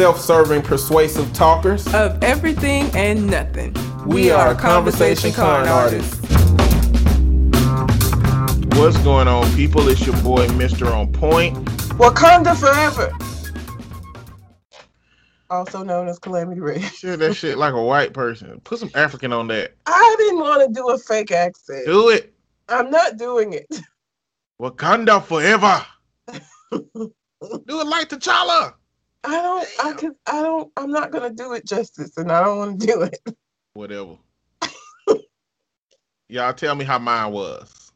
self serving, persuasive talkers of everything and nothing. We, are Conversation Con artists. What's going on, people? It's your boy, Mr. On Point. Wakanda Forever. Also known as Calamity Ray. Shit, that shit like a white person. Put some African on that. I didn't want to do a fake accent. Do it. I'm not doing it. Wakanda Forever. do it like T'Challa. I don't. I can. I don't. I'm not gonna do it justice, and I don't want to do it. Whatever. Y'all tell me how mine was,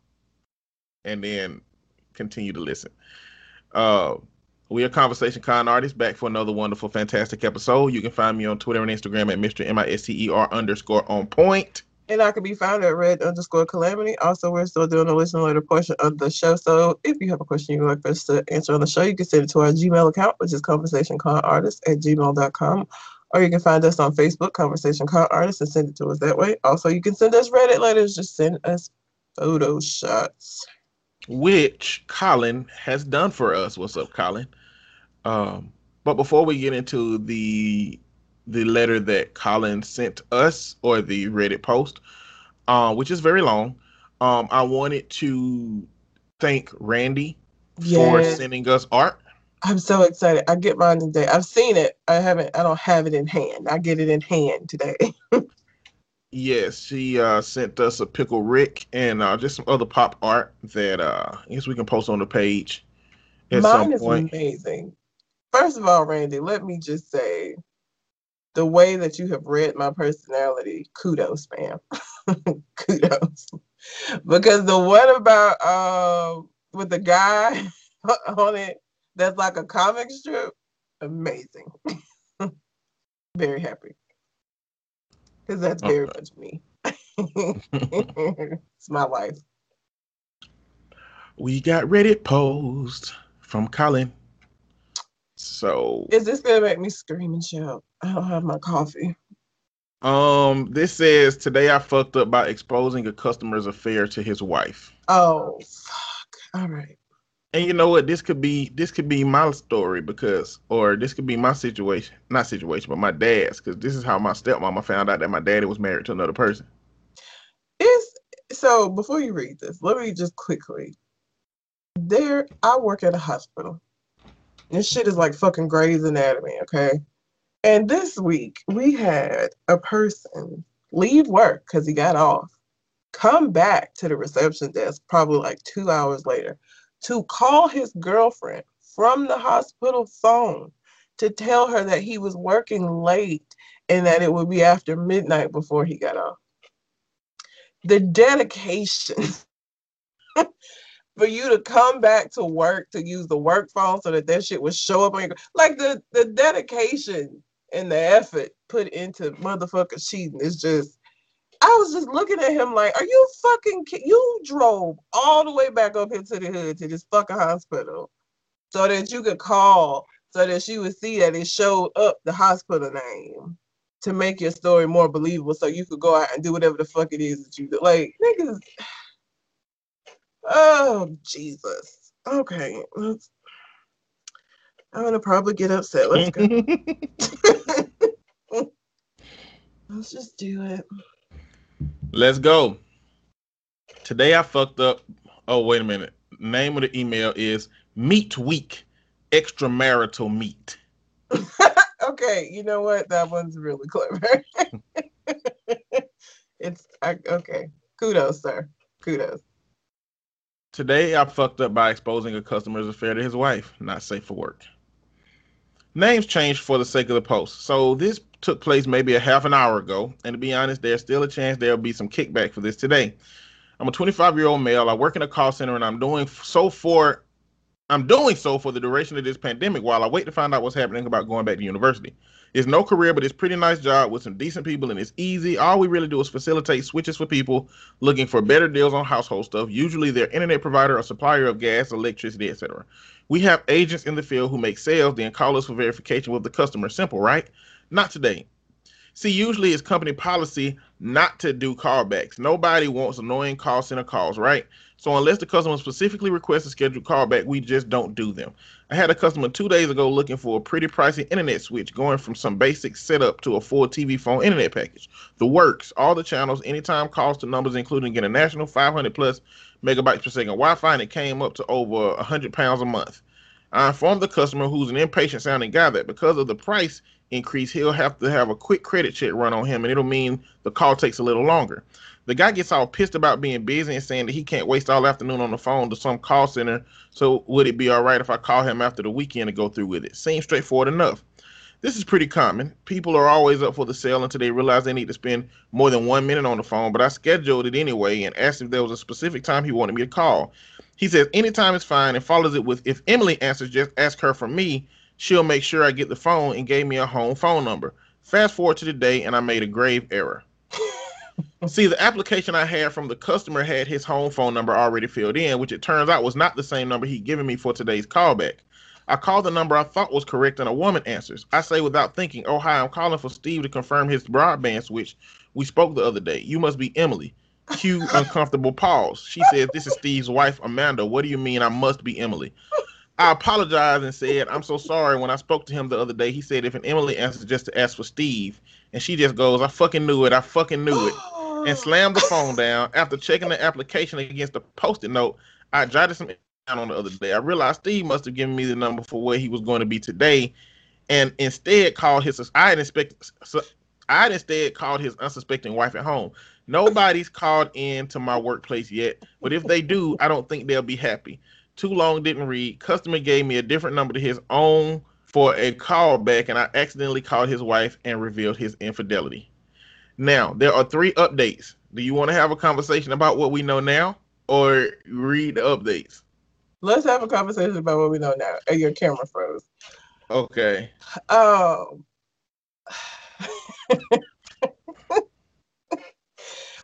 and then continue to listen. Uh, we are Conversation Con artists back for another wonderful, fantastic episode. You can find me on Twitter and Instagram at Mr. M I S T E R underscore on point. And I can be found at red underscore calamity. Also, we're still doing the listen later portion of the show. So if you have a question you'd like for us to answer on the show, you can send it to our Gmail account, which is conversationconartist at gmail.com. Or you can find us on Facebook, Conversation Con Artist, and send it to us that way. Also, you can send us Reddit letters, just send us photo shots. Which Colin has done for us. What's up, Colin? Um, but before we get into the the letter that Colin sent us or the Reddit post, uh, which is very long. Um, I wanted to thank Randy yeah. for sending us art. I'm so excited. I get mine today. I've seen it. I haven't. I don't have it in hand. I get it in hand today. yes, she uh, sent us a pickle Rick and uh, just some other pop art that uh, I guess we can post on the page. Mine is point. amazing. First of all, Randy, let me just say the way that you have read my personality, kudos, ma'am. kudos. Because the one about uh, with the guy on it that's like a comic strip, amazing. very happy. Because that's very much me. it's my life. We got Reddit post from Colin. So is this gonna make me scream and shout? I don't have my coffee. Um, this says today I fucked up by exposing a customer's affair to his wife. Oh fuck. All right. And you know what? This could be this could be my story because or this could be my situation. Not situation, but my dad's, because this is how my stepmama found out that my daddy was married to another person. Is so before you read this, let me just quickly. There I work at a hospital. This shit is like fucking Grey's Anatomy, okay? And this week we had a person leave work because he got off, come back to the reception desk probably like two hours later to call his girlfriend from the hospital phone to tell her that he was working late and that it would be after midnight before he got off. The dedication for you to come back to work to use the work phone so that that shit would show up on your like the the dedication and the effort put into motherfucker cheating is just I was just looking at him like, are you fucking you drove all the way back up into the hood to this fucking hospital so that you could call so that she would see that it showed up the hospital name to make your story more believable so you could go out and do whatever the fuck it is that you do. Like niggas Oh, Jesus. Okay. Let's, I'm to probably get upset. Let's go. Let's just do it. Let's go. Today I fucked up. Oh, wait a minute. Name of the email is Meat Week Extramarital Meat. okay, you know what? That one's really clever. it's I, okay. Kudos, sir. Kudos. Today, I fucked up by exposing a customer's affair to his wife. Not safe for work. Names changed for the sake of the post. So this took place maybe a half an hour ago, and to be honest, there's still a chance there'll be some kickback for this today. I'm a 25 year old male. I work in a call center, and I'm doing so for I'm doing so for the duration of this pandemic while I wait to find out what's happening about going back to university. It's no career, but it's pretty nice job with some decent people and it's easy. All we really do is facilitate switches for people looking for better deals on household stuff, usually their internet provider or supplier of gas, electricity, etc. We have agents in the field who make sales, then call us for verification with the customer. Simple, right? Not today. See, usually it's company policy not to do callbacks. Nobody wants annoying call center calls, right? So unless the customer specifically requests a scheduled callback, we just don't do them. I had a customer two days ago looking for a pretty pricey internet switch, going from some basic setup to a full TV phone internet package. The works, all the channels, anytime calls to numbers, including international 500 plus megabytes per second Wi-Fi, and it came up to over 100 pounds a month. I informed the customer, who's an impatient sounding guy, that because of the price increase, he'll have to have a quick credit check run on him, and it'll mean the call takes a little longer. The guy gets all pissed about being busy and saying that he can't waste all afternoon on the phone to some call center. So would it be all right if I call him after the weekend to go through with it? Seems straightforward enough. This is pretty common. People are always up for the sale until they realize they need to spend more than one minute on the phone. But I scheduled it anyway and asked if there was a specific time he wanted me to call. He says anytime is fine and follows it with if Emily answers, just ask her for me. She'll make sure I get the phone and gave me a home phone number. Fast forward to the day and I made a grave error. See, the application I had from the customer had his home phone number already filled in, which it turns out was not the same number he'd given me for today's callback. I called the number I thought was correct, and a woman answers. I say without thinking, Oh, hi, I'm calling for Steve to confirm his broadband switch. We spoke the other day. You must be Emily. Cue uncomfortable pause. She says, This is Steve's wife, Amanda. What do you mean I must be Emily? I apologized and said, I'm so sorry. When I spoke to him the other day, he said if an Emily answers just to ask for Steve, and she just goes, I fucking knew it. I fucking knew it. And slammed the phone down. After checking the application against the post-it note, I jotted some down on the other day. I realized Steve must have given me the number for where he was going to be today, and instead called his. I had inspected. I instead called his unsuspecting wife at home. Nobody's called in to my workplace yet, but if they do, I don't think they'll be happy. Too long didn't read. Customer gave me a different number to his own for a call back, and I accidentally called his wife and revealed his infidelity. Now, there are three updates. Do you want to have a conversation about what we know now or read the updates? Let's have a conversation about what we know now. And your camera froze. Okay. Um,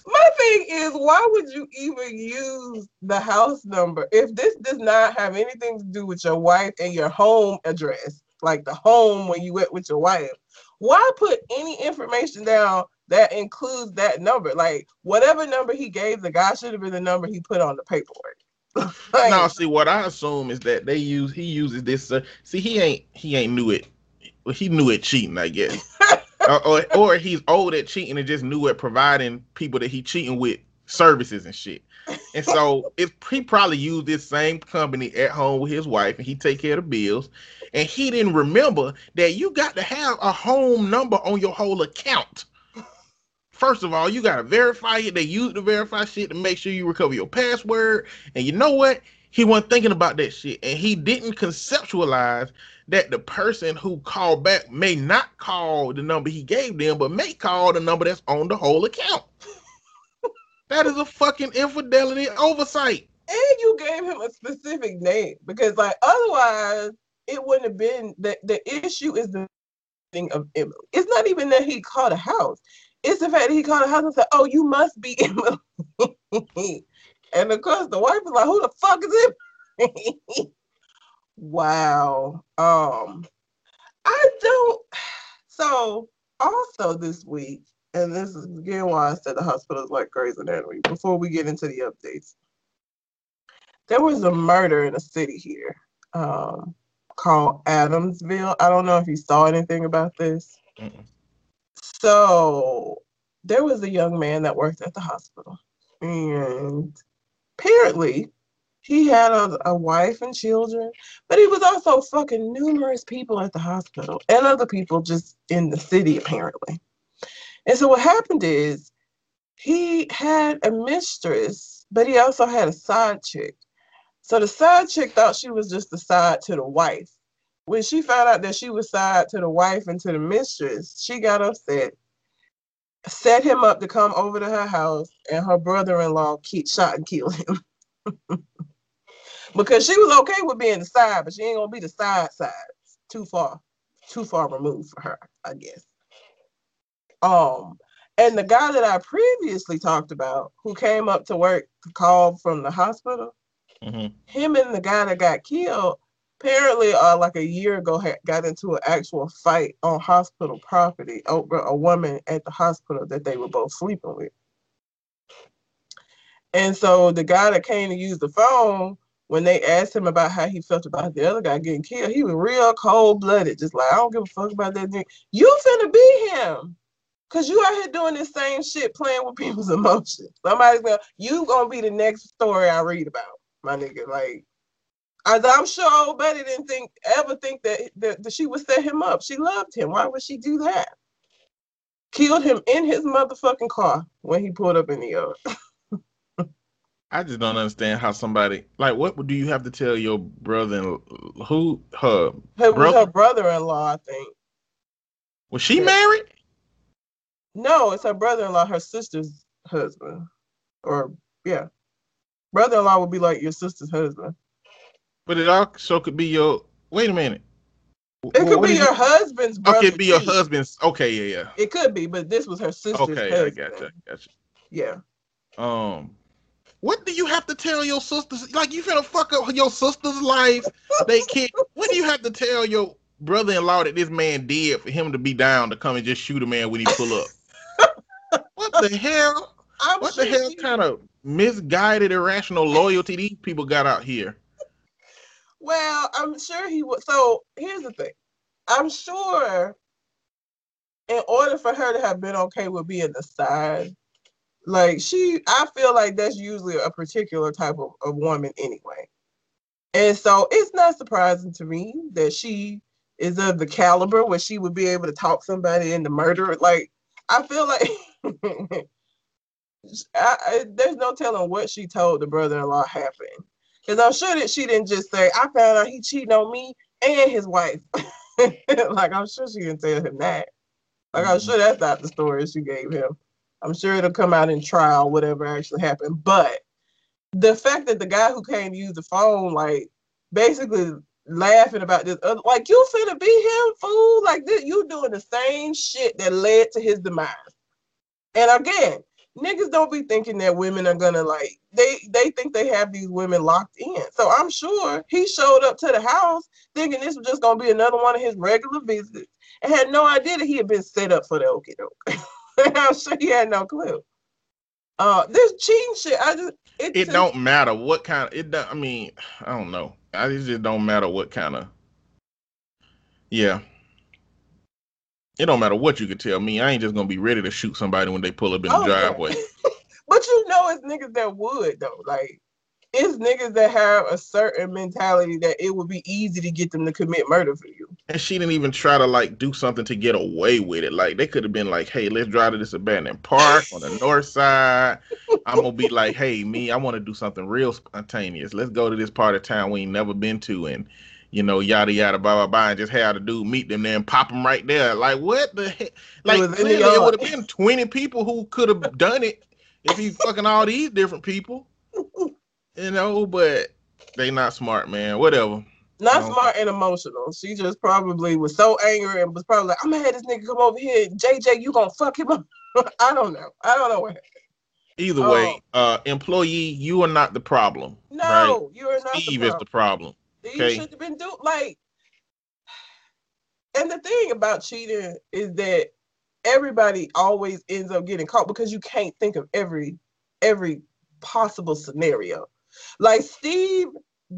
my thing is, why would you even use the house number if this does not have anything to do with your wife and your home address, like the home when you went with your wife? Why put any information down that includes that number? Like whatever number he gave the guy should have been the number he put on the paperwork. like, now, see what I assume is that they use he uses this. Uh, see, he ain't he ain't knew it. He knew it cheating, I guess. or, or, or he's old at cheating and just knew at providing people that he cheating with services and shit. And so it, he probably used this same company at home with his wife, and he take care of the bills. And he didn't remember that you got to have a home number on your whole account. First of all, you gotta verify it. They use to verify shit to make sure you recover your password. And you know what? He wasn't thinking about that shit, and he didn't conceptualize that the person who called back may not call the number he gave them, but may call the number that's on the whole account. that is a fucking infidelity oversight. And you gave him a specific name because, like, otherwise it wouldn't have been the the issue is the thing of Emily. It's not even that he called a house. It's the fact that he called a house and said, "Oh, you must be Emily." and of course, the wife was like, "Who the fuck is it?" Wow. Um, I don't. So also this week, and this is again why I said the hospital is like Grey's Anatomy. Before we get into the updates, there was a murder in a city here um, called Adamsville. I don't know if you saw anything about this. Mm-mm. So there was a young man that worked at the hospital, and apparently he had a, a, wife and children, but he was also fucking numerous people at the hospital and other people just in the city, apparently. And so what happened is he had a mistress, but he also had a side chick. So the side chick thought she was just the side to the wife. When she found out that she was side to the wife and to the mistress, she got upset, set him up to come over to her house, and her brother-in-law keep, shot and killed him. because she was okay with being the side, but she ain't gonna be the side side. too far, too far removed for her, I guess. Um, and the guy that I previously talked about, who came up to work to call from the hospital, mm-hmm. him and the guy that got killed, apparently, uh, like a year ago, got into an actual fight on hospital property over a woman at the hospital that they were both sleeping with. And so the guy that came to use the phone, when they asked him about how he felt about the other guy getting killed, he was real cold blooded, just like I don't give a fuck about that nigga. You finna be him. Cause you out here doing this same shit, playing with people's emotions. Somebody's gonna you gonna be the next story I read about, my nigga. Like as I'm sure old Betty didn't think ever think that, that, that she would set him up. She loved him. Why would she do that? Killed him in his motherfucking car when he pulled up in the yard. I just don't understand how somebody like what do you have to tell your brother and who her was brother her brother-in-law, I think. was she Yeah. married? No, it's her brother-in-law, her sister's husband. Or yeah. Brother-in-law would be like your sister's husband. But it also could be your wait a minute. It could What be your you- husband's brother. Okay, be your husband's okay, yeah, yeah. It could be, but this was her sister's Okay, I gotcha, gotcha. Yeah. Um, what do you have to tell your sisters? Like you finna fuck up your sister's life? They can't. What do you have to tell your brother-in-law that this man did for him to be down to come and just shoot a man when he pull up? what the hell? I'm What sure the hell kind of misguided, irrational loyalty these people got out here? Well, I'm sure he would. So here's the thing. I'm sure in order for her to have been okay with being the side, like she, I feel like that's usually a particular type of, of woman anyway. And so it's not surprising to me that she is of the caliber where she would be able to talk somebody into murder. Like, I feel like I, I, there's no telling what she told the brother-in-law happened. Because I'm sure that she didn't just say, I found out he cheating on me and his wife. like, I'm sure she didn't tell him that. Like, I'm mm-hmm. sure that's not the story she gave him. I'm sure it'll come out in trial, whatever actually happened. But the fact that the guy who came to use the phone, like, basically laughing about this other, like, you finna be him, fool. Like, this, you doing the same shit that led to his demise. And again, niggas don't be thinking that women are gonna like they they think they have these women locked in. So I'm sure he showed up to the house thinking this was just gonna be another one of his regular visits and had no idea that he had been set up for the okie doke. I'm sure he had no clue. Uh this cheating shit, I just it, It just- don't matter what kind of it. I mean, I don't know. I just, it just don't matter what kind of. Yeah. It don't matter what you could tell me. I ain't just gonna be ready to shoot somebody when they pull up in the Oh, yeah. driveway. But you know it's niggas that would though. Like it's niggas that have a certain mentality that it would be easy to get them to commit murder for you. And she didn't even try to like do something to get away with it. Like they could have been like, "Hey, let's drive to this abandoned park on the north side." I'm gonna be like, "Hey, me, I want to do something real spontaneous. Let's go to this part of town we ain't never been to, and you know, yada yada, blah blah blah, and just have the dude meet them there and pop them right there. Like what the heck? Like clearly it would have been 20 people who could have done it if he fucking all these different people, you know. But they not smart, man. Whatever. Not No. smart and emotional. She just probably was so angry and was probably like, I'm gonna have this nigga come over here. JJ, you gonna fuck him up. I don't know. I don't know what happened. Either Oh. way, uh, employee, you are not the problem. No, right? you're not Steve the is the problem. You okay. should have been do like and the thing about cheating is that everybody always ends up getting caught because you can't think of every every possible scenario. Like Steve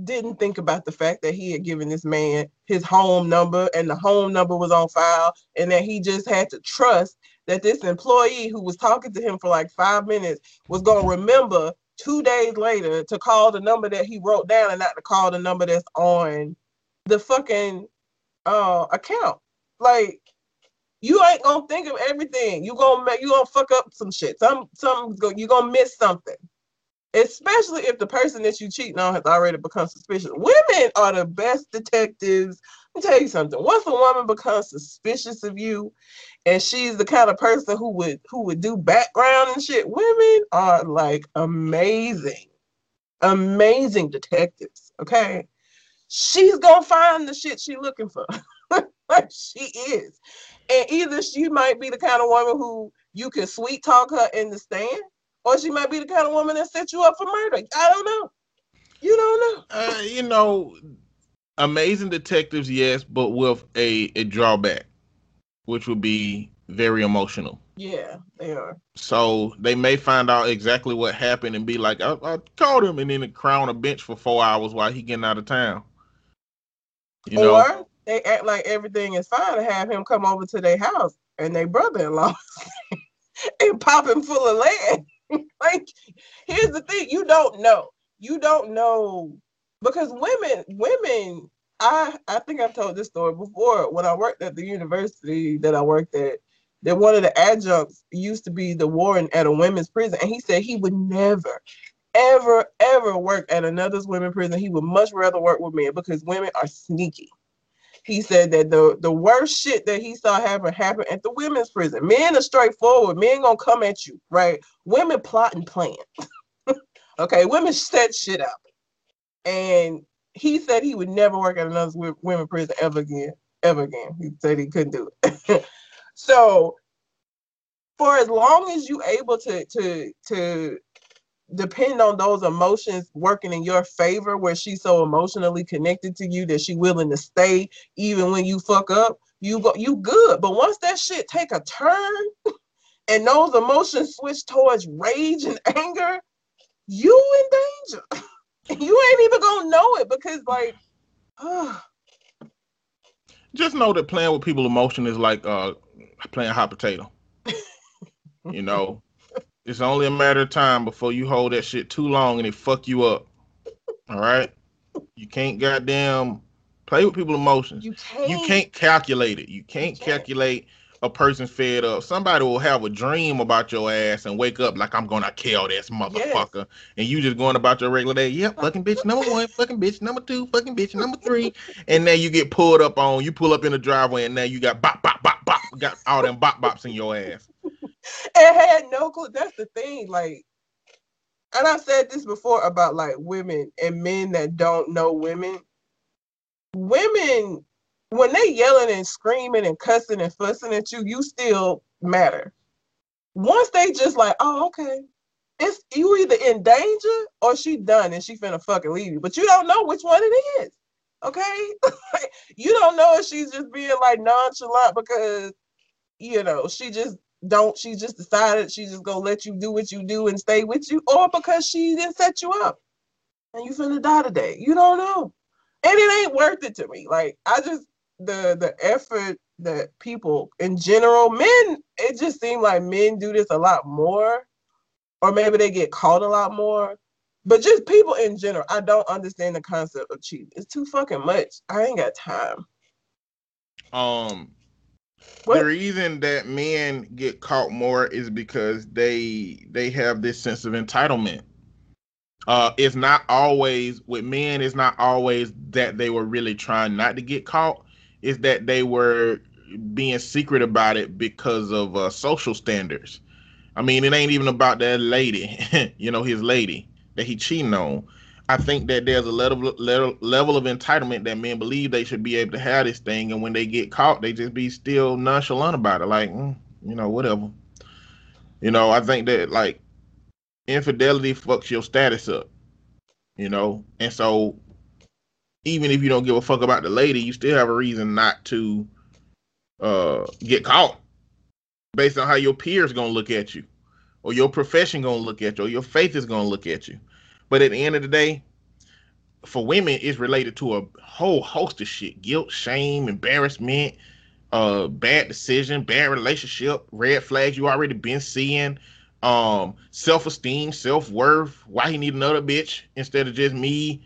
didn't think about the fact that he had given this man his home number and the home number was on file and that he just had to trust that this employee who was talking to him for like five minutes was going to remember two days later to call the number that he wrote down and not to call the number that's on the fucking uh account. Like you ain't gonna think of everything. You gonna you gonna fuck up some shit. Some go you gonna miss something. Especially if the person that you cheating on has already become suspicious. Women are the best detectives. Me tell you something. Once a woman becomes suspicious of you, and she's the kind of person who would who would do background and shit, women are like amazing, amazing detectives. Okay, she's gonna find the shit she looking for. like she is, and either she might be the kind of woman who you can sweet talk her in the stand, or she might be the kind of woman that set you up for murder. I don't know. You don't know. Uh, you know, Amazing detectives, yes, but with a, a drawback, which would be very emotional. Yeah, they are. So they may find out exactly what happened and be like, I, I called him and then crown a bench for four hours while he getting out of town. You know? Or they act like everything is fine and have him come over to their house and their brother-in-law and pop him full of lead. like, here's the thing: you don't know. You don't know because women, women. I I think I've told this story before. When I worked at the university that I worked at, that one of the adjuncts used to be the warden at a women's prison, and he said he would never, ever, ever work at another women's prison. He would much rather work with men because women are sneaky. He said that the, the worst shit that he saw happen happened at the women's prison. Men are straightforward. Men gonna come at you, right? Women plot and plan. okay, women set shit up. And he said he would never work at another women's prison ever again. Ever again. He said he couldn't do it. so for as long as you able to to to depend on those emotions working in your favor where she's so emotionally connected to you that she willing to stay even when you fuck up you go you good but once that shit take a turn and those emotions switch towards rage and anger you in danger you ain't even gonna know it because like just know that playing with people's emotion is like uh playing hot potato you know it's only a matter of time before you hold that shit too long and it fuck you up. All right. You can't goddamn play with people's emotions. You can't. You can't calculate it. You can't, you can't. calculate a person fed up. Somebody will have a dream about your ass and wake up like I'm gonna kill this motherfucker, yes. and you just going about your regular day. Yep, fucking bitch number one, fucking bitch number two, fucking bitch number three, and now you get pulled up on. You pull up in the driveway, and now you got bop bop bop bop, got all them bop bops in your ass and had no clue. That's the thing. Like, and I've said this before about like women and men that don't know women. Women, when they yelling and screaming and cussing and fussing at you, you still matter. Once they just like, oh, okay, it's you either in danger or she done and she finna fucking leave you, but you don't know which one it is. Okay, you don't know if she's just being like nonchalant because you know she just don't she just decided she just gonna let you do what you do and stay with you, or because she didn't set you up and you finna die today. You don't know. And it ain't worth it to me. Like I just the the effort that people in general, men, it just seems like men do this a lot more. Or maybe they get caught a lot more. But just people in general, I don't understand the concept of cheating. It's too fucking much. I ain't got time. Um, what? The reason that men get caught more is because they they have this sense of entitlement. Uh, it's not always with men. It's not always that they were really trying not to get caught. It's that they were being secret about it because of uh, social standards. I mean, it ain't even about that lady, you know, his lady that he cheating on. I think that there's a level, level level of entitlement that men believe they should be able to have this thing, and when they get caught, they just be still nonchalant about it, like mm, you know whatever. You know, I think that like infidelity fucks your status up. You know, and so even if you don't give a fuck about the lady, you still have a reason not to uh get caught based on how your peers gonna look at you, or your profession gonna look at you, or your faith is gonna look at you. But at the end of the day, for women, it's related to a whole host of shit: guilt, shame, embarrassment, uh, bad decision, bad relationship, red flags you already been seeing, um, self-esteem, self-worth. Why he need another bitch instead of just me?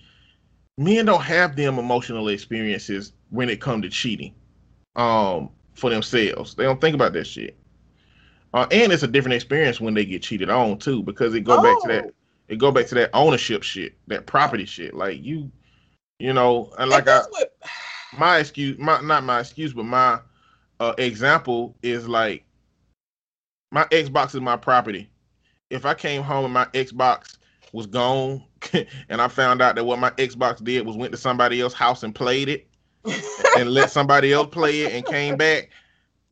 Men don't have them emotional experiences when it come to cheating, um, for themselves. They don't think about that shit. Uh, and it's a different experience when they get cheated on too, because it go oh. back to that oh it go back to that ownership shit, that property shit. Like you, you know, and like I, what... my excuse, my not my excuse, but my uh, example is like my Xbox is my property. If I came home and my Xbox was gone, and I found out that what my Xbox did was went to somebody else's house and played it, and let somebody else play it, and came back,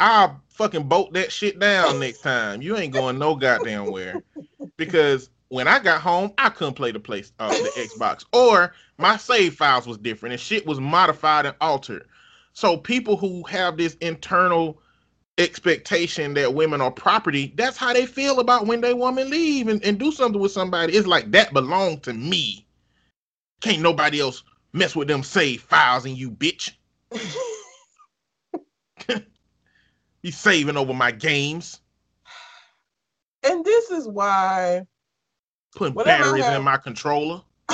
I'll fucking bolt that shit down next time. You ain't going no goddamn where, because when I got home, I couldn't play the place uh, the Xbox, or my save files was different and shit was modified and altered. So people who have this internal expectation that women are property, that's how they feel about when they woman leave and, and do something with somebody. It's like that belong to me. Can't nobody else mess with them save files and you bitch. you saving over my games. And this is why Putting batteries have- in my controller.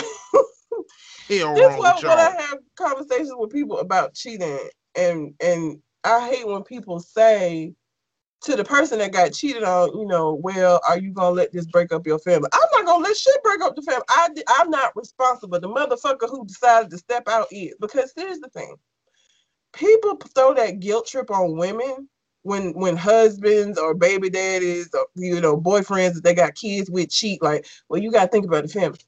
Hell this wrong what with when I have conversations with people about cheating, and and I hate when people say to the person that got cheated on, you know, well, are you gonna let this break up your family? I'm not gonna let shit break up the family. I, I'm not responsible. The motherfucker who decided to step out is because here's the thing: people throw that guilt trip on women when when husbands or baby daddies or you know boyfriends that they got kids with cheat. Like, well, you gotta think about the family.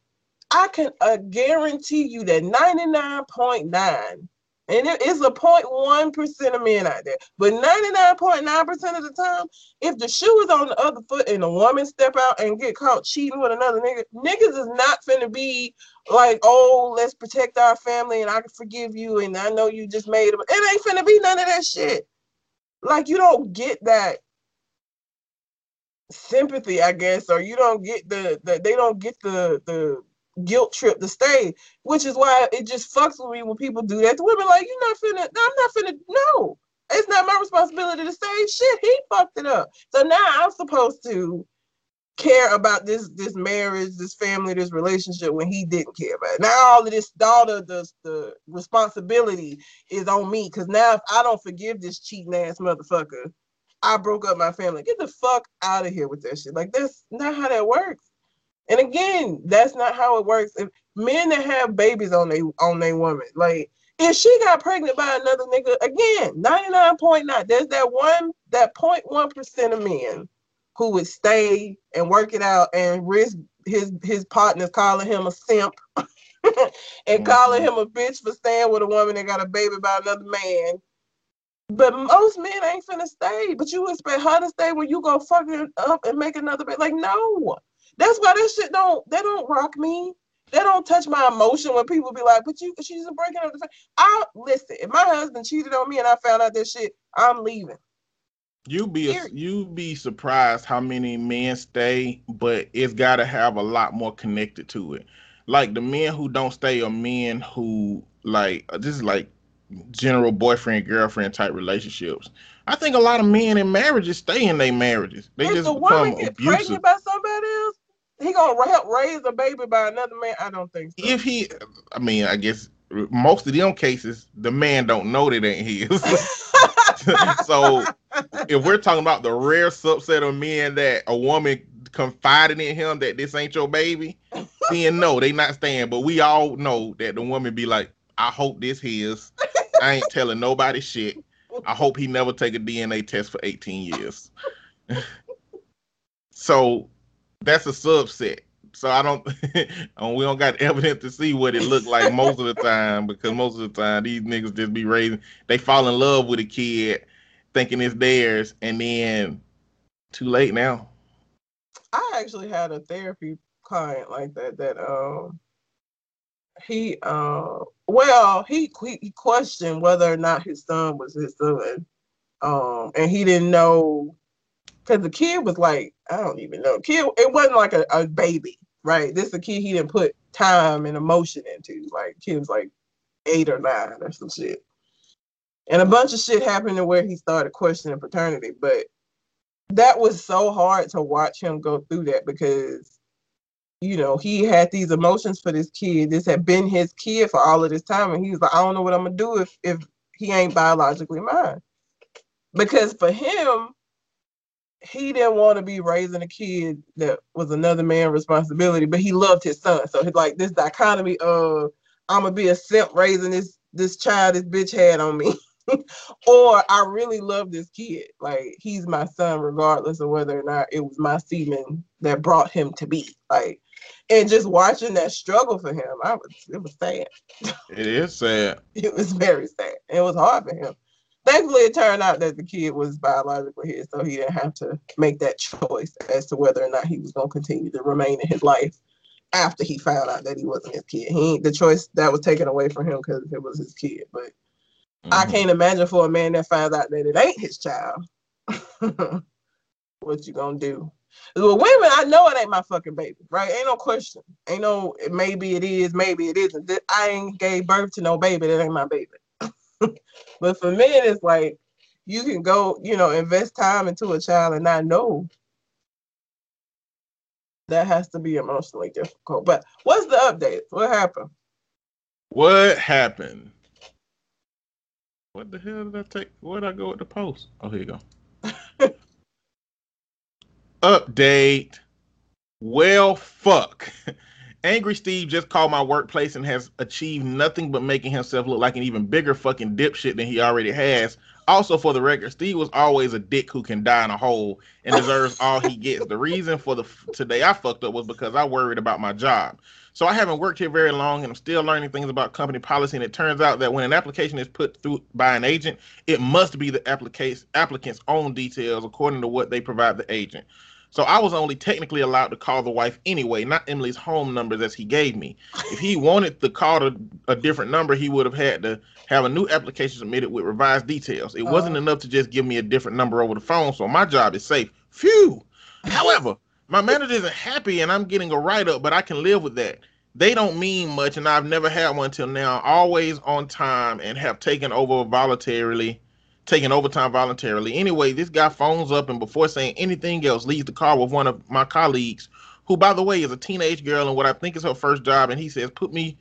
I can uh, guarantee you that 99.9, and it is a 0.1% of men out there, but 99.9% of the time, if the shoe is on the other foot and a woman step out and get caught cheating with another nigga, niggas is not finna be like, oh, let's protect our family and I can forgive you and I know you just made it. It ain't finna be none of that shit. Like, you don't get that sympathy, I guess, or you don't get the, the they don't get the the guilt trip to stay, which is why it just fucks with me when people do that to women. Like, you're not finna, I'm not finna, no, it's not my responsibility to say shit. He fucked it up. So now I'm supposed to care about this this marriage, this family, this relationship when he didn't care about it. Now all of this, all the the, the responsibility is on me because now if I don't forgive this cheating ass motherfucker, I broke up my family. Get the fuck out of here with that shit. Like that's not how that works. And again, that's not how it works. If men that have babies on they on their woman, like if she got pregnant by another nigga, again, 99.9, there's that one, that 0.1% of men who would stay and work it out and risk his his partners calling him a simp and mm-hmm. calling him a bitch for staying with a woman that got a baby by another man. But most men ain't finna stay. But you expect her to stay when you go fucking up and make another baby. Like, no. That's why this shit don't they don't rock me. They don't touch my emotion when people be like, but you she's breaking up the fa-" I listen, if my husband cheated on me and I found out that shit, I'm leaving. You be a, you be surprised how many men stay, but it's got to have a lot more connected to it. Like the men who don't stay are men who like uh, this is like general boyfriend girlfriend type relationships. I think a lot of men in marriages stay in their marriages. They if just the become woman get abusive. pregnant by somebody else, he gonna help raise a baby by another man. I don't think so. If he, I mean, I guess most of them cases, the man don't know that ain't his. so if we're talking about the rare subset of men that a woman confided in him that this ain't your baby, then no, they not staying. But we all know that the woman be like, I hope this his. I ain't telling nobody shit. I hope he never take a DNA test for 18 years. so that's a subset. So I don't, we don't got evidence to see what it looked like most of the time because most of the time these niggas just be raising, they fall in love with a kid thinking it's theirs, and then too late now. I actually had a therapy client like that. That um, he uh, well, he he he questioned whether or not his son was his son, um, and he didn't know because the kid was like I don't even know. Kid, it wasn't like a, a baby, right? This is a kid he didn't put time and emotion into. Like kid was like eight or nine or some shit. And a bunch of shit happened to where he started questioning paternity, but that was so hard to watch him go through that because you know he had these emotions for this kid this had been his kid for all of this time and he was like i don't know what i'm gonna do if if he ain't biologically mine because for him he didn't want to be raising a kid that was another man's responsibility but he loved his son so he's like this dichotomy of i'm gonna be a simp raising this this child this bitch had on me or I really love this kid. Like he's my son, regardless of whether or not it was my semen that brought him to be. Like, and just watching that struggle for him, I was it was sad. It is sad. It was very sad. It was hard for him. Thankfully it turned out that the kid was biologically his, so he didn't have to make that choice as to whether or not he was gonna continue to remain in his life after he found out that he wasn't his kid. He the choice that was taken away from him because it was his kid. But mm-hmm. I can't imagine for a man that finds out that it ain't his child. what you gonna do? Well, women, I know it ain't my fucking baby, right? Ain't no question. Ain't no maybe it is, maybe it isn't. I ain't gave birth to no baby that ain't my baby. but for men, it's like you can go, you know, invest time into a child and not know. That has to be emotionally difficult. But what's the update? What happened? What happened? What the hell did I take? Where did I go with the post? Oh, here you go. Update. Well, fuck. Angry Steve just called my workplace and has achieved nothing but making himself look like an even bigger fucking dipshit than he already has. Also, for the record, Steve was always a dick who can die in a hole and deserves all he gets. The reason for the today I fucked up was because I worried about my job. So I haven't worked here very long and I'm still learning things about company policy. And it turns out that when an application is put through by an agent, it must be the applicant's own details according to what they provide the agent. So I was only technically allowed to call the wife anyway, not Emily's home numbers as he gave me. If he wanted to call a, a different number, he would have had to have a new application submitted with revised details. It wasn't uh, enough to just give me a different number over the phone, so my job is safe. Phew. However, my manager isn't happy and I'm getting a write up, but I can live with that. They don't mean much, and I've never had one till now. Always on time and have taken over voluntarily taking overtime voluntarily. Anyway, this guy phones up and before saying anything else, leaves the car with one of my colleagues, who, by the way, is a teenage girl and what I think is her first job. And he says, Put me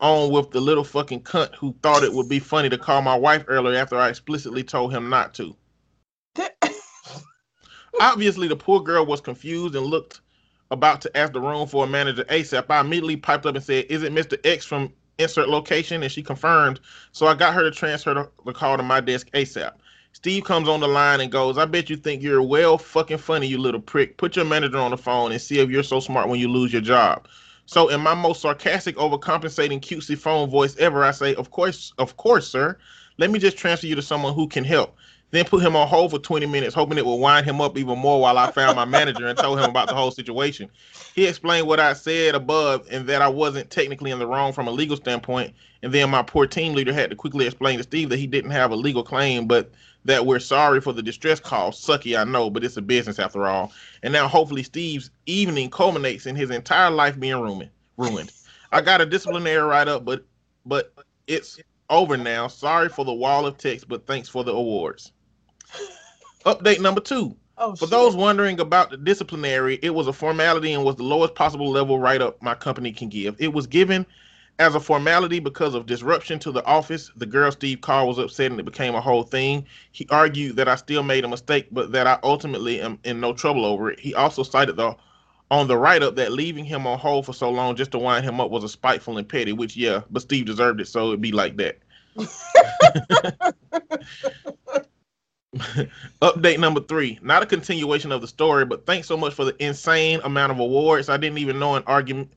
on with the little fucking cunt who thought it would be funny to call my wife earlier after I explicitly told him not to. Obviously, the poor girl was confused and looked about to ask the room for a manager ASAP. I immediately piped up and said, Is it Mr. X from insert location, and she confirmed. So I got her to transfer the, the call to my desk ASAP. Steve comes on the line and goes, I bet you think you're well fucking funny, you little prick. Put your manager on the phone and see if you're so smart when you lose your job. So in my most sarcastic, overcompensating, cutesy phone voice ever, I say, Of course, of course, sir. Let me just transfer you to someone who can help. Then put him on hold for 20 minutes, hoping it would wind him up even more while I found my manager and told him about the whole situation. He explained what I said above and that I wasn't technically in the wrong from a legal standpoint. And then my poor team leader had to quickly explain to Steve that he didn't have a legal claim, but that we're sorry for the distress call. Sucky, I know, but it's a business after all. And now hopefully Steve's evening culminates in his entire life being ruined. Ruined. I got a disciplinary write up, but but it's over now. Sorry for the wall of text, but thanks for the awards. Update number two. Oh, For shit. those wondering about the disciplinary, it was a formality and was the lowest possible level write up my company can give. It was given as a formality because of disruption to the office. The girl Steve Carr was upset and it became a whole thing. He argued that I still made a mistake, but that I ultimately am in no trouble over it. He also cited the on the write up that leaving him on hold for so long just to wind him up was a spiteful and petty, which yeah, but Steve deserved it, so it'd be like that. Update number three. Not a continuation of the story, but thanks so much for the insane amount of awards. I didn't even know an argument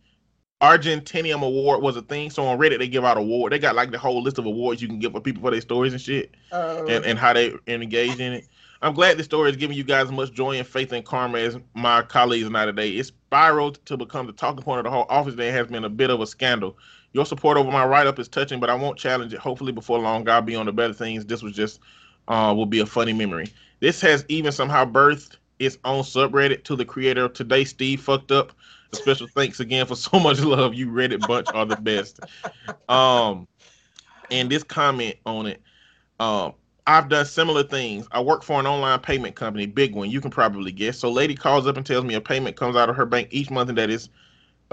Argentinium award was a thing. So on Reddit they give out award. They got like the whole list of awards you can give for people for their stories and shit, oh. and and how they engage in it. I'm glad this story is giving you guys as much joy and faith and karma as my colleagues and I today. It spiraled to become the talking point of the whole office. There has been a bit of a scandal. Your support over my write up is touching, but I won't challenge it. Hopefully, before long, I'll be on the better things. This was just uh, will be a funny memory. This has even somehow birthed its own subreddit to the creator of today, Steve fucked up. A special thanks again for so much love. You Reddit bunch are the best. Um, and this comment on it, um, I've done similar things. I work for an online payment company, big one. You can probably guess. So, lady calls up and tells me a payment comes out of her bank each month, and that is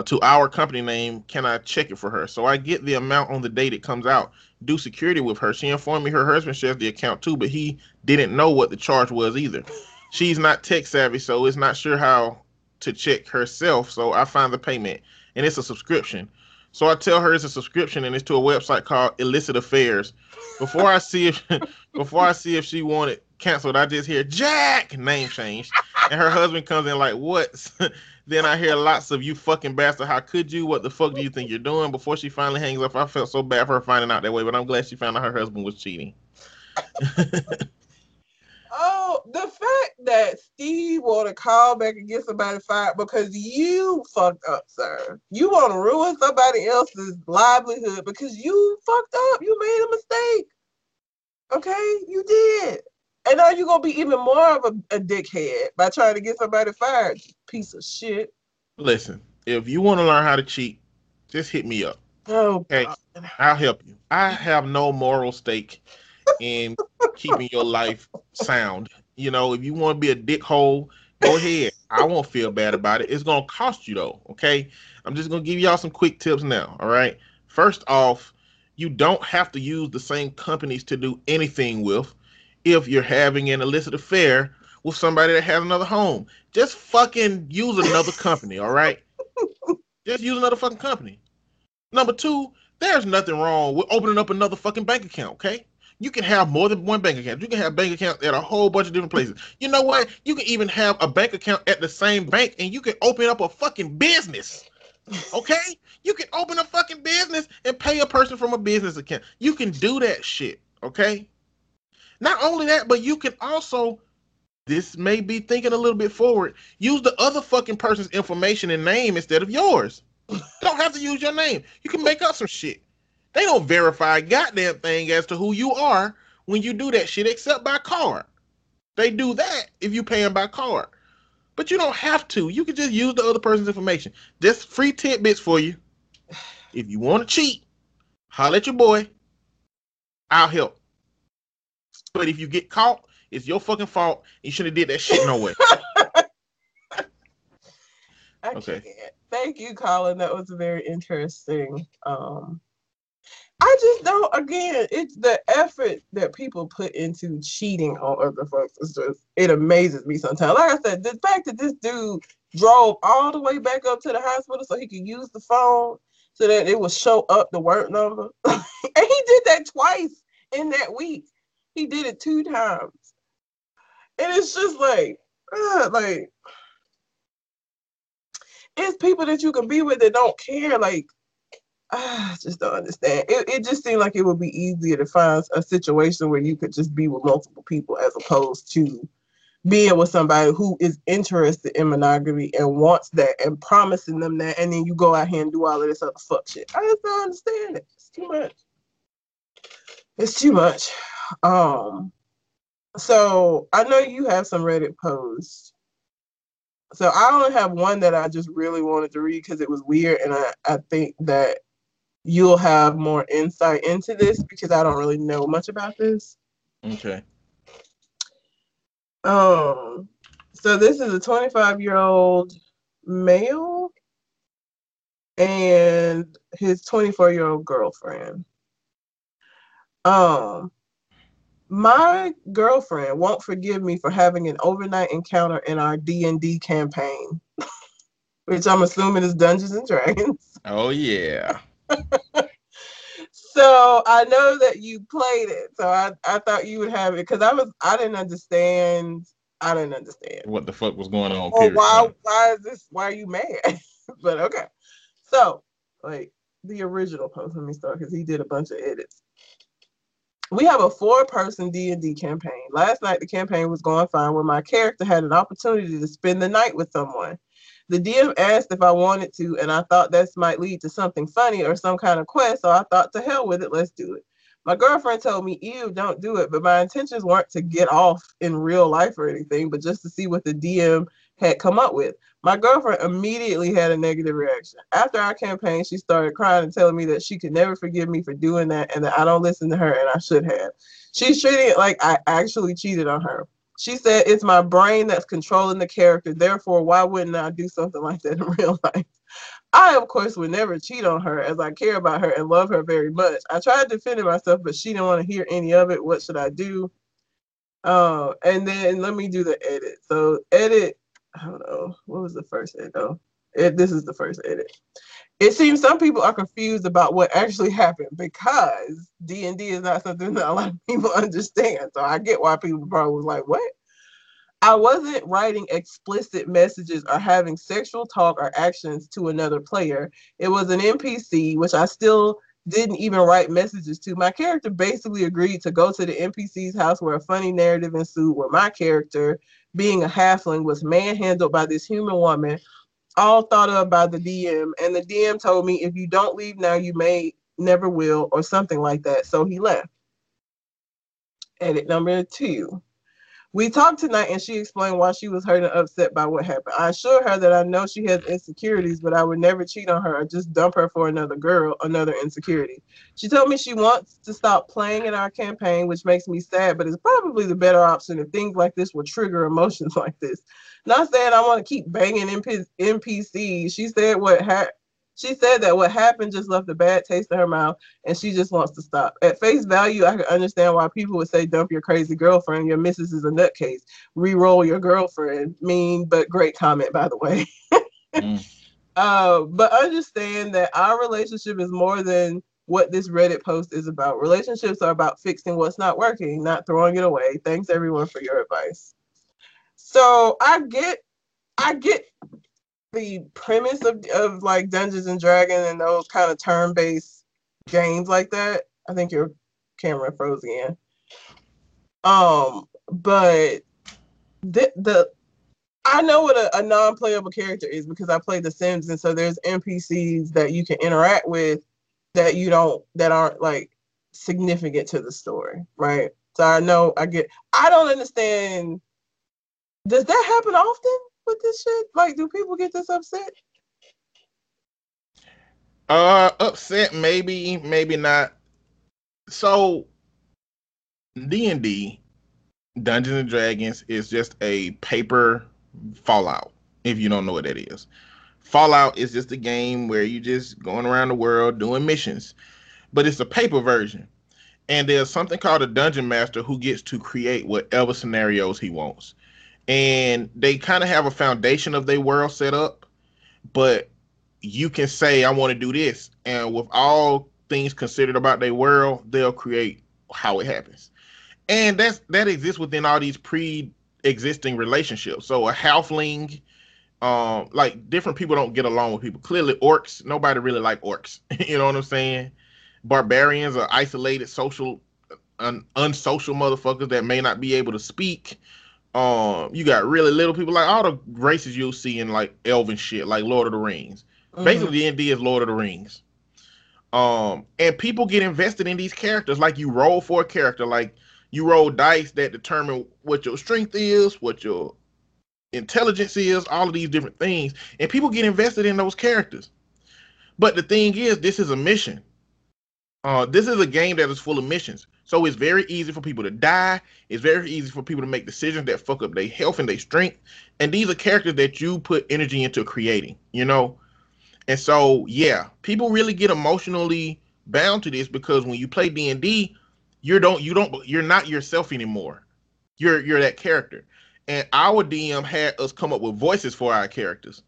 Uh, to our company name. Can I check it for her? So I get the amount on the date it comes out. Do security with her. She informed me her husband shares the account too, but he didn't know what the charge was either. She's not tech savvy, so it's not sure how to check herself. So I find the payment, and it's a subscription. So I tell her it's a subscription, and it's to a website called Illicit Affairs. Before I see if before I see if she wanted canceled, I just hear Jack name change, and her husband comes in like, "What?" Then I hear lots of you fucking bastard. How could you? What the fuck do you think you're doing? Before she finally hangs up, I felt so bad for her finding out that way, but I'm glad she found out her husband was cheating. Oh, the fact that Steve want to call back and get somebody fired because you fucked up, sir. You want to ruin somebody else's livelihood because you fucked up. You made a mistake. Okay, you did. And now you're gonna be even more of a, a dickhead by trying to get somebody fired. Piece of shit. Listen, if you want to learn how to cheat, just hit me up. Oh, Hey. God. I'll help you. I have no moral stake in keeping your life sound. You know, if you want to be a dickhole, go ahead. I won't feel bad about it. It's gonna cost you though. Okay. I'm just gonna give y'all some quick tips now. All right. First off, you don't have to use the same companies to do anything with if you're having an illicit affair with somebody that has another home. Just fucking use another company, all right? Just use another fucking company. Number two, there's nothing wrong with opening up another fucking bank account, okay? You can have more than one bank account. You can have bank accounts at a whole bunch of different places. You know what? You can even have a bank account at the same bank and you can open up a fucking business. Okay? You can open a fucking business and pay a person from a business account. You can do that shit, okay? Not only that, but you can also this may be thinking a little bit forward. Use the other fucking person's information and name instead of yours. You don't have to use your name. You can make up some shit. They don't verify a goddamn thing as to who you are when you do that shit, except by card. They do that if you pay them by card. But you don't have to. You can just use the other person's information. Just free tidbits for you. If you want to cheat, holler at your boy. I'll help. But if you get caught, it's your fucking fault. You shouldn't have did that shit no way. Okay. can't. Thank you, Colin. That was very interesting. Um, I just don't. Again, it's the effort that people put into cheating on other folks. It's just it amazes me sometimes. Like I said, the fact that this dude drove all the way back up to the hospital so he could use the phone so that it would show up the work number, and he did that twice in that week. He did it two times, and it's just like, like it's people that you can be with that don't care. Like, ah, I just don't understand. It, it just seemed like it would be easier to find a situation where you could just be with multiple people as opposed to being with somebody who is interested in monogamy and wants that and promising them that, and then you go out here and do all of this other fuck shit. I just don't understand it. It's too much. It's too much. Um. So I know you have some Reddit posts. So I only have one that I just really wanted to read because it was weird, and I, I think that you'll have more insight into this because I don't really know much about this. Okay. Um, so this is a 25 year old male and his 24 year old girlfriend. Um, my girlfriend won't forgive me for having an overnight encounter in our D and D campaign, which I'm assuming is Dungeons and Dragons. Oh yeah. So I know that you played it, so I, I thought you would have it because I was I didn't understand. I didn't understand. What the fuck was going on? Or why why is this why are you mad? but okay. So like the original post, let me start because he did a bunch of edits. We have a four-person D&D campaign. Last night the campaign was going fine when my character had an opportunity to spend the night with someone. The DM asked if I wanted to, and I thought this might lead to something funny or some kind of quest, so I thought to hell with it, let's do it. My girlfriend told me, ew, don't do it, but my intentions weren't to get off in real life or anything, but just to see what the DM had come up with. My girlfriend immediately had a negative reaction. After our campaign, she started crying and telling me that she could never forgive me for doing that and that I don't listen to her and I should have. She's treating it like I actually cheated on her. She said it's my brain that's controlling the character, therefore, why wouldn't I do something like that in real life? I, of course, would never cheat on her as I care about her and love her very much. I tried defending myself, but she didn't want to hear any of it. What should I do? Uh, and then let me do the edit. So edit, I don't know, what was the first edit? Oh, it, this is the first edit. It seems some people are confused about what actually happened because D and D is not something that a lot of people understand. So I get why people probably was like, "What?" I wasn't writing explicit messages or having sexual talk or actions to another player. It was an NPC, which I still didn't even write messages to. My character basically agreed to go to the NPC's house where a funny narrative ensued, where my character, being a halfling, was manhandled by this human woman, all thought of by the DM. And the DM told me, if you don't leave now, you may never will, or something like that. So he left. Edit number two. We talked tonight and she explained why she was hurt and upset by what happened. I assured her that I know she has insecurities, but I would never cheat on her or just dump her for another girl, another insecurity. She told me she wants to stop playing in our campaign, which makes me sad, but it's probably the better option if things like this will trigger emotions like this. Not saying I want to keep banging NPCs. She said what ha- she said that what happened just left a bad taste in her mouth and she just wants to stop. At face value, I can understand why people would say dump your crazy girlfriend. Your missus is a nutcase. Reroll your girlfriend. Mean but great comment, by the way. mm. uh, but understand that our relationship is more than what this Reddit post is about. Relationships are about fixing what's not working, not throwing it away. Thanks everyone for your advice. So I get I get the premise of, of like Dungeons and Dragons and those kind of turn based games like that. I think your camera froze again. Um, but the the I know what a, a non playable character is because I play The Sims, and so there's NPCs that you can interact with that you don't that aren't like significant to the story, right? So I know I get. I don't understand. Does that happen often? With this shit? Like, do people get this upset? Uh, upset maybe, maybe not. So, D and D, Dungeons and Dragons is just a paper Fallout. If you don't know what that is, Fallout is just a game where you're just going around the world doing missions, but it's a paper version. And there's something called a dungeon master who gets to create whatever scenarios he wants and they kind of have a foundation of their world set up, but you can say I want to do this, and with all things considered about their world, they'll create how it happens, and that's that exists within all these pre-existing relationships. So a halfling, um, like different people don't get along with people. Clearly, orcs, nobody really like orcs. you know what I'm saying? Barbarians are isolated, social, un- unsocial motherfuckers that may not be able to speak um, you got really little people like all the races you'll see in like Elven shit, like Lord of the Rings. Mm-hmm. Basically, D and D is Lord of the Rings. Um, and people get invested in these characters. Like you roll for a character, like you roll dice that determine what your strength is, what your intelligence is, all of these different things, and people get invested in those characters. But the thing is, this is a mission. Uh, this is a game that is full of missions. So it's very easy for people to die. It's very easy for people to make decisions that fuck up their health and their strength. And these are characters that you put energy into creating, you know? And so, yeah, people really get emotionally bound to this because when you play D&D, you don't you don't you're not yourself anymore. You're you're that character. And our DM had us come up with voices for our characters.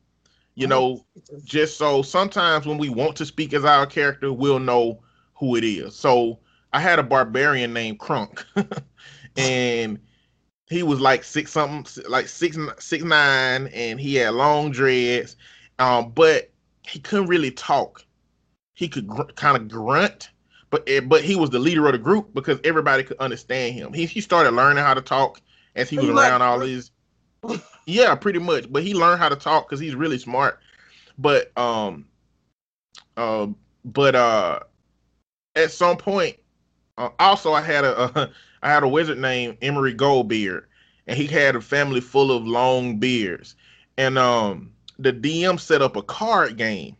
You know, just so sometimes when we want to speak as our character, we'll know who it is. So I had a barbarian named Crunk, and he was like six something, like six six nine, and he had long dreads, um, but he couldn't really talk. He could gr- kind of grunt, but eh, but he was the leader of the group because everybody could understand him. He he started learning how to talk as he was around all these. yeah, pretty much. But he learned how to talk because he's really smart. But um, uh, but uh, at some point, uh, also, I had a, had a wizard named Emery Goldbeard, and he had a family full of long beards. And um, the DM set up a card game.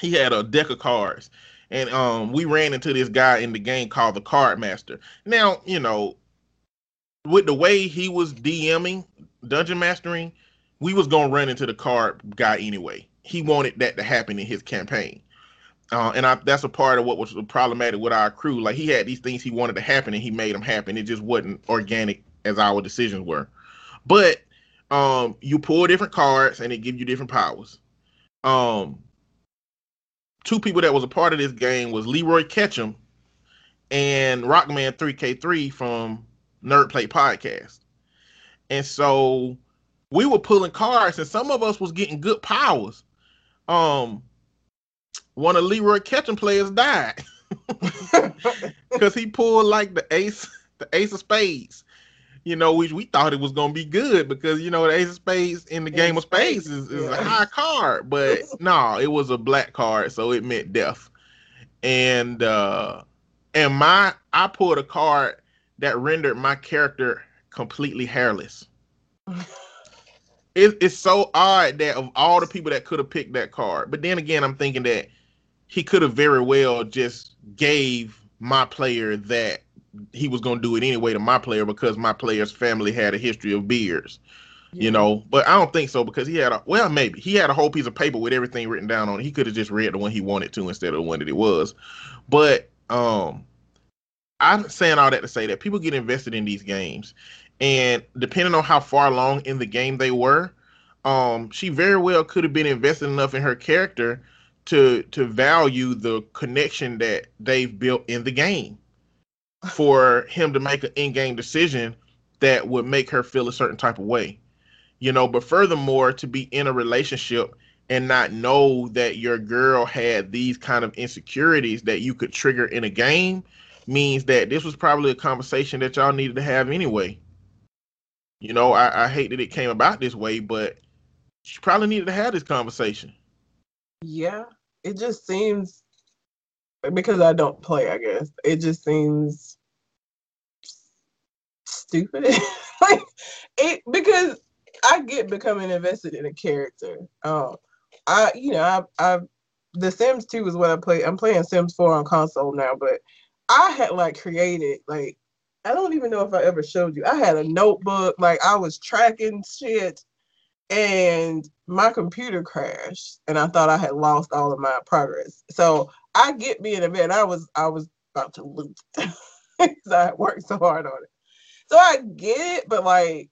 He had a deck of cards, and um, we ran into this guy in the game called the Card Master. Now, you know, with the way he was DMing, dungeon mastering, we was gonna run into the card guy anyway. He wanted that to happen in his campaign. Uh, and I, that's a part of what was problematic with our crew. Like he had these things he wanted to happen, and he made them happen. It just wasn't organic as our decisions were. But um, you pull different cards, and it gives you different powers. Um, two people that was a part of this game was Leroy Ketchum and Rockman 3K3 from Nerd Plate Podcast. And so we were pulling cards, and some of us was getting good powers. Um, one of Leroy Ketchum players died because he pulled like the ace, the ace of spades. You know, which we thought it was gonna be good because you know the ace of spades in the game of spades is, is Yeah. a high card, but no, it was a black card, so it meant death. And uh and my I pulled a card that rendered my character completely hairless. It, it's so odd that of all the people that could have picked that card, but then again, I'm thinking that he could have very well just gave my player that he was going to do it anyway to my player because my player's family had a history of beards, you know. But I don't think so because he had a well, maybe he had a whole piece of paper with everything written down on it. He could have just read the one he wanted to instead of the one that it was. But um, I'm saying all that to say that people get invested in these games, and depending on how far along in the game they were, um, she very well could have been invested enough in her character to to value the connection that they've built in the game for him to make an in-game decision that would make her feel a certain type of way. You know but furthermore to be in a relationship and not know that your girl had these kind of insecurities that you could trigger in a game means that this was probably a conversation that y'all needed to have anyway you know i, I hate that it came about this way but she probably needed to have this conversation Yeah, it just seems because I don't play, I guess. It just seems stupid. like it because I get becoming invested in a character. Um I you know, I I the Sims 2 is what I play. I'm playing Sims 4 on console now, but I had like created like I don't even know if I ever showed you. I had a notebook, like I was tracking shit and my computer crashed and I thought I had lost all of my progress. So I get being a vet. I was I was about to lose because I worked so hard on it. So I get it, but like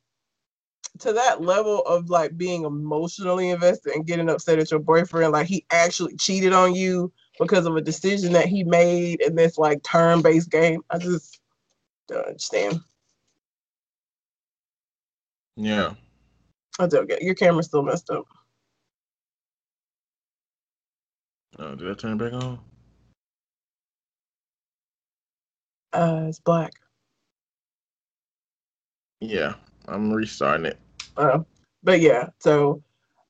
to that level of like being emotionally invested and getting upset at your boyfriend, like he actually cheated on you because of a decision that he made in this like turn-based game. I just don't understand. yeah I don't get your camera's still messed up. oh, did i turn it back on Uh it's black. yeah i'm restarting it Uh, but yeah, so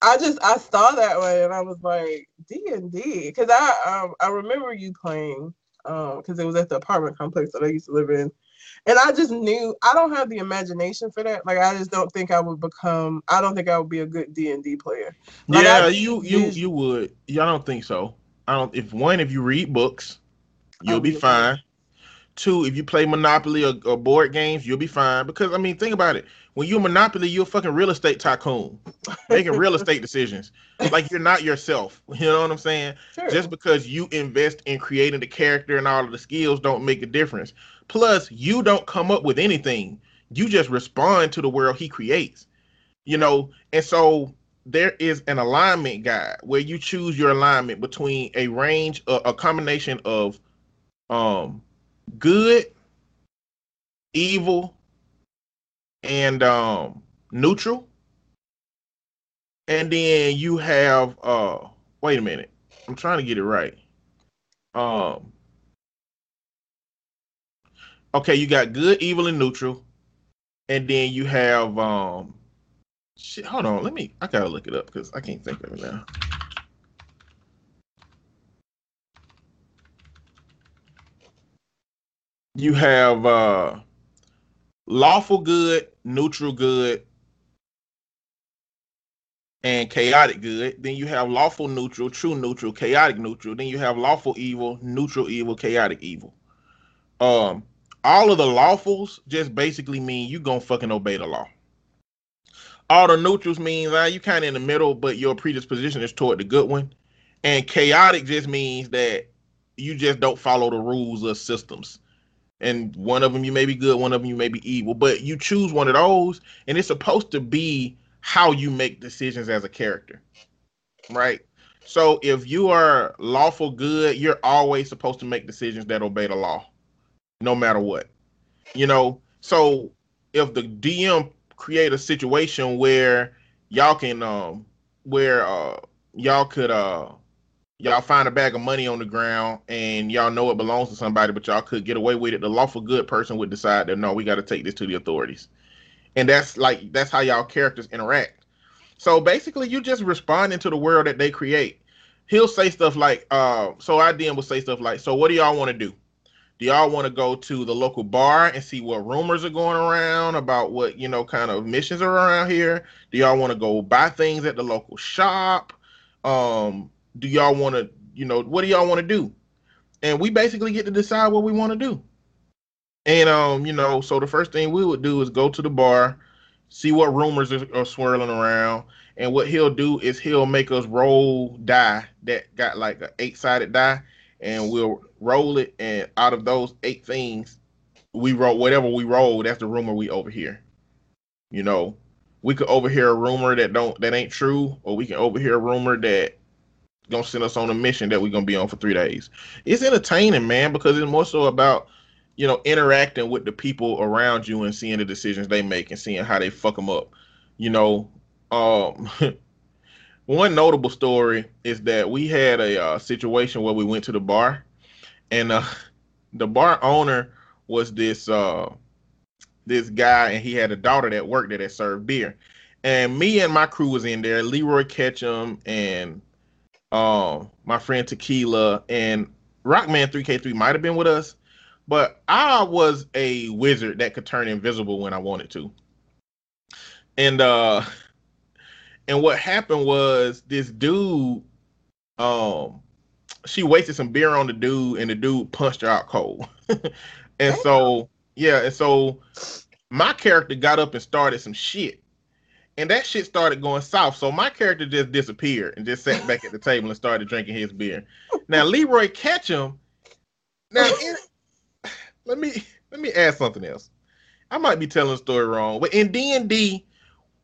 I just I saw that one and I was like D and D because I um I remember you playing um because it was at the apartment complex that I used to live in, and I just knew I don't have the imagination for that. Like I just don't think I would become. I don't think I would be a good D and D player. Like, yeah, I you you you would. Yeah, I don't think so. I don't. If one, if you read books, you'll be yeah. fine. Two, if you play Monopoly or, or board games, you'll be fine. Because I mean, think about it. When you're Monopoly, you're a fucking real estate tycoon, making real estate decisions. Like you're not yourself. You know what I'm saying? Sure. Just because you invest in creating the character and all of the skills don't make a difference. Plus, you don't come up with anything. You just respond to the world he creates. You know, and so there is an alignment guide where you choose your alignment between a range a, a combination of um good, evil, and um neutral. And then you have uh wait a minute. I'm trying to get it right. Um Okay, you got good, evil, and neutral. And then you have um shit, hold on, let me I gotta look it up because I can't think of it now. You have uh lawful good, neutral good, and chaotic good. Then you have lawful neutral, true neutral, chaotic neutral. Then you have lawful evil, neutral evil, chaotic evil. Um, all of the lawfuls just basically mean you gonna fucking obey the law. All the neutrals means uh, you kind of in the middle, but your predisposition is toward the good one. And chaotic just means that you just don't follow the rules of systems. And one of them you may be good, one of them you may be evil, but you choose one of those, and it's supposed to be how you make decisions as a character, right? So if you are lawful good, you're always supposed to make decisions that obey the law, no matter what. You know, so if the DM create a situation where y'all can um where uh y'all could uh y'all find a bag of money on the ground and y'all know it belongs to somebody, but y'all could get away with it, the lawful good person would decide that no, we got to take this to the authorities. And that's like that's how y'all characters interact. So basically, you just responding to the world that they create. He'll say stuff like, uh, so IDM will say stuff like, so what do y'all want to do? Do y'all want to go to the local bar and see what rumors are going around about what you know kind of missions are around here? Do y'all want to go buy things at the local shop? Um, do y'all want to, you know, what do y'all want to do? And we basically get to decide what we want to do. And um, you know, so the first thing we would do is go to the bar, see what rumors are, are swirling around, and what he'll do is he'll make us roll die that got like an eight-sided die, and we'll roll it, and out of those eight things, we roll whatever we roll. That's the rumor we overhear. You know, we could overhear a rumor that don't that ain't true, or we can overhear a rumor that gonna send us on a mission that we're gonna be on for three days. It's entertaining, man, because it's more so about you know interacting with the people around you and seeing the decisions they make and seeing how they fuck them up. You know, um, one notable story is that we had a uh, situation where we went to the bar, and uh, the bar owner was this uh, this guy, and he had a daughter that worked there that served beer. And me and my crew was in there, Leroy Ketchum and um my friend Tequila and Rockman 3K3 might have been with us, but I was a wizard that could turn invisible when I wanted to. And uh and what happened was this dude um she wasted some beer on the dude and the dude punched her out cold. and so yeah, and so my character got up and started some shit and that shit started going south. So my character just disappeared and just sat back at the table and started drinking his beer. Now Leroy Ketchum. Now in, let me let me add something else. I might be telling the story wrong, but in D and D,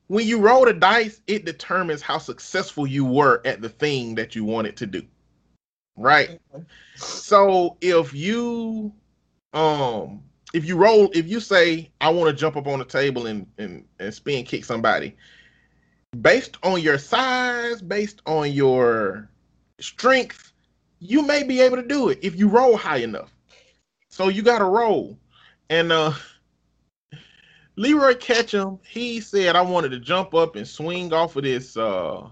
when you roll the dice, it determines how successful you were at the thing that you wanted to do. Right. So if you um if you roll, if you say I want to jump up on the table and and and spin kick somebody, based on your size, based on your strength, you may be able to do it if you roll high enough. So you got to roll, and uh, Leroy Ketchum, he said I wanted to jump up and swing off of this, uh,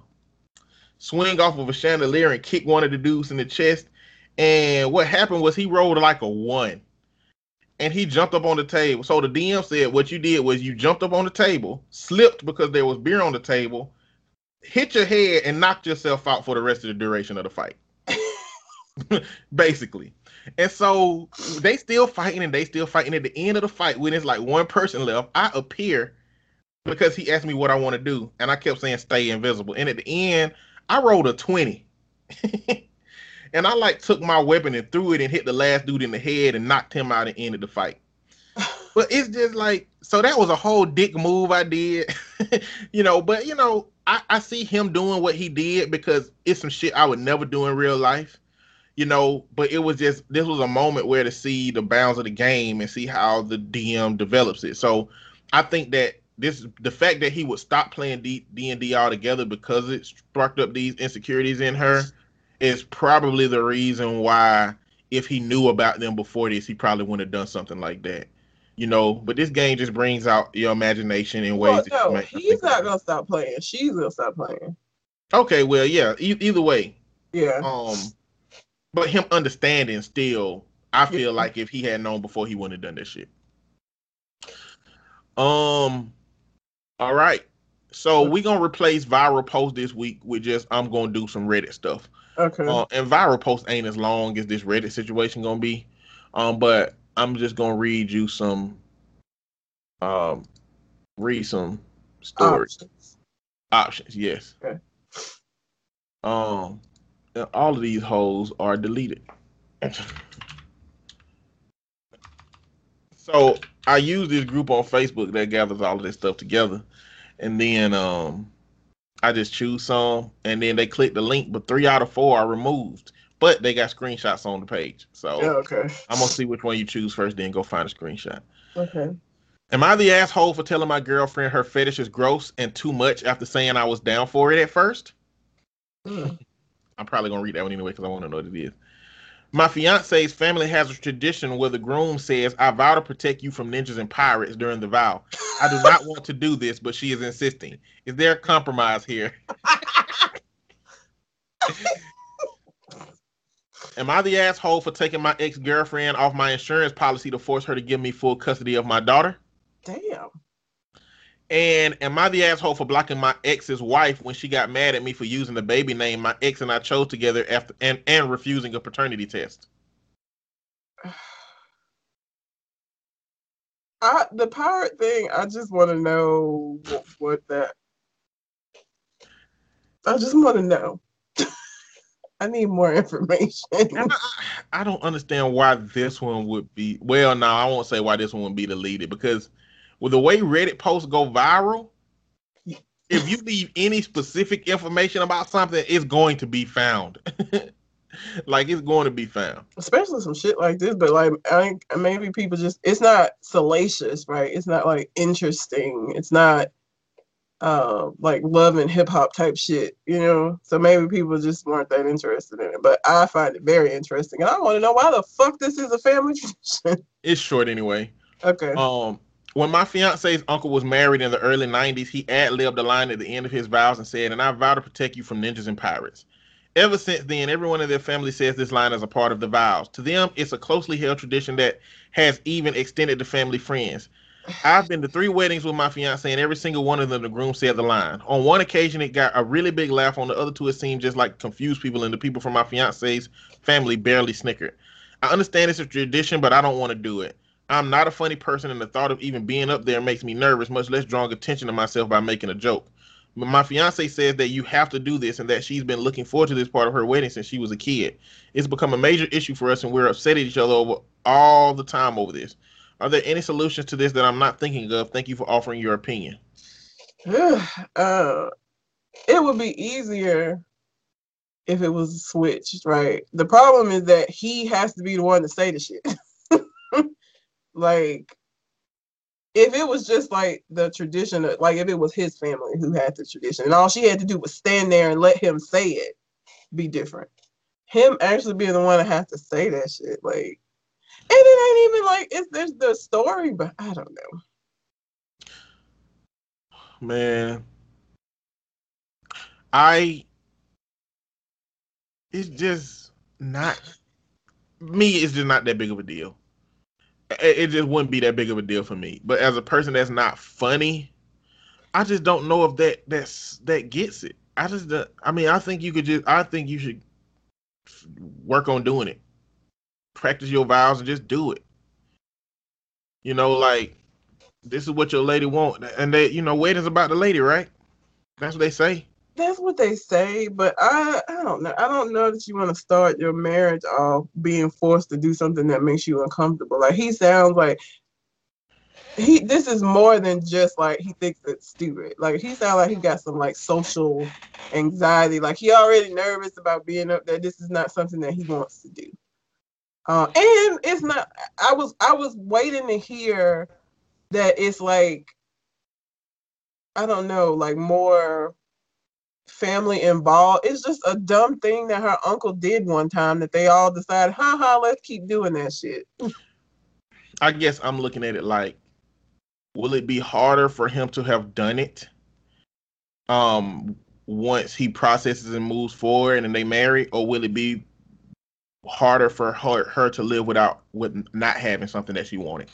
swing off of a chandelier and kick one of the dudes in the chest. And what happened was he rolled like a one and he jumped up on the table. So the DM said, What you did was you jumped up on the table, slipped because there was beer on the table, hit your head, and knocked yourself out for the rest of the duration of the fight. Basically. And so they still fighting and they still fighting at the end of the fight when it's like one person left. I appear because he asked me what I want to do, and I kept saying stay invisible. And at the end, I rolled a 20. and I like took my weapon and threw it and hit the last dude in the head and knocked him out and ended the fight. but it's just like so that was a whole dick move I did, you know. But you know, I, I see him doing what he did because it's some shit I would never do in real life, you know. But it was just this was a moment where to see the bounds of the game and see how the DM develops it. So I think that this the fact that he would stop playing D and D altogether because it sparked up these insecurities in her is probably the reason why if he knew about them before this, he probably wouldn't have done something like that. You know, but this game just brings out your imagination in ways. Well, no, he's not gonna stop playing. She's gonna stop playing. Okay, well, yeah. E- either way. Yeah. Um, but him understanding still, I feel yeah. like if he had known before, he wouldn't have done this shit. Um. All right. So we're gonna replace viral post this week with just I'm gonna do some Reddit stuff. Okay. Uh, and viral post ain't as long as this Reddit situation gonna be. Um, but I'm just gonna read you some um read some stories. Options, Options yes. Okay. Um all of these holes are deleted. so I use this group on Facebook that gathers all of this stuff together. And then um I just choose some, and then they click the link, but three out of four are removed. But they got screenshots on the page, so yeah, okay. I'm gonna see which one you choose first, then go find a screenshot. Okay. Am I the asshole for telling my girlfriend her fetish is gross and too much after saying I was down for it at first? Mm. I'm probably gonna read that one anyway because I want to know what it is. My fiance's family has a tradition where the groom says, I vow to protect you from ninjas and pirates during the vow. I do not want to do this, but she is insisting. Is there a compromise here? Am I the asshole for taking my ex girlfriend off my insurance policy to force her to give me full custody of my daughter? Damn. And am I the asshole for blocking my ex's wife when she got mad at me for using the baby name my ex and I chose together after and, and refusing a paternity test? I, the pirate thing, I just want to know what, what that. I just want to know. I need more information. I, I don't understand why this one would be. Well, no, I won't say why this one would be deleted because with the way Reddit posts go viral, if you leave any specific information about something, it's going to be found. like it's going to be found. Especially some shit like this, but like I think maybe people just it's not salacious, right? It's not like interesting. It's not uh like love and hip hop type shit, you know. So maybe people just weren't that interested in it. But I find it very interesting. And I want to know why the fuck this is a family tradition. It's short anyway. Okay. Um when my fiance's uncle was married in the early 90s, he ad libbed a line at the end of his vows and said, And I vow to protect you from ninjas and pirates. Ever since then, everyone in their family says this line as a part of the vows. To them, it's a closely held tradition that has even extended to family friends. I've been to three weddings with my fiance, and every single one of them, the groom said the line. On one occasion, it got a really big laugh. On the other two, it seemed just like confused people, and the people from my fiance's family barely snickered. I understand it's a tradition, but I don't want to do it. I'm not a funny person, and the thought of even being up there makes me nervous, much less drawing attention to myself by making a joke. But my fiance says that you have to do this and that she's been looking forward to this part of her wedding since she was a kid. It's become a major issue for us, and we're upset at each other over all the time over this. Are there any solutions to this that I'm not thinking of? Thank you for offering your opinion. uh, it would be easier if it was switched, right? The problem is that he has to be the one to say the shit. Like, if it was just like the tradition, like if it was his family who had the tradition, and all she had to do was stand there and let him say it, be different. Him actually being the one that has to say that shit, like, and it ain't even like it's there's the story, but I don't know. Man, I it's just not me. It's just not that big of a deal it just wouldn't be that big of a deal for me. But as a person that's not funny, I just don't know if that that's that gets it. I just I mean I think you could just I think you should work on doing it. Practice your vows and just do it. You know, like this is what your lady want, and they you know wedding's about the lady, right? That's what they say that's what they say, but I I don't know. I don't know that you want to start your marriage off being forced to do something that makes you uncomfortable. Like he sounds like he this is more than just like he thinks it's stupid. Like he sounds like he got some like social anxiety. Like he already nervous about being up there. This is not something that he wants to do. Uh, and it's not. I was I was waiting to hear that it's like I don't know, like more family involved. It's just a dumb thing that her uncle did one time that they all decided, haha, let's keep doing that shit. I guess I'm looking at it like, will it be harder for him to have done it? Um, once he processes and moves forward and they marry, or will it be harder for her, her to live without with not having something that she wanted?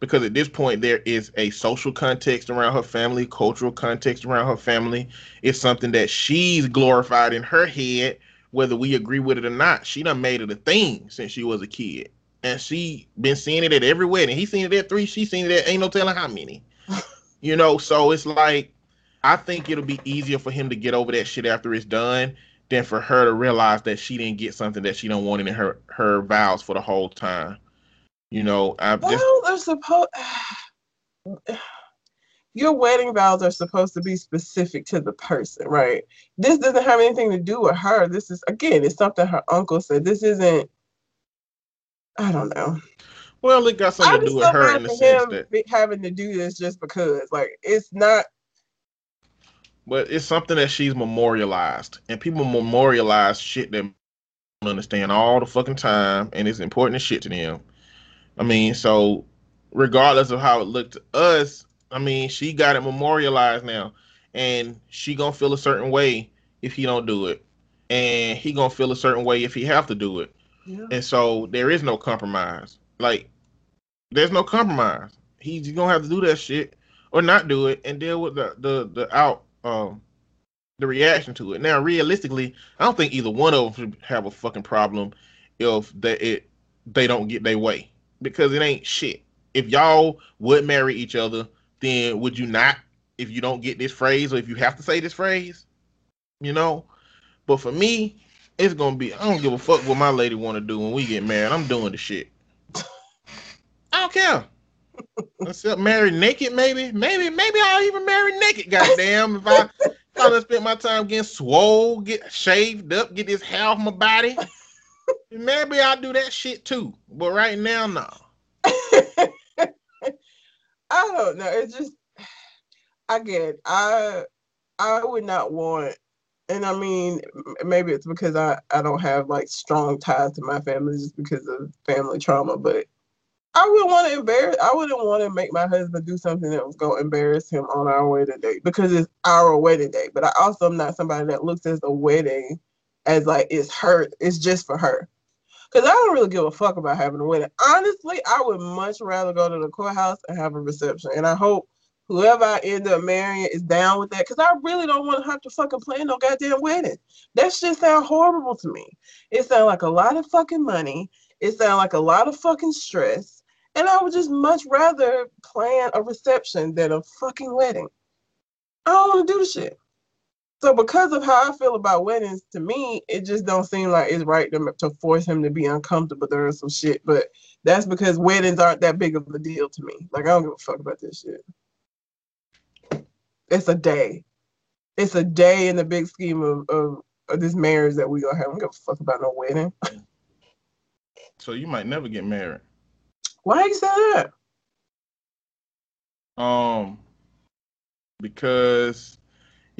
Because at this point there is a social context around her family, cultural context around her family. It's something that she's glorified in her head, whether we agree with it or not. She done made it a thing since she was a kid. And she been seeing it at every wedding. He seen it at three, she seen it at ain't no telling how many. you know, so it's like I think it'll be easier for him to get over that shit after it's done than for her to realize that she didn't get something that she don't want in her her vows for the whole time. You know, I well, just... they're supposed. Your wedding vows are supposed to be specific to the person, right? This doesn't have anything to do with her. This is again, it's something her uncle said. This isn't. I don't know. Well, it got something to do with her in the sense that having to do this just because, like, it's not. but it's something that she's memorialized, and people memorialize shit that understand all the fucking time, and it's important as shit to them. I mean, so regardless of how it looked to us, I mean, she got it memorialized now, and she gonna feel a certain way if he don't do it, and he gonna feel a certain way if he have to do it, Yeah. and so there is no compromise. Like, there's no compromise. He's gonna have to do that shit or not do it and deal with the the the out um the reaction to it. Now, realistically, I don't think either one of them should have a fucking problem if they it they don't get their way because it ain't shit. If y'all would marry each other, then would you not? If you don't get this phrase or if you have to say this phrase, you know. But for me, it's gonna be I don't give a fuck what my lady want to do when we get married. I'm doing the shit. I don't care. Except married naked, maybe, maybe, maybe I'll even marry naked. Goddamn, if I if I done spent my time getting swole, get shaved up, get this hair off my body, maybe I'll do that shit too. But right now, no. I don't know. It's just I get it. I I would not want and I mean maybe it's because I, I don't have like strong ties to my family just because of family trauma, but I wouldn't want to embarrass I wouldn't want to make my husband do something that was gonna embarrass him on our wedding day because it's our wedding day. But I also am not somebody that looks at the wedding as like it's her, it's just for her. Cause I don't really give a fuck about having a wedding. Honestly, I would much rather go to the courthouse and have a reception. And I hope whoever I end up marrying is down with that. Cause I really don't want to have to fucking plan no goddamn wedding. That shit sound horrible to me. It sounds like a lot of fucking money. It sounds like a lot of fucking stress. And I would just much rather plan a reception than a fucking wedding. I don't want to do the shit. So because of how I feel about weddings, to me, it just don't seem like it's right to, to force him to be uncomfortable during some shit. But that's because weddings aren't that big of a deal to me. Like I don't give a fuck about this shit. It's a day. It's a day in the big scheme of, of, of this marriage that we gonna have. I don't give a fuck about no wedding. So you might never get married. Why you say that? Um, because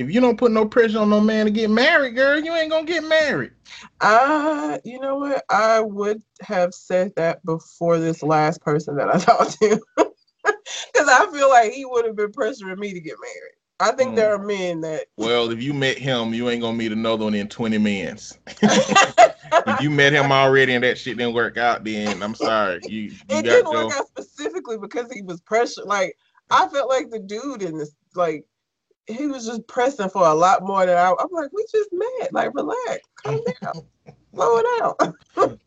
if you don't put no pressure on no man to get married, girl, you ain't gonna get married. I, you know what? I would have said that before this last person that I talked to, because I feel like he would have been pressuring me to get married. I think Mm. there are men that. Well, if you met him, you ain't gonna meet another one in 20 minutes. if you met him already and that shit didn't work out, then I'm sorry. You, you it got didn't work out specifically because he was pressured. Like I felt like the dude in this, like he was just pressing for a lot more than I. I'm like, we just met. Like, relax, calm down, slow it down.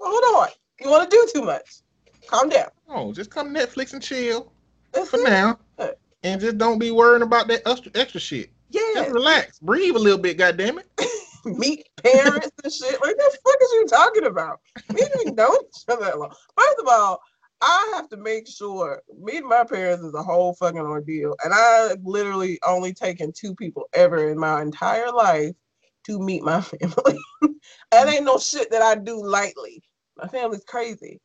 Hold on, you want to do too much. Calm down. Oh, just come Netflix and chill That's for it. now. Uh, and just don't be worrying about that extra, extra shit. Yeah, Just relax. Breathe a little bit, goddamn it. meet parents and shit. Like, the fuck is you talking about? We didn't know each other that long. First of all, I have to make sure meeting my parents is a whole fucking ordeal. And I've literally only taken two people ever in my entire life to meet my family. that ain't no shit that I do lightly. My family's crazy.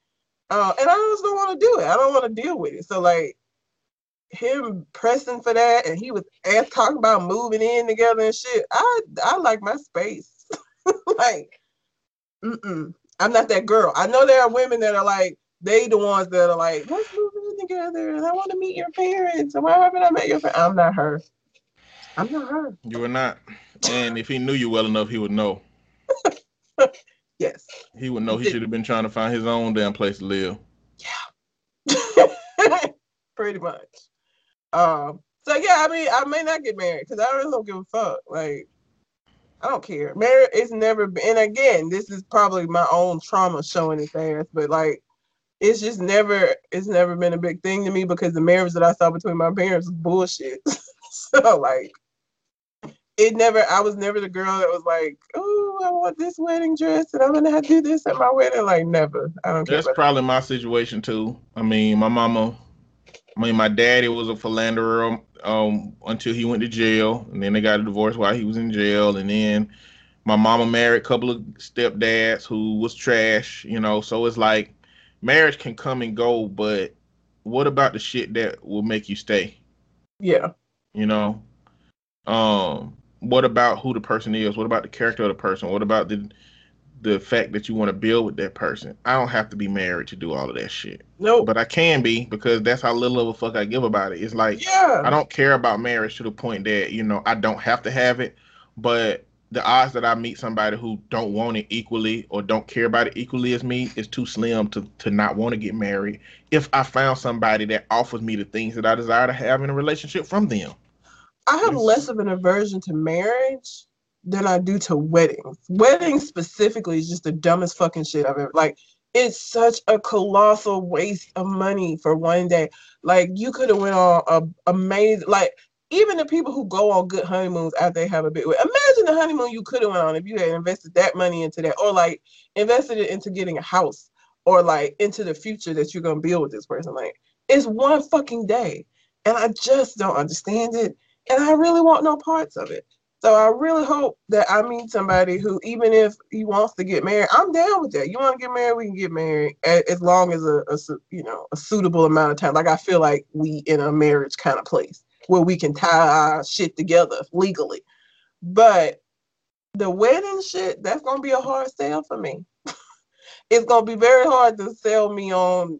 Uh, and I just don't want to do it. I don't want to deal with it. So like him pressing for that and he was ass talking about moving in together and shit. I I like my space. like, mm-mm. I'm not that girl. I know there are women that are like, they the ones that are like, let's move in together and I want to meet your parents. And why haven't I met your parents? I'm not her. I'm not her. You are not. And if he knew you well enough, he would know. Yes. He would know he should have been trying to find his own damn place to live. Yeah. Pretty much. Um, so yeah, I mean, I may not get married because I really don't give a fuck. Like, I don't care. Marriage it's never been. And again, this is probably my own trauma showing its ass. But like, it's just never. It's never been a big thing to me because the marriage that I saw between my parents was bullshit. so like, it never. I was never the girl that was like, oh, I want this wedding dress and I'm gonna have to do this at my wedding. Like, never. I don't. That's probably my situation too. I mean, my mama, I mean, my daddy was a philanderer um, until he went to jail, and then they got a divorce while he was in jail, and then my mama married a couple of stepdads who was trash, you know. So it's like marriage can come and go, but what about the shit that will make you stay? yeah. You know, Um, what about who the person is? What about the character of the person? What about the the fact that you want to build with that person? I don't have to be married to do all of that shit. No, But I can be because that's how little of a fuck I give about it. It's like yeah, I don't care about marriage to the point that you know I don't have to have it, but the odds that I meet somebody who don't want it equally or don't care about it equally as me is too slim to to not want to get married. If I found somebody that offers me the things that I desire to have in a relationship from them, I have less of an aversion to marriage than I do to weddings. Weddings specifically is just the dumbest fucking shit I've ever like. It's such a colossal waste of money for one day. Like you could have went on a amazing like even the people who go on good honeymoons after they have a big imagine the honeymoon you could have went on if you had invested that money into that or like invested it into getting a house or like into the future that you're gonna build with this person. Like it's one fucking day. And I just don't understand it and I really want no parts of it. So I really hope that I meet somebody who, even if he wants to get married, I'm down with that. You want to get married, we can get married as long as a, a you know a suitable amount of time. Like I feel like we in a marriage kind of place where we can tie our shit together legally. But the wedding shit, that's gonna be a hard sell for me. it's gonna be very hard to sell me on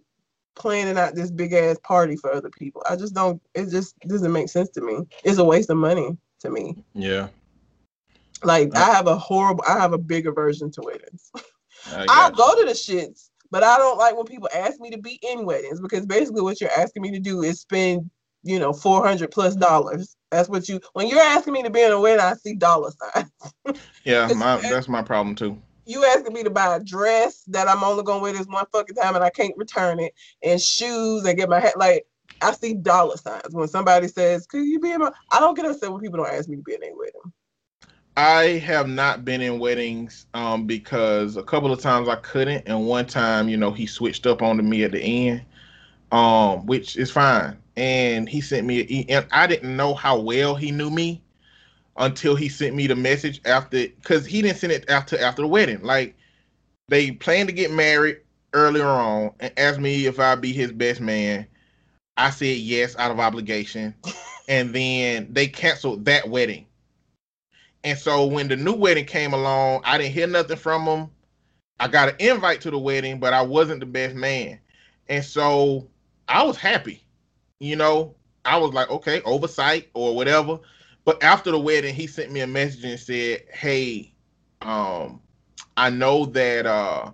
planning out this big ass party for other people. I just don't. It just doesn't make sense to me. It's a waste of money to me. yeah, Like I have a horrible. I have a big aversion to weddings. I I'll go to the shits, but I don't like when people ask me to be in weddings because basically what you're asking me to do is spend, you know, four hundred plus dollars. That's what you. When you're asking me to be in a wedding, I see dollar signs. yeah. My, that's my problem too. you asking me to buy a dress that I'm only gonna wear this one fucking time and I can't return it, and shoes and get my hat like I see dollar signs when somebody says, "Could you be in my?" I don't get upset when people don't ask me to be in their wedding. I have not been in weddings um, because a couple of times I couldn't, and one time, you know, he switched up onto me at the end, um, which is fine. And he sent me, and I didn't know how well he knew me until he sent me the message after, because he didn't send it after after the wedding. Like they planned to get married earlier on, and asked me if I'd be his best man. I said yes out of obligation, and then they canceled that wedding. And so when the new wedding came along, I didn't hear nothing from him. I got an invite to the wedding, but I wasn't the best man. And so I was happy. You know, I was like, okay, oversight or whatever. But after the wedding, he sent me a message and said, Hey, um, I know that uh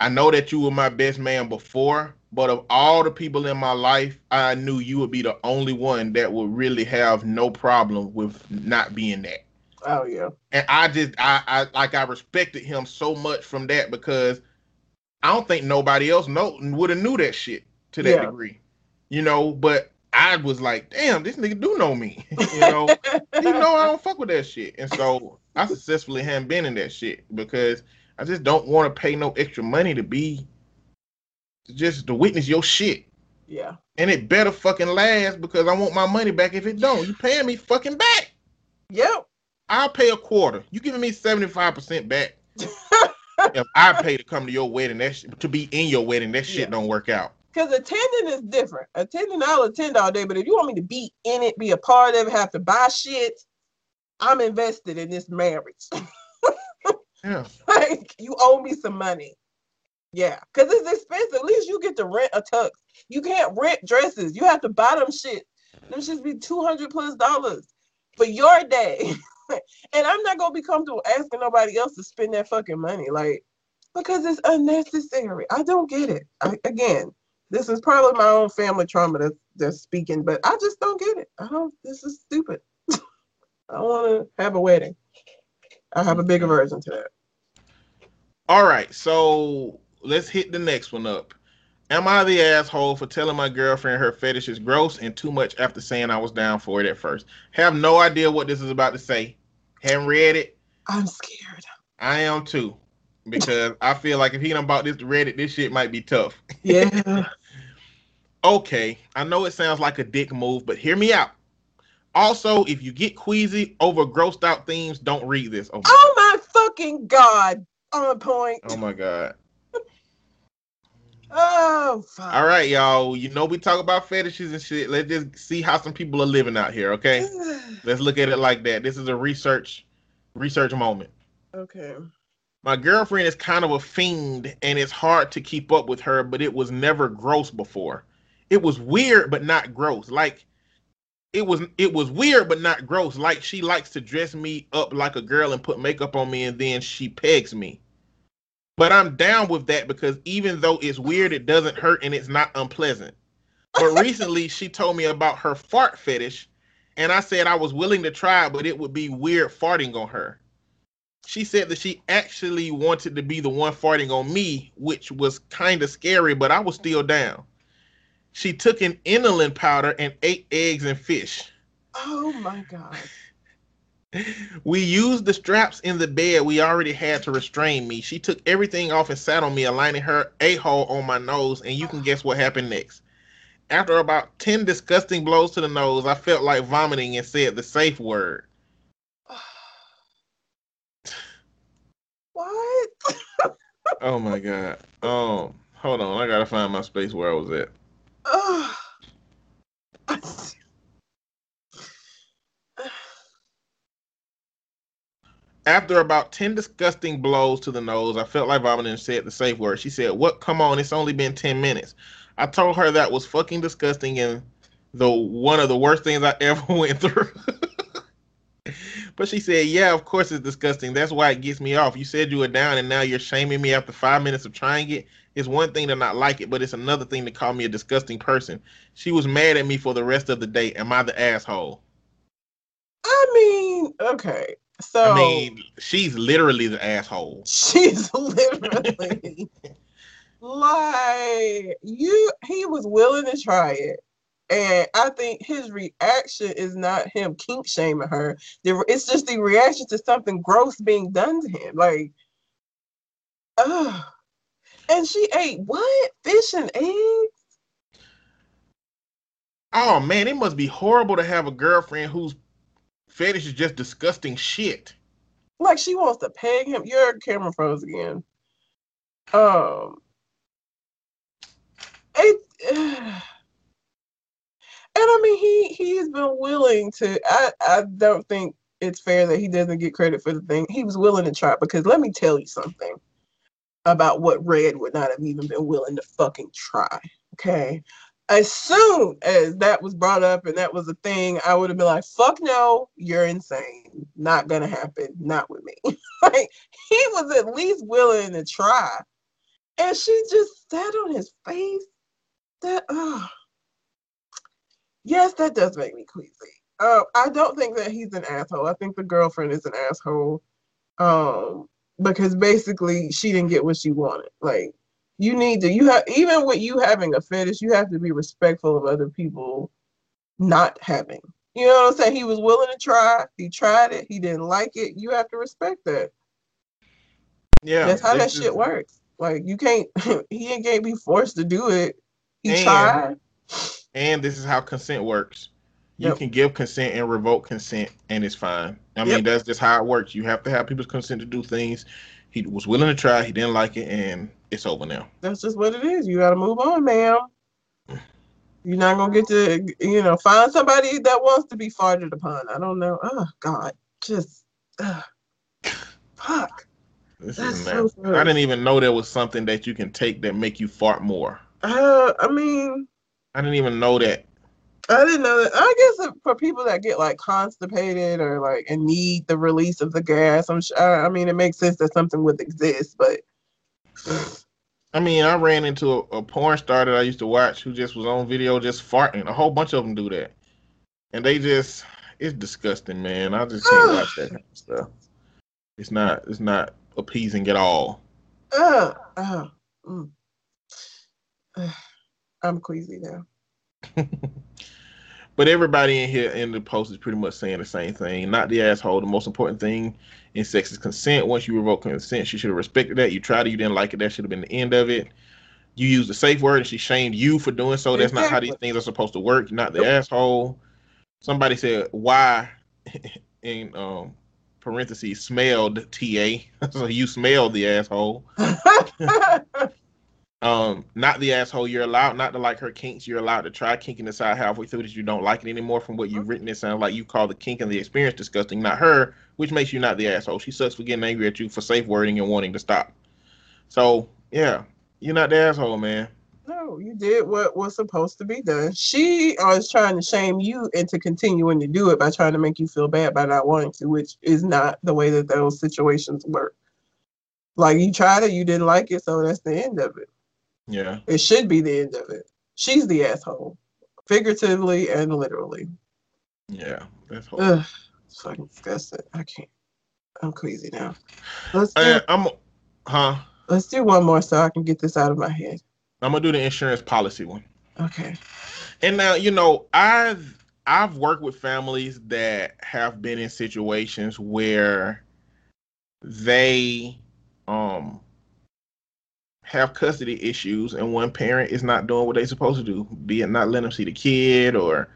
I know that you were my best man before, but of all the people in my life, I knew you would be the only one that would really have no problem with not being that Oh yeah, and I just I, I like I respected him so much from that because I don't think nobody else know would have knew that shit to that Yeah. degree, you know. But I was like, damn, this nigga do know me, you know. you know I don't fuck with that shit, and so I successfully haven't been in that shit because I just don't want to pay no extra money to be just to witness your shit. yeah. And it better fucking last because I want my money back if it don't. You paying me fucking back. Yep. I'll pay a quarter. You giving me 75% back. if I pay to come to your wedding, that sh- to be in your wedding, that shit Yeah. don't work out. Because attending is different. Attending, I'll attend all day, but if you want me to be in it, be a part of it, have to buy shit, I'm invested in this marriage. Yeah. like you owe me some money. Yeah, because it's expensive. At least you get to rent a tux. You can't rent dresses. You have to buy them shit. Them should be two hundred plus dollars for your day. and I'm not gonna be comfortable asking nobody else to spend that fucking money, like because it's unnecessary. I don't get it. I, again, this is probably my own family trauma that's that's speaking, but I just don't get it. I don't. This is stupid. I want to have a wedding. I have a big aversion to that. All right, so let's hit the next one up. Am I the asshole for telling my girlfriend her fetish is gross and too much after saying I was down for it at first? Have no idea what this is about to say. Haven't read it. I'm scared. I am too. Because I feel like if he done bought this to Reddit, this shit might be tough. Yeah. Okay, I know it sounds like a dick move, but hear me out. Also, if you get queasy over grossed out themes, don't read this. Oh my, oh my fucking god. On point. oh my god. Oh, fuck. All right, y'all. You know we talk about fetishes and shit. Let's just see how some people are living out here, okay? Let's look at it like that. This is a research research moment. okay. My girlfriend is kind of a fiend and it's hard to keep up with her, but it was never gross before. It was weird but not gross. Like it was it was weird but not gross. Like she likes to dress me up like a girl and put makeup on me and then she pegs me. But I'm down with that because even though it's weird, it doesn't hurt and it's not unpleasant. But recently she told me about her fart fetish and I said I was willing to try, but it would be weird farting on her. She said that she actually wanted to be the one farting on me, which was kind of scary, but I was still down. She took an inulin powder and ate eggs and fish. Oh my god. We used the straps in the bed we already had to restrain me. She took everything off and sat on me, aligning her a hole on my nose, and you can guess what happened next. After about 10 disgusting blows to the nose, I felt like vomiting and said the safe word. What? Oh my god. Um, hold on, I gotta find my space where I was at. After about 10 disgusting blows to the nose, I felt like vomiting and said the safe word. She said, What? Come on, it's only been 10 minutes. I told her that was fucking disgusting and the one of the worst things I ever went through. but she said, Yeah, of course it's disgusting. That's why it gets me off. You said you were down and now you're shaming me after five minutes of trying it. It's one thing to not like it, but it's another thing to call me a disgusting person. She was mad at me for the rest of the day. Am I the asshole? I mean, okay. So I mean, she's literally the asshole. she's literally like you he was willing to try it. And I think his reaction is not him kink shaming her. It's just the reaction to something gross being done to him. Like, ugh. And she ate what? Fish and eggs? Oh man, it must be horrible to have a girlfriend whose fetish is just disgusting shit. Like she wants to peg him. Your camera froze again. Um, it, and I mean he he's been willing to. I I don't think it's fair that he doesn't get credit for the thing. He was willing to try because let me tell you something about what Red would not have even been willing to fucking try. Okay. As soon as that was brought up and that was a thing, I would have been like, fuck no, you're insane. Not gonna happen. Not with me. like he was at least willing to try. And she just sat on his face. That uh yes, that does make me queasy. Uh, I don't think that he's an asshole. I think the girlfriend is an asshole. Um, because basically she didn't get what she wanted. Like you need to you have even with you having a fetish, you have to be respectful of other people not having. You know what I'm saying? He was willing to try. He tried it. He didn't like it. You have to respect that. Yeah, That's how that shit works. Like you can't he ain't can't be forced to do it. He And- tried. And this is how consent works. You Yep. can give consent and revoke consent, and it's fine. I mean, that's just how it works. You have to have people's consent to do things. He was willing to try. He didn't like it, and it's over now. That's just what it is. You gotta move on, ma'am. You're not gonna get to you know, find somebody that wants to be farted upon. I don't know. Oh God. Just uh, fuck. This That's so. I didn't even know there was something that you can take that make you fart more. Uh I mean I didn't even know that. I didn't know that. I guess for people that get like constipated or like and need the release of the gas, I'm sure. I mean, it makes sense that something would exist, but I mean, I ran into a, a porn star that I used to watch who just was on video just farting. A whole bunch of them do that, and they just it's disgusting, man. I just can't watch that kind of stuff. It's not it's not appeasing at all. uh, uh, mm. I'm queasy now. but everybody in here in the post is pretty much saying the same thing. Not the asshole. The most important thing in sex is consent. Once you revoke consent, she should have respected that. You tried it, you didn't like it. That should have been the end of it. You used the safe word and she shamed you for doing so. That's not how these things are supposed to work. You're not the asshole. Somebody said why in um parentheses smelled TA. so you smelled the asshole. Um, not the asshole. You're allowed not to like her kinks. You're allowed to try kinking decide halfway through that you don't like it anymore. From what you've written, it sounds like you call the kink and the experience disgusting, not her, which makes you not the asshole. She sucks for getting angry at you for safe wording and wanting to stop. So yeah, you're not the asshole, man. No, you did what was supposed to be done. She was trying to shame you into continuing to do it by trying to make you feel bad by not wanting to, which is not the way that those situations work. Like you tried it, you didn't like it, so that's the end of it. Yeah. It should be the end of it. She's the asshole, figuratively and literally. Yeah. That's Ugh, it's fucking disgusting. I can't. I'm crazy now. Let's do, Uh, I'm huh. let's do one more so I can get this out of my head. I'm gonna do the insurance policy one. Okay. And now, you know, I've I've worked with families that have been in situations where they um have custody issues and one parent is not doing what they're supposed to do, be it not letting them see the kid or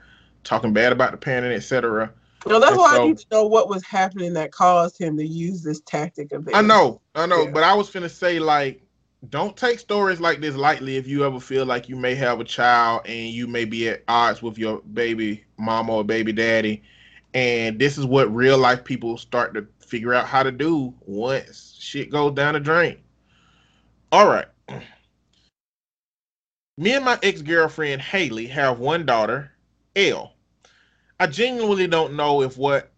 talking bad about the parent, etc. No, that's And why so- I need to know what was happening that caused him to use this tactic of I know, I know, Yeah. but I was finna say like, don't take stories like this lightly. If you ever feel like you may have a child and you may be at odds with your baby mama or baby daddy, and this is what real life people start to figure out how to do once shit goes down the drain. All right. Me and my ex girlfriend Haley have one daughter, Elle. I genuinely don't know if what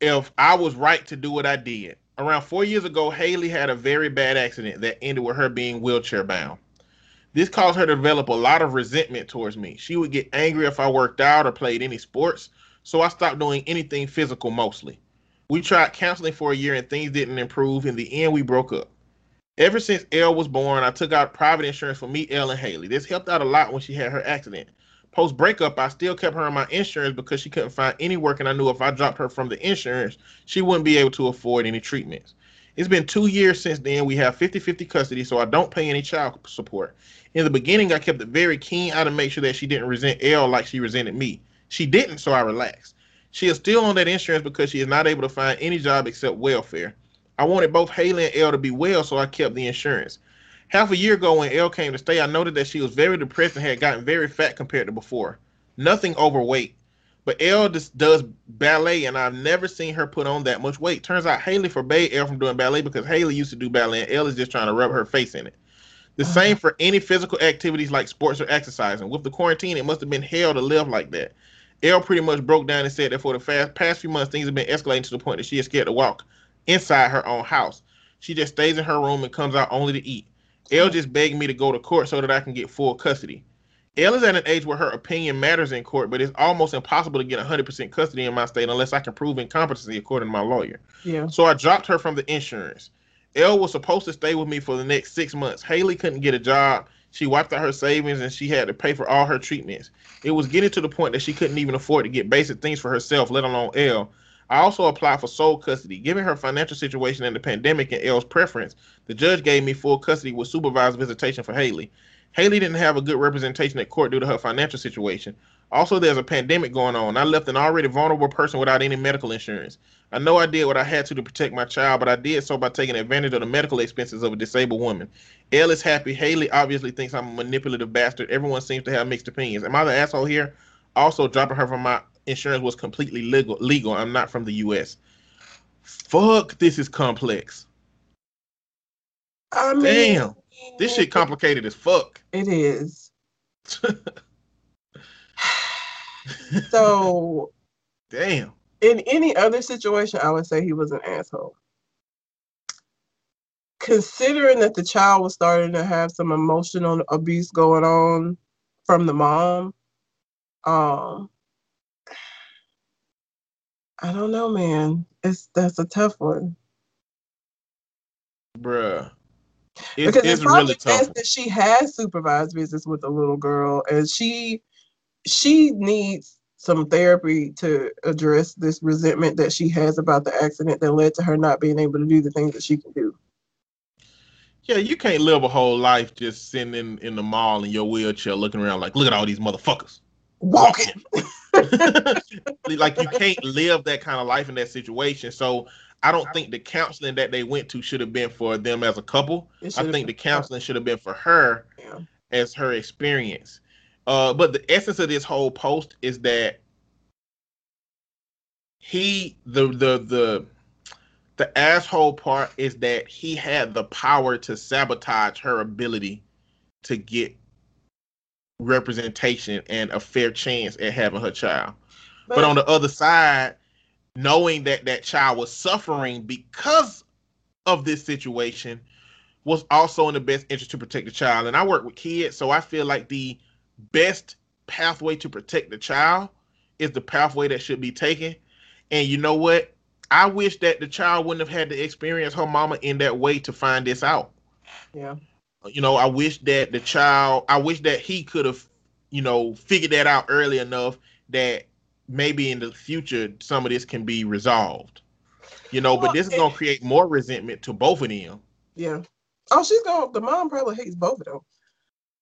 if I was right to do what I did. Around four years ago, Haley had a very bad accident that ended with her being wheelchair bound. This caused her to develop a lot of resentment towards me. She would get angry if I worked out or played any sports, so I stopped doing anything physical mostly. We tried counseling for a year and things didn't improve. In the end, we broke up. Ever since Elle was born, I took out private insurance for me, Elle, and Haley. This helped out a lot when she had her accident. Post breakup, I still kept her on my insurance because she couldn't find any work, and I knew if I dropped her from the insurance, she wouldn't be able to afford any treatments. It's been two years since then. We have 50 50 custody, so I don't pay any child support. In the beginning, I kept it very keen eye to make sure that she didn't resent Elle like she resented me. She didn't, so I relaxed. She is still on that insurance because she is not able to find any job except welfare. I wanted both Haley and Elle to be well, so I kept the insurance. Half a year ago, when Elle came to stay, I noted that she was very depressed and had gotten very fat compared to before. Nothing overweight. But Elle just does ballet, and I've never seen her put on that much weight. Turns out Haley forbade Elle from doing ballet because Haley used to do ballet, and Elle is just trying to rub her face in it. The Uh-huh. same for any physical activities like sports or exercising. With the quarantine, it must have been hell to live like that. Elle pretty much broke down and said that for the fast, past few months, things have been escalating to the point that she is scared to walk inside her own house. She just stays in her room and comes out only to eat. Elle just begged me to go to court so that I can get full custody. Elle is at an age where her opinion matters in court, but it's almost impossible to get 100% custody in my state unless I can prove incompetency according to my lawyer. Yeah. So I dropped her from the insurance. Elle was supposed to stay with me for the next six months. Haley couldn't get a job. She wiped out her savings and she had to pay for all her treatments. It was getting to the point that she couldn't even afford to get basic things for herself, let alone Elle. I also applied for sole custody. Given her financial situation and the pandemic and Elle's preference, the judge gave me full custody with supervised visitation for Haley. Haley didn't have a good representation at court due to her financial situation. Also, there's a pandemic going on. I left an already vulnerable person without any medical insurance. I know I did what I had to to protect my child, but I did so by taking advantage of the medical expenses of a disabled woman. Elle is happy. Haley obviously thinks I'm a manipulative bastard. Everyone seems to have mixed opinions. Am I the asshole here? Also, dropping her from my insurance was completely legal. Legal. I'm not from the U.S. Fuck, this is complex. I mean, Damn, this shit complicated as fuck. It is. So, Damn. in any other situation, I would say he was an asshole. Considering that the child was starting to have some emotional abuse going on from the mom, um, I don't know, man. It's that's a tough one Bruh. It's, because it's it's probably really tough. that she has supervised visits with a little girl, and she she needs some therapy to address this resentment that she has about the accident that led to her not being able to do the things that she can do. Yeah, you can't live a whole life just sitting in, in the mall in your wheelchair looking around like, look at all these motherfuckers. Walking. like you can't live that kind of life in that situation. So I don't think the counseling that they went to should have been for them as a couple. I think the counseling should have been for her Yeah. as her experience. Uh, but the essence of this whole post is that he the the the the asshole part is that he had the power to sabotage her ability to get representation and a fair chance at having her child. But, on the other side, knowing that that child was suffering because of this situation was also in the best interest to protect the child. And I work with kids, so I feel like the best pathway to protect the child is the pathway that should be taken. And you know what? I wish that the child wouldn't have had to experience her mama in that way to find this out. yeah. You know, I wish that the child, I wish that he could have, you know, figured that out early enough that maybe in the future some of this can be resolved. You know, Well, but this is gonna create more resentment to both of them. Yeah. Oh, she's to The mom probably hates both of them.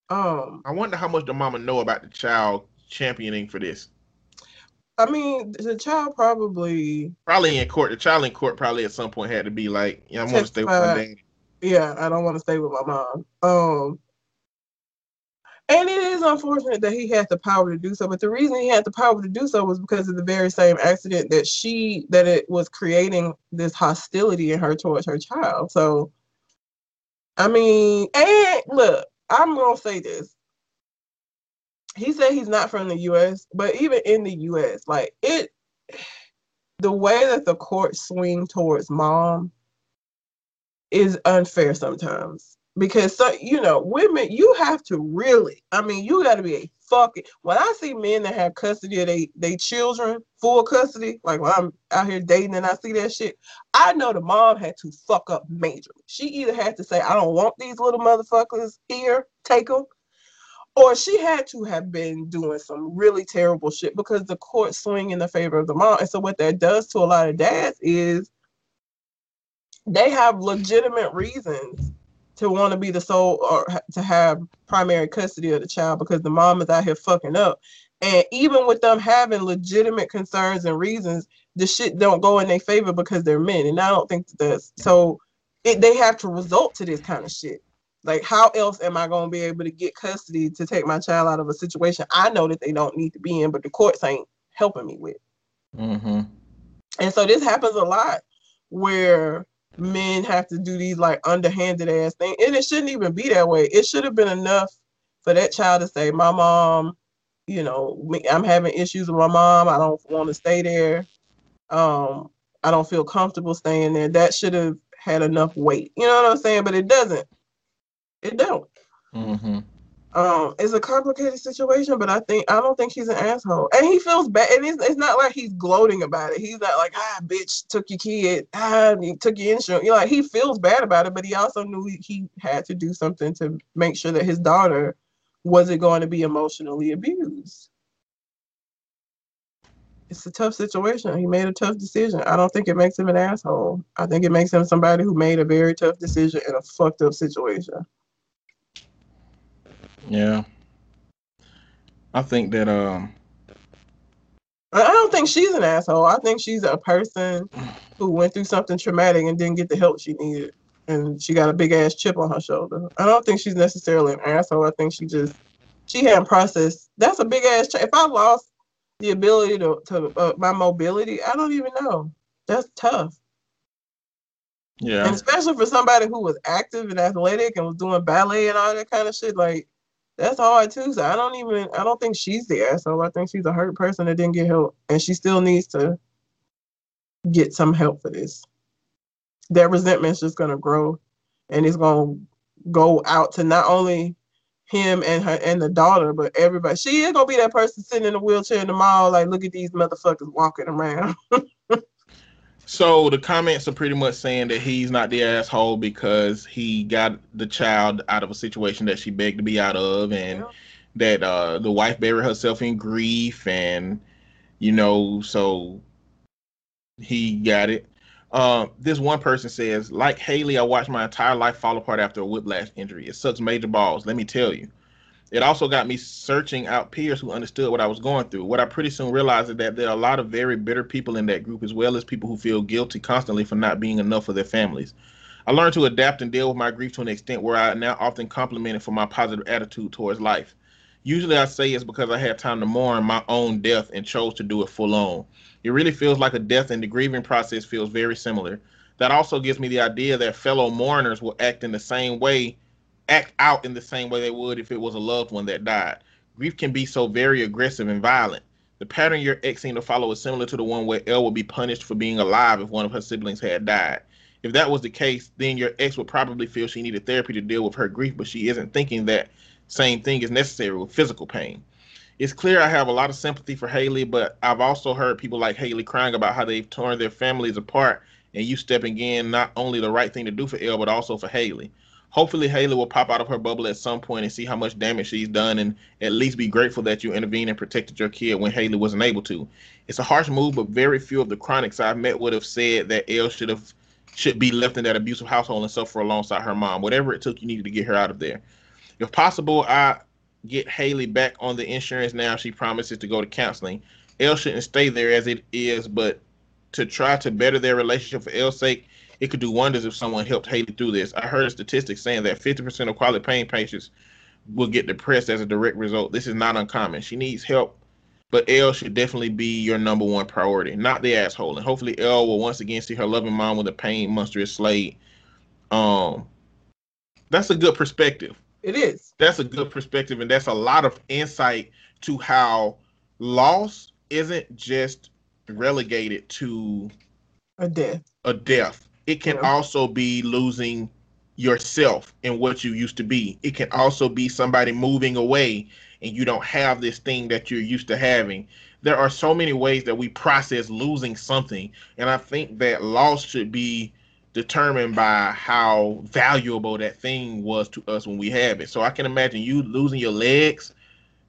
Um, I wonder how much the mama know about the child championing for this. I mean, the child probably. Probably in court. The child in court probably at some point had to be like, "Yeah, I'm gonna stay with my dad." Yeah, I don't want to stay with my mom. Um, and it is unfortunate that he had the power to do so. But the reason he had the power to do so was because of the very same accident that she that it was creating this hostility in her towards her child. So, I mean, and look, I'm gonna say this. He said he's not from the U.S., but even in the U.S., like it, the way that the courts swing towards mom is unfair sometimes. Because so you know women you have to really i mean you got to be a fucking when i see men that have custody of they they children full custody like when i'm out here dating and i see that shit i know the mom had to fuck up majorly. She either had to say i don't want these little motherfuckers here take them or she had to have been doing some really terrible shit because the court swing in the favor of the mom. And so what that does to a lot of dads is they have legitimate reasons to want to be the sole or to have primary custody of the child because the mom is out here fucking up. And even with them having legitimate concerns and reasons, the shit don't go in their favor because they're men. And I don't think that that's so it, they have to result to this kind of shit. Like, how else am I going to be able to get custody to take my child out of a situation I know that they don't need to be in, but the courts ain't helping me with? Mm-hmm. And so this happens a lot where men have to do these like underhanded ass things. And it shouldn't even be that way. It should have been enough for that child to say, My mom, you know, I'm having issues with my mom. I don't want to stay there. Um, I don't feel comfortable staying there. That should have had enough weight. You know what I'm saying? But it doesn't. It don't Mm-hmm. Um it's a complicated situation but i think i don't think he's an asshole. And he feels bad and it's, it's not like he's gloating about it. He's not like ah bitch took your kid. Ah took your insurance. You know like he feels bad about it but he also knew he, he had to do something to make sure that his daughter wasn't going to be emotionally abused. It's a tough situation. He made a tough decision. I don't think it makes him an asshole. I think it makes him somebody who made a very tough decision in a fucked up situation Yeah. I think that um I don't think she's an asshole. I think she's a person who went through something traumatic and didn't get the help she needed. And she got a big ass chip on her shoulder. I don't think she's necessarily an asshole. I think she just, she hadn't processed. That's a big ass chip. If I lost the ability to, to uh, my mobility, I don't even know. That's tough. Yeah. And yeah. especially for somebody who was active and athletic and was doing ballet and all that kind of shit, like that's hard too. So I don't even I don't think she's the asshole. I think she's a hurt person that didn't get help. And she still needs to get some help for this. That resentment's just gonna grow and it's gonna go out to not only him and her and the daughter, but everybody. She is gonna be that person sitting in a wheelchair in the mall, like, look at these motherfuckers walking around. So the comments are pretty much saying that he's not the asshole because he got the child out of a situation that she begged to be out of, and Yeah. that uh, the wife buried herself in grief, and you know, so he got it. Uh, this one person says, like Haley, I watched my entire life fall apart after a whiplash injury. It sucks major balls. Let me tell you. It also got me searching out peers who understood what I was going through. What I pretty soon realized is that there are a lot of very bitter people in that group, as well as people who feel guilty constantly for not being enough for their families. I learned to adapt and deal with my grief to an extent where I now often compliment it for my positive attitude towards life. Usually I say it's because I had time to mourn my own death and chose to do it full on. It really feels like a death, and the grieving process feels very similar. That also gives me the idea that fellow mourners will act in the same way, act out in the same way they would if it was a loved one that died. Grief can be so very aggressive and violent. The pattern your ex seemed to follow is similar to the one where Elle would be punished for being alive if one of her siblings had died. If that was the case, then your ex would probably feel she needed therapy to deal with her grief, but she isn't thinking that same thing is necessary with physical pain. It's clear I have a lot of sympathy for Haley, but I've also heard people like Haley crying about how they've torn their families apart and you stepping in not only the right thing to do for Elle, but also for Haley. Hopefully, Haley will pop out of her bubble at some point and see how much damage she's done, and at least be grateful that you intervened and protected your kid when Haley wasn't able to. It's a harsh move, but very few of the chronics I've met would have said that Elle should have should be left in that abusive household and suffer alongside her mom. Whatever it took, you needed to get her out of there. If possible, I get Haley back on the insurance now. She promises to go to counseling. Elle shouldn't stay there as it is, but to try to better their relationship for Elle's sake, it could do wonders if someone helped Haley through this. I heard a statistic saying that 50% of chronic pain patients will get depressed as a direct result. This is not uncommon. She needs help, but Elle should definitely be your number one priority, not the asshole. And hopefully, Elle will once again see her loving mom when the pain monster is slayed. Um, that's a good perspective. It is. That's a good perspective, and that's a lot of insight to how loss isn't just relegated to A death. a death. It can Yeah. also be losing yourself and what you used to be. It can also be somebody moving away and you don't have this thing that you're used to having. There are so many ways that we process losing something, and I think that loss should be determined by how valuable that thing was to us when we have it. So I can imagine you losing your legs.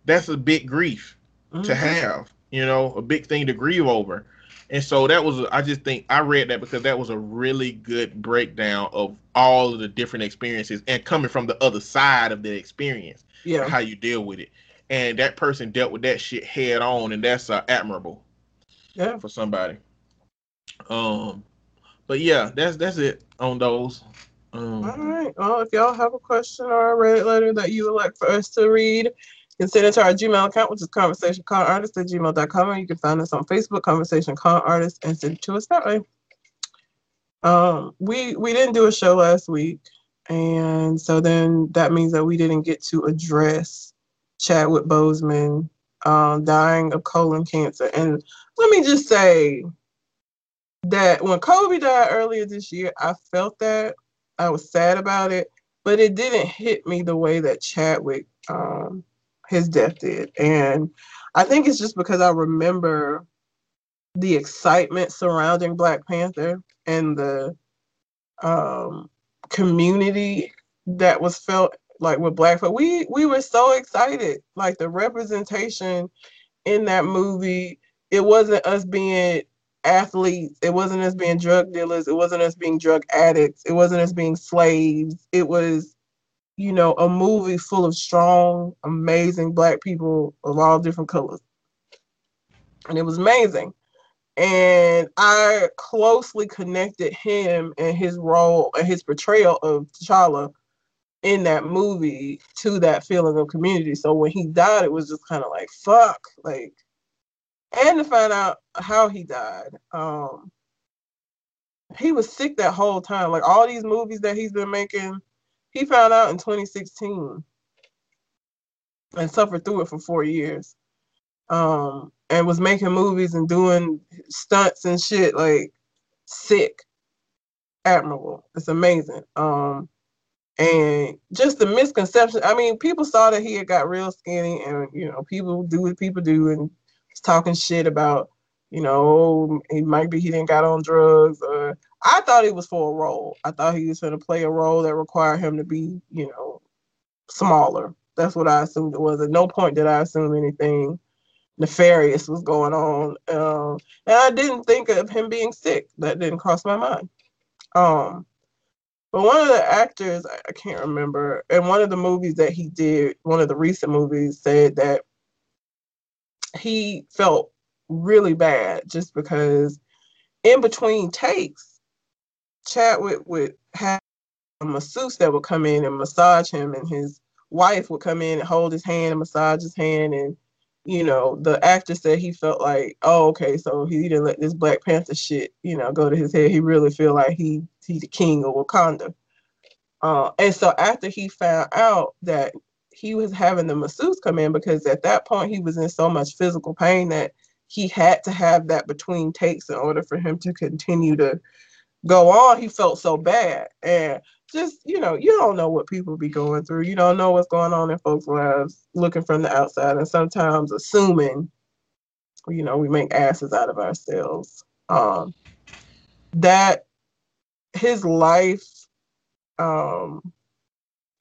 That's a big grief to Mhm. have, you know, a big thing to grieve over. And so that was, I just think I read that because that was a really good breakdown of all of the different experiences and coming from the other side of the experience, Yeah. how you deal with it. And that person dealt with that shit head on, and that's uh, admirable Yeah. for somebody. Um, but yeah, that's that's it on those. Um, All right. Well, if y'all have a question or a Reddit letter that you would like for us to read, can send it to our Gmail account, which is conversationconartist at gmail.com. And you can find us on Facebook, Conversation Con Artist, and send it to us that way. Um, we we didn't do a show last week, and so then that means that we didn't get to address Chadwick Boseman um, dying of colon cancer. And let me just say that when Kobe died earlier this year, I felt that I was sad about it, but it didn't hit me the way that Chadwick um his death did. And I think it's just because I remember the excitement surrounding Black Panther and the um community that was felt like with Black folk. We we were so excited. Like the representation in that movie, it wasn't us being athletes. It wasn't us being drug dealers. It wasn't us being drug addicts. It wasn't us being slaves. It was, you know, a movie full of strong, amazing black people of all different colors. And it was amazing. And I closely connected him and his role and his portrayal of T'Challa in that movie to that feeling of community. So when he died, it was just kind of like, fuck, like, and to find out how he died. Um, he was sick that whole time. Like all these movies that he's been making, he found out in 2016 and suffered through it for four years. Um, and was making movies and doing stunts and shit like sick. Admirable. It's amazing. Um, and just the misconception. I mean, people saw that he had got real skinny, and you know, people do what people do, and was talking shit about, you know, he might be he didn't got on drugs or I thought it was for a role. I thought he was going to play a role that required him to be, you know, smaller. That's what I assumed it was. At no point did I assume anything nefarious was going on. Um, and I didn't think of him being sick. That didn't cross my mind. Um, But one of the actors, I can't remember, in one of the movies that he did, one of the recent movies, said that he felt really bad just because in between takes, Chadwick would have a masseuse that would come in and massage him, and his wife would come in and hold his hand and massage his hand. And, you know, the actor said he felt like, oh, okay, so he didn't let this Black Panther shit, you know, go to his head. He really feel like he he's the king of Wakanda. Uh, and so after he found out that he was having the masseuse come in because at that point he was in so much physical pain that he had to have that between takes in order for him to continue to go on. He felt so bad. And just, you know, you don't know what people be going through. You don't know what's going on in folks' lives looking from the outside and sometimes assuming, you know, we make asses out of ourselves. Um that his life um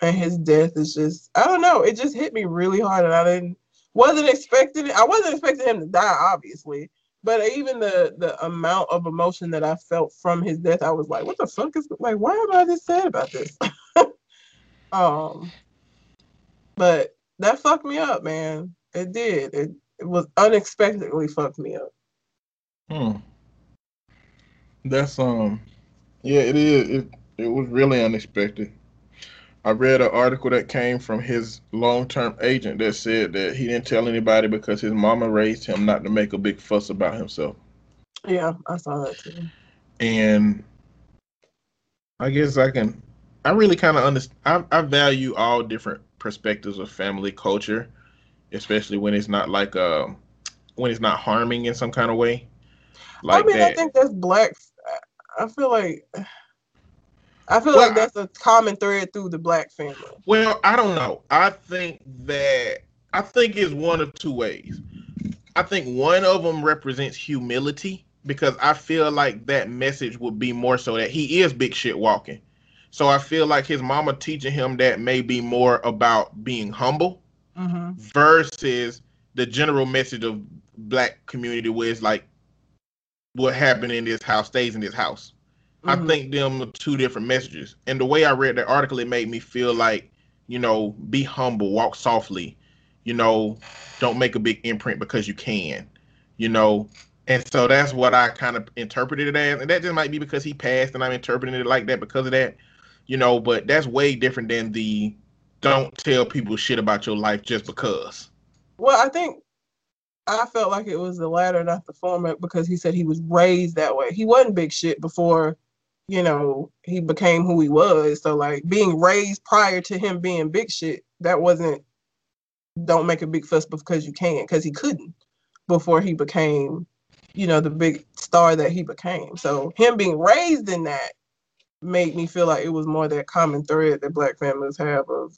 and his death is just I don't know, it just hit me really hard and I didn't wasn't expecting it. I wasn't expecting him to die, obviously. But even the the amount of emotion that I felt from his death, I was like, what the fuck is like why am I this sad about this? um but that fucked me up, man. It did. It it was unexpectedly fucked me up. Hmm. That's um yeah, it is. It it was really unexpected. I read an article that came from his long-term agent that said that he didn't tell anybody because his mama raised him not to make a big fuss about himself. Yeah, I saw that too. And I guess I can. I really kind of understand. I, I value all different perspectives of family culture, especially when it's not like uh, when it's not harming in some kind of way. Like I mean, that. I think that's black. I feel like I feel well, like that's a common thread through the black family. Well, I don't know. I think that I think it's one of two ways. I think one of them represents humility because I feel like that message would be more so that he is big shit walking. So I feel like his mama teaching him that may be more about being humble mm-hmm. versus the general message of black community where it's like what happened in this house stays in this house. Mm-hmm. I think them are two different messages. And the way I read the article, it made me feel like, you know, be humble, walk softly, you know, don't make a big imprint because you can, you know. And so that's what I kind of interpreted it as. And that just might be because he passed and I'm interpreting it like that because of that, you know, but that's way different than the don't tell people shit about your life just because. Well, I think I felt like it was the latter, not the former, because he said he was raised that way. He wasn't big shit before you know, he became who he was. So like being raised prior to him being big shit, that wasn't don't make a big fuss because you can, because he couldn't before he became, you know, the big star that he became. So him being raised in that made me feel like it was more that common thread that black families have of,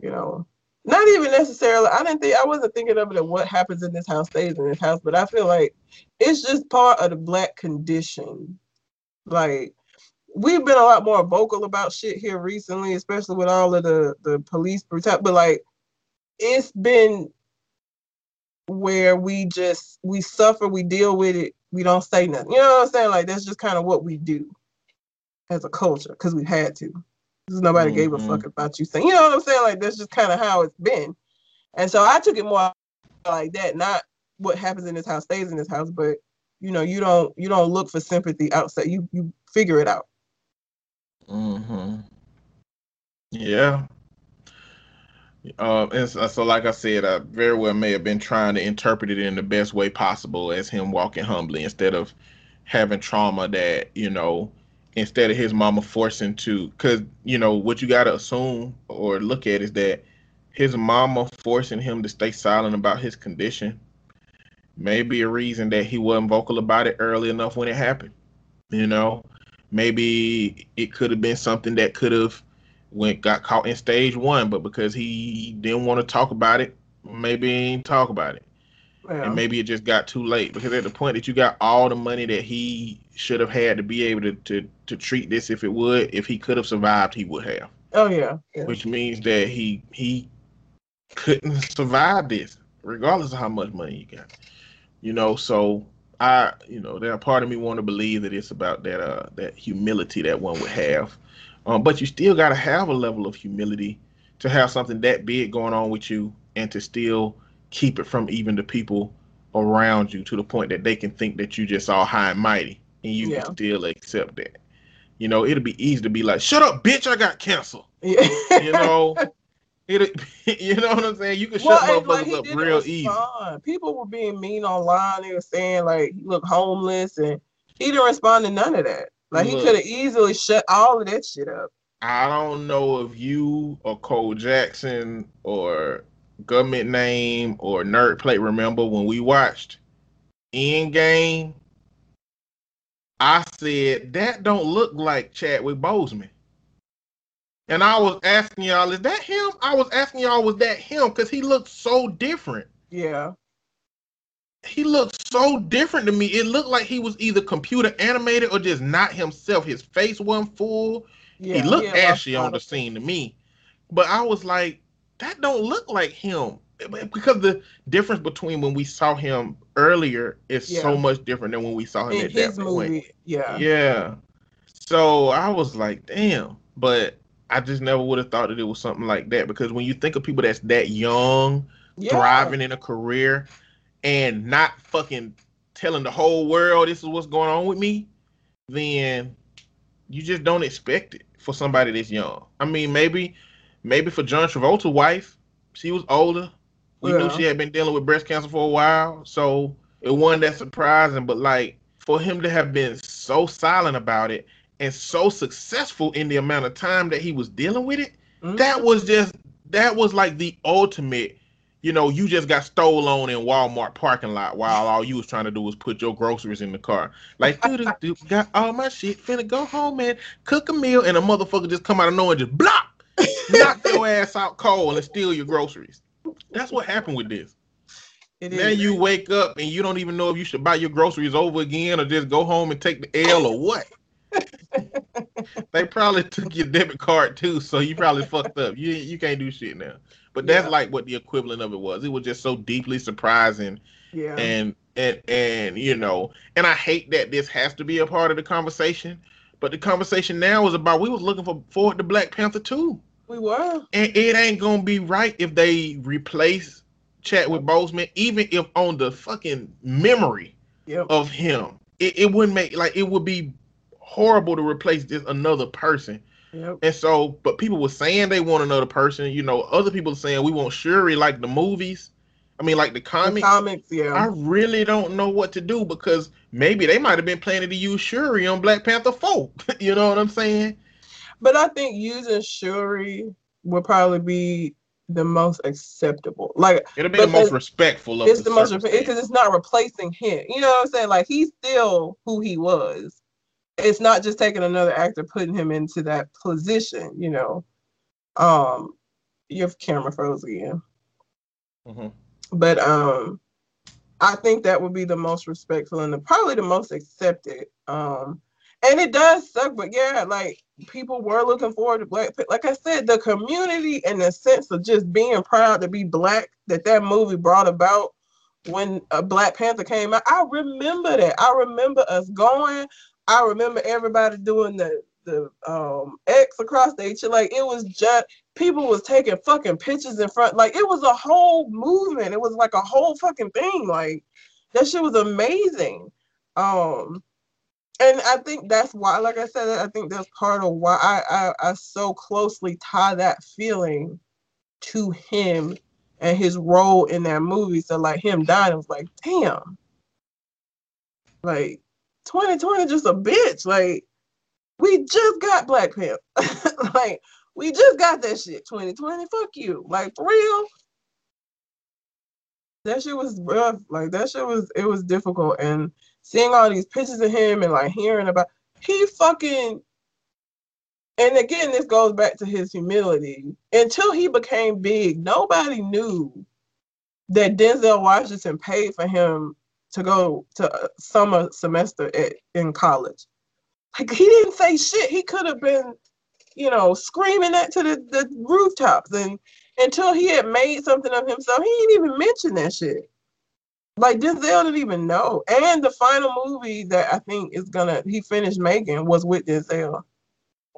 you know, not even necessarily I didn't think I wasn't thinking of it of what happens in this house stays in this house, but I feel like it's just part of the black condition like we've been a lot more vocal about shit here recently, especially with all of the the police brutality. But like, it's been where we just we suffer, we deal with it, we don't say nothing. You know what I'm saying? Like that's just kind of what we do as a culture because we had to. Because nobody mm-hmm. gave a fuck mm-hmm. about you saying. You know what I'm saying? Like that's just kind of how it's been. And so I took it more like that, not what happens in this house stays in this house, but you know you don't you don't look for sympathy outside you you figure it out. Mm-hmm. Yeah. Uh, and so, like I said, I very well may have been trying to interpret it in the best way possible as him walking humbly instead of having trauma that, you know, instead of his mama forcing to, because, you know, what you got to assume or look at is that his mama forcing him to stay silent about his condition maybe a reason that he wasn't vocal about it early enough when it happened. You know, maybe it could have been something that could have went got caught in stage one, but because he didn't want to talk about it, maybe he didn't talk about it. And maybe it just got too late because at the point that you got all the money that he should have had to be able to, to, to treat this if it would, if he could have survived, he would have. Oh yeah. yeah. Which means that he he couldn't survive this, regardless of how much money he got you know so i you know there part of me want to believe that it's about that uh that humility that one would have Um, but you still got to have a level of humility to have something that big going on with you and to still keep it from even the people around you to the point that they can think that you just all high and mighty and you Yeah. can still accept that. You know, it'll be easy to be like, "Shut up, bitch! I got cancer." Yeah. You know, it. You know what I'm saying? You can shut Well, and, motherfuckers like, up real easy. People were being mean online. They were saying like he looked homeless, and he didn't respond to none of that. Like he could have easily shut all of that shit up. I don't know if you or Cole Jackson or government name or nerd plate remember when we watched Endgame. I said that don't look like Chadwick Boseman. And I was asking y'all, is that him? I was asking y'all, was that him? Because he looked so different. Yeah, He looked so different to me. It looked like he was either computer animated or just not himself. His face wasn't full yeah. he looked lost ashy on the scene to me, but I was like, that don't look like him eh, because the difference between when we saw him earlier is so much different than when we saw him in at his that point. movie. Yeah. Yeah. So I was like, damn, but I just never would have thought that it was something like that because when you think of people that's that young, yeah. thriving in a career, and not fucking telling the whole world this is what's going on with me, then you just don't expect it for somebody that's young. I mean, maybe, maybe for John Travolta's wife, she was older. We knew she had been dealing with breast cancer for a while, so it wasn't that surprising. But like for him to have been so silent about it and so successful in the amount of time that he was dealing with it, Mhm. that was just that was like the ultimate you know you just got stole on in walmart parking lot while all you was trying to do was put your groceries in the car like doo doo got all my shit finna go home and cook a meal and a motherfucker just come out of nowhere and just block knock your ass out cold and steal your groceries that's what happened with this It now is. you wake up and you don't even know if you should buy your groceries over again or just go home and take the L or what. they probably took your debit card too, so you probably fucked up. You you can't do shit now. But that's Yeah. like what the equivalent of it was. It was just so deeply surprising yeah. and and and you know, and I hate that this has to be a part of the conversation. But the conversation now is about we was looking for forward to Black Panther too. we were. And it ain't gonna be right if they replace Chadwick Boseman, even if on the fucking memory Yep. of him, it, it wouldn't make like it would be horrible to replace this another person. Yep. And so, but people were saying they want another person. You know, other people saying we want Shuri like the movies. I mean, like the The comics. comics, yeah. I really don't know what to do because maybe they might have been planning to use Shuri on Black Panther 4. you know what I'm saying? But I think using Shuri would probably be the most acceptable. Like It'll be the most respectful of it's the, the most because it's not replacing him. You know what I'm saying? Like he's still who he was. It's not just taking another actor putting him into that position. You know, um, your camera froze again. Mhm. But um, I think that would be the most respectful and the, probably the most accepted. Um, and it does suck, but yeah, like people were looking forward to Black. Like I said, the community and the sense of just being proud to be black that that movie brought about when a Black Panther came out. I remember that. I remember us going. I remember everybody doing the the um X across the H. Like it was just people was taking fucking pictures in front. Like it was a whole movement. It was like a whole fucking thing. Like that shit was amazing. Um and I think that's why, like I said, I think that's part of why I, I, I so closely tie that feeling to him and his role in that movie. So like him dying, I was like, damn. Like 2020 just a bitch. Like we just got Black Panther. like we just got that shit. 2020, fuck you. Like for real. That shit was rough. Like that shit was it was difficult. And seeing all these pictures of him and like hearing about he fucking and again this goes back to his humility. Until he became big, nobody knew that Denzel Washington paid for him to go to a summer semester at, in college. Like he didn't say shit. He could have been, you know, screaming that to the, the rooftops and until he had made something of himself, he didn't even mention that shit. Like Denzel didn't even know. And the final movie that I think is gonna he finished making was with Denzel.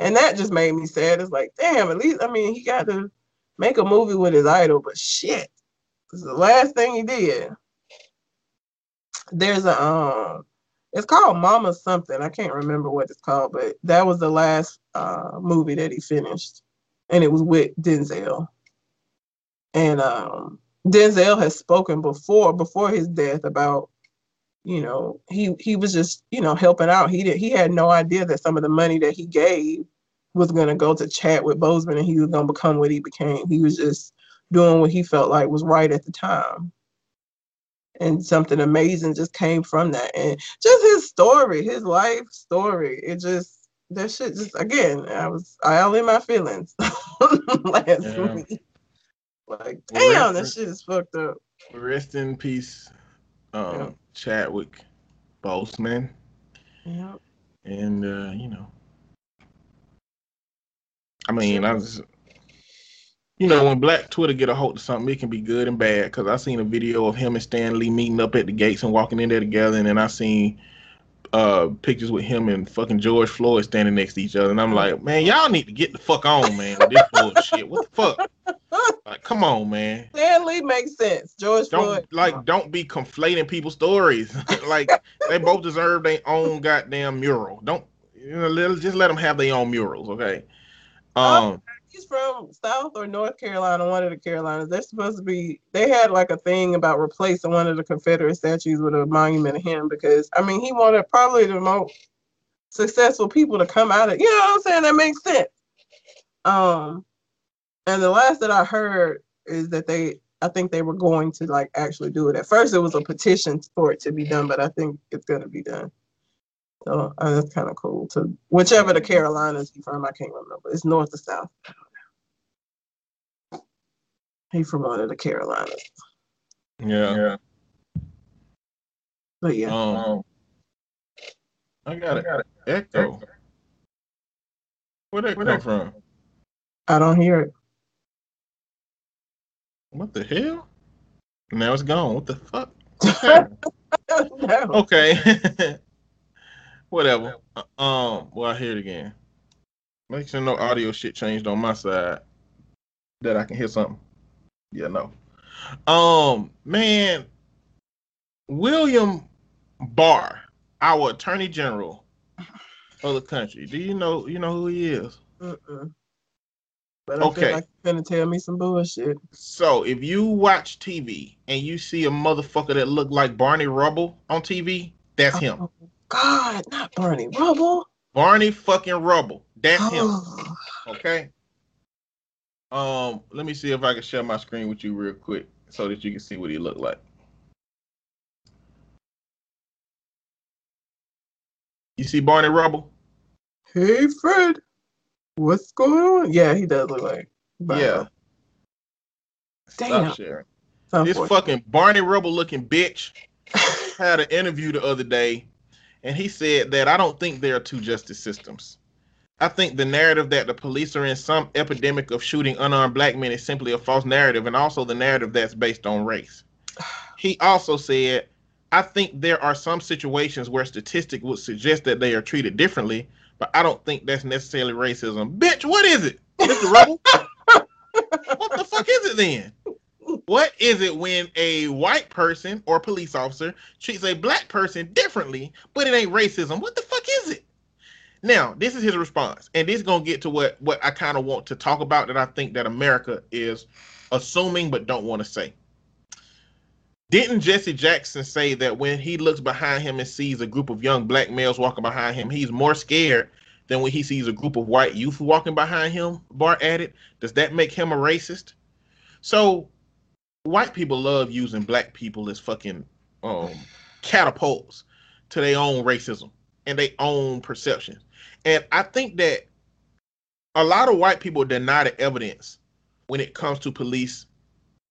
And that just made me sad. It's like, damn, at least I mean he got to make a movie with his idol, but shit. Is the last thing he did. There's a um it's called Mama something. I can't remember what it's called, but that was the last uh movie that he finished. And it was with Denzel. And um Denzel has spoken before before his death about you know he he was just you know helping out he did he had no idea that some of the money that he gave was going to go to Chadwick Boseman and he was going to become what he became he was just doing what he felt like was right at the time and something amazing just came from that. And just his story his life story it just that shit just again i was i all in my feelings last Yeah. week. Like Well, damn that shit is fucked up. Rest in peace, um, Yeah. Chadwick Boseman, yeah and uh, you know, I mean, I was, you know, when Black Twitter get a hold of something, it can be good and bad. Cause I seen a video of him and Stan Lee meeting up at the gates and walking in there together, and then I seen uh pictures with him and fucking George Floyd standing next to each other, and I'm like, man, y'all need to get the fuck on, man, with this bullshit. What the fuck? Like, come on, man. Stan Lee makes sense. George Don't Floyd. like don't be conflating people's stories. like they both deserve their own goddamn mural. Don't you know? Just let them have their own murals, okay? Um, From South or North Carolina, one of the Carolinas. They're supposed to be. They had like a thing about replacing one of the Confederate statues with a monument of him because I mean he wanted probably the most successful people to come out of. You know what I'm saying? That makes sense. Um, and the last that I heard is that they. I think they were going to like actually do it. At first, it was a petition for it to be done, but I think it's going to be done. So uh, that's kind of cool. To whichever the Carolinas he from, I can't remember. It's north or south. I. He from out of the Carolinas, yeah. but yeah. Um, I got it. Echo. Where'd that come from? I don't hear it. What the hell? Now it's gone. What the fuck? No. okay. Whatever. Uh, Um. Well, I hear it again. Make sure no audio shit changed on my side. That I can hear something. Yeah. No. Um. Man. William Barr, our Attorney General of the country. Do you know? You know who he is? Mm-mm. But I Okay. like you're gonna tell me some bullshit. So if you watch TV and you see a motherfucker that look like Barney Rubble on TV, that's him. Oh, God, not Barney Rubble. Barney fucking Rubble. That's him. Oh, Okay. Um, let me see if I can share my screen with you real quick so that you can see what he looked like. You see Barney Rubble? hey Fred, what's going on? Yeah, he does look like. Barney Yeah. Rubble. Stop Damn. sharing. This fucking Barney Rubble looking bitch had an interview the other day, and he said that I don't think there are two justice systems. I think the narrative that the police are in some epidemic of shooting unarmed black men is simply a false narrative, and also the narrative that's based on race. He also said, I think there are some situations where statistics would suggest that they are treated differently, but I don't think that's necessarily racism. Bitch, what is it? Mr. Rubble? what the fuck is it then? What is it when a white person or police officer treats a black person differently, but it ain't racism? What the fuck is it? Now, this is his response, and this is gonna get to what what I kind of want to talk about that I think that America is assuming but don't want to say. Didn't Jesse Jackson say that when he looks behind him and sees a group of young black males walking behind him, he's more scared than when he sees a group of white youth walking behind him? Barr added. Does that make him a racist? So white people love using black people as fucking um catapults to their own racism and their own perceptions. And I think that a lot of white people deny the evidence when it comes to police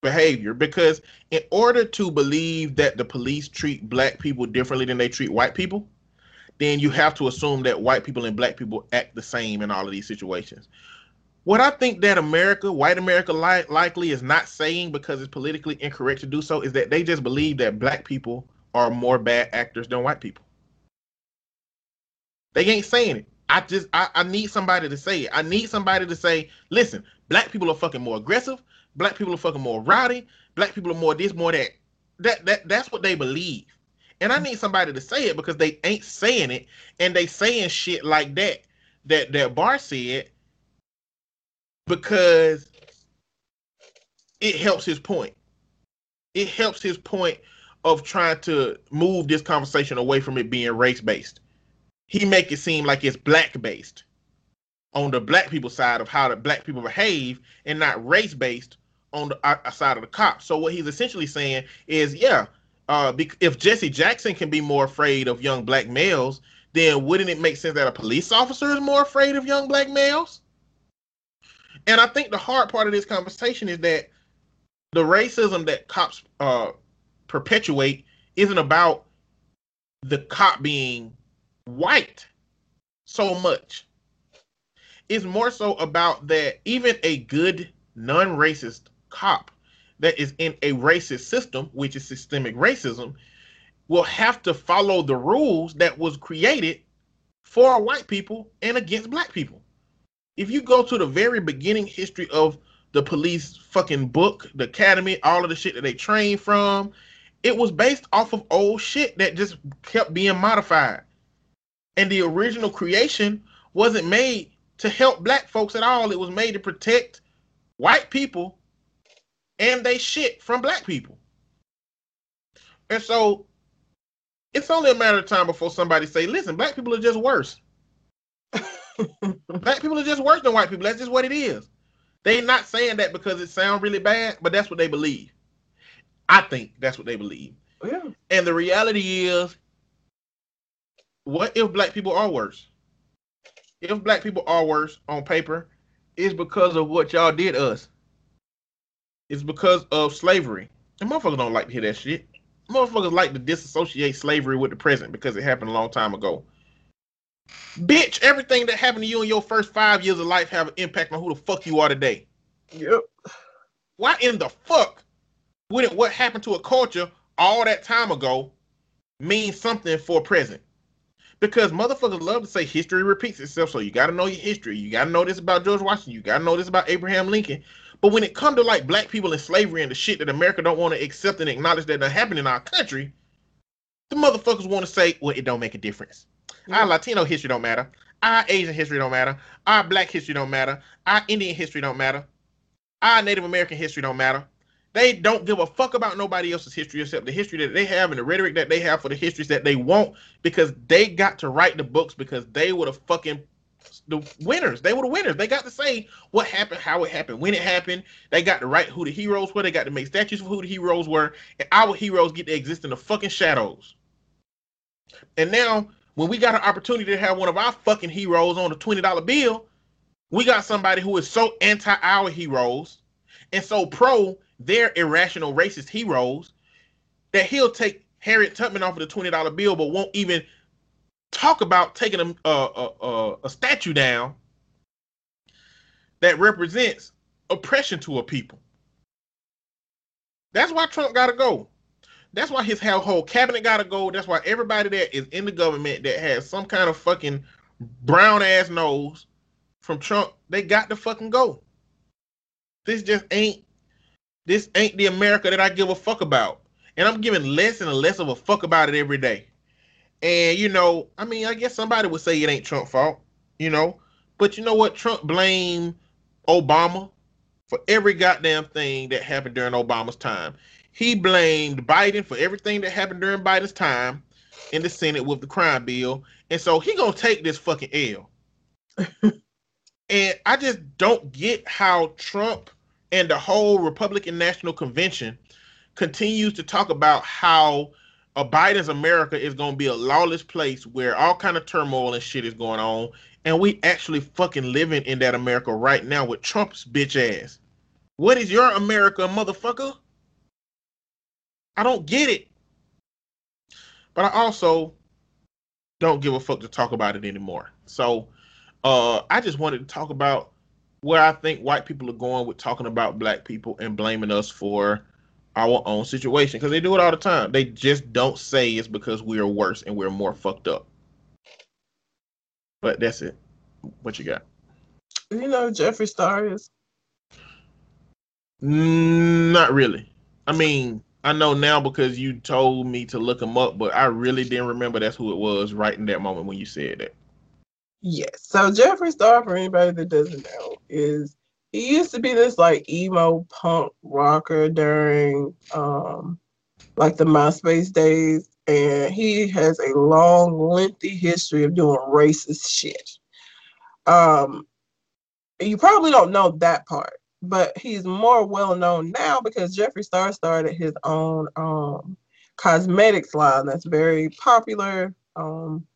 behavior because in order to believe that the police treat black people differently than they treat white people, then you have to assume that white people and black people act the same in all of these situations. What I think that America, white America, li- likely is not saying because it's politically incorrect to do so is that they just believe that black people are more bad actors than white people. They ain't saying it. I just I, I need somebody to say it. I need somebody to say, listen, black people are fucking more aggressive. Black people are fucking more rowdy. Black people are more this, more that. That that that's what they believe. And I need somebody to say it because they ain't saying it and they saying shit like that that that Barr said because it helps his point. It helps his point of trying to move this conversation away from it being race based. He make it seem like it's black based on the black people side of how the black people behave and not race based on the uh, side of the cops. So what he's essentially saying is, yeah, uh, if Jesse Jackson can be more afraid of young black males, then wouldn't it make sense that a police officer is more afraid of young black males? And I think the hard part of this conversation is that the racism that cops uh, perpetuate isn't about the cop being white so much. It's more so about that even a good non-racist cop that is in a racist system, which is systemic racism, will have to follow the rules that was created for white people and against black people. If you go to the very beginning history of the police fucking book, the academy, all of the shit that they trained from, it was based off of old shit that just kept being modified. And the original creation wasn't made to help black folks at all. It was made to protect white people and they shit from black people. And so it's only a matter of time before somebody say, listen, black people are just worse. black people are just worse than white people. That's just what it is. They're not saying that because it sounds really bad, but that's what they believe. I think that's what they believe. Oh, yeah. And the reality is, what if black people are worse? If black people are worse on paper, it's because of what y'all did us. It's because of slavery. And motherfuckers don't like to hear that shit. Motherfuckers like to disassociate slavery with the present because it happened a long time ago. Bitch, everything that happened to you in your first five years of life have an impact on who the fuck you are today. Yep. Why in the fuck would it what happened to a culture all that time ago mean something for present? Because motherfuckers love to say history repeats itself. So you gotta know your history. You gotta know this about George Washington. You gotta know this about Abraham Lincoln. But when it come to like black people and slavery and the shit that America don't want to accept and acknowledge that that happened in our country, the motherfuckers want to say, well, it don't make a difference. Yeah. Our Latino history don't matter. Our Asian history don't matter. Our black history don't matter. Our Indian history don't matter. Our Native American history don't matter. They don't give a fuck about nobody else's history except the history that they have and the rhetoric that they have for the histories that they want because they got to write the books because they were the fucking the winners. They were the winners. They got to say what happened, how it happened, when it happened. They got to write who the heroes were. They got to make statues of who the heroes were. And our heroes get to exist in the fucking shadows. And now, when we got an opportunity to have one of our fucking heroes on a $20 bill, we got somebody who is so anti our heroes and so pro their irrational racist heroes that he'll take Harriet Tubman off of the $20 bill, but won't even talk about taking a, a, a, a statue down that represents oppression to a people. That's why Trump got to go. That's why his whole cabinet got to go. That's why everybody that is in the government that has some kind of fucking brown ass nose from Trump, they got to fucking go. This just ain't this ain't the America that I give a fuck about. And I'm giving less and less of a fuck about it every day. And you know, I mean, I guess somebody would say it ain't Trump fault, you know. But you know what? Trump blamed Obama for every goddamn thing that happened during Obama's time. He blamed Biden for everything that happened during Biden's time in the Senate with the crime bill. And so he gonna take this fucking L. and I just don't get how Trump and the whole Republican National Convention continues to talk about how a Biden's America is gonna be a lawless place where all kind of turmoil and shit is going on, and we actually fucking living in that America right now with Trump's bitch ass. What is your America, motherfucker? I don't get it. But I also don't give a fuck to talk about it anymore. So uh I just wanted to talk about where I think white people are going with talking about black people and blaming us for our own situation because they do it all the time. They just don't say it's because we are worse and we're more fucked up. But that's it. What you got? You know Jeffree Star is? Mm, not really. I mean, I know now because you told me to look him up, but I really didn't remember that's who it was right in that moment when you said that. Yes. So Jeffree Star, for anybody that doesn't know, is he used to be this like emo punk rocker during um like the MySpace days, and he has a long, lengthy history of doing racist shit. Um, you probably don't know that part, but he's more well known now because Jeffree Star started his own um cosmetics line that's very popular. Um,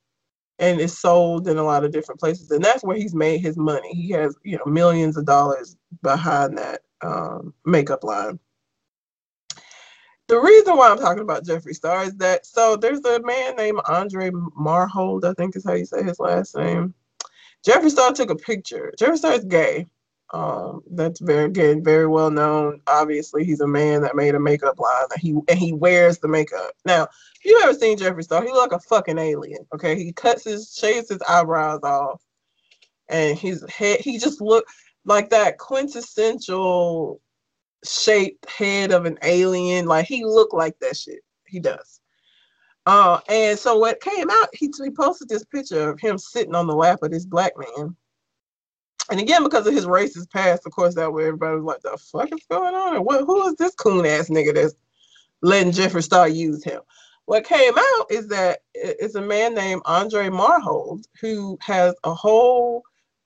and is sold in a lot of different places and that's where he's made his money. He has you know millions of dollars behind that um, makeup line. The reason why i'm talking about jeffree star is that so there's a man named andre marhold i think is how you say his last name. Jeffree star took a picture. Jeffree star is gay um, that's very good, very well known. Obviously, he's a man that made a makeup line that he and he wears the makeup. Now, if you ever seen Jeffree Star, he look like a fucking alien. Okay, he cuts his shaves his eyebrows off, and his head he just look like that quintessential shaped head of an alien. Like he looked like that shit. He does. Uh, and so what came out, he, he posted this picture of him sitting on the lap of this black man and again, because of his racist past, of course, that way everybody was like, "The fuck is going on?" And what? Who is this coon ass nigga that's letting Jeffree Star use him? What came out is that it's a man named Andre Marhold who has a whole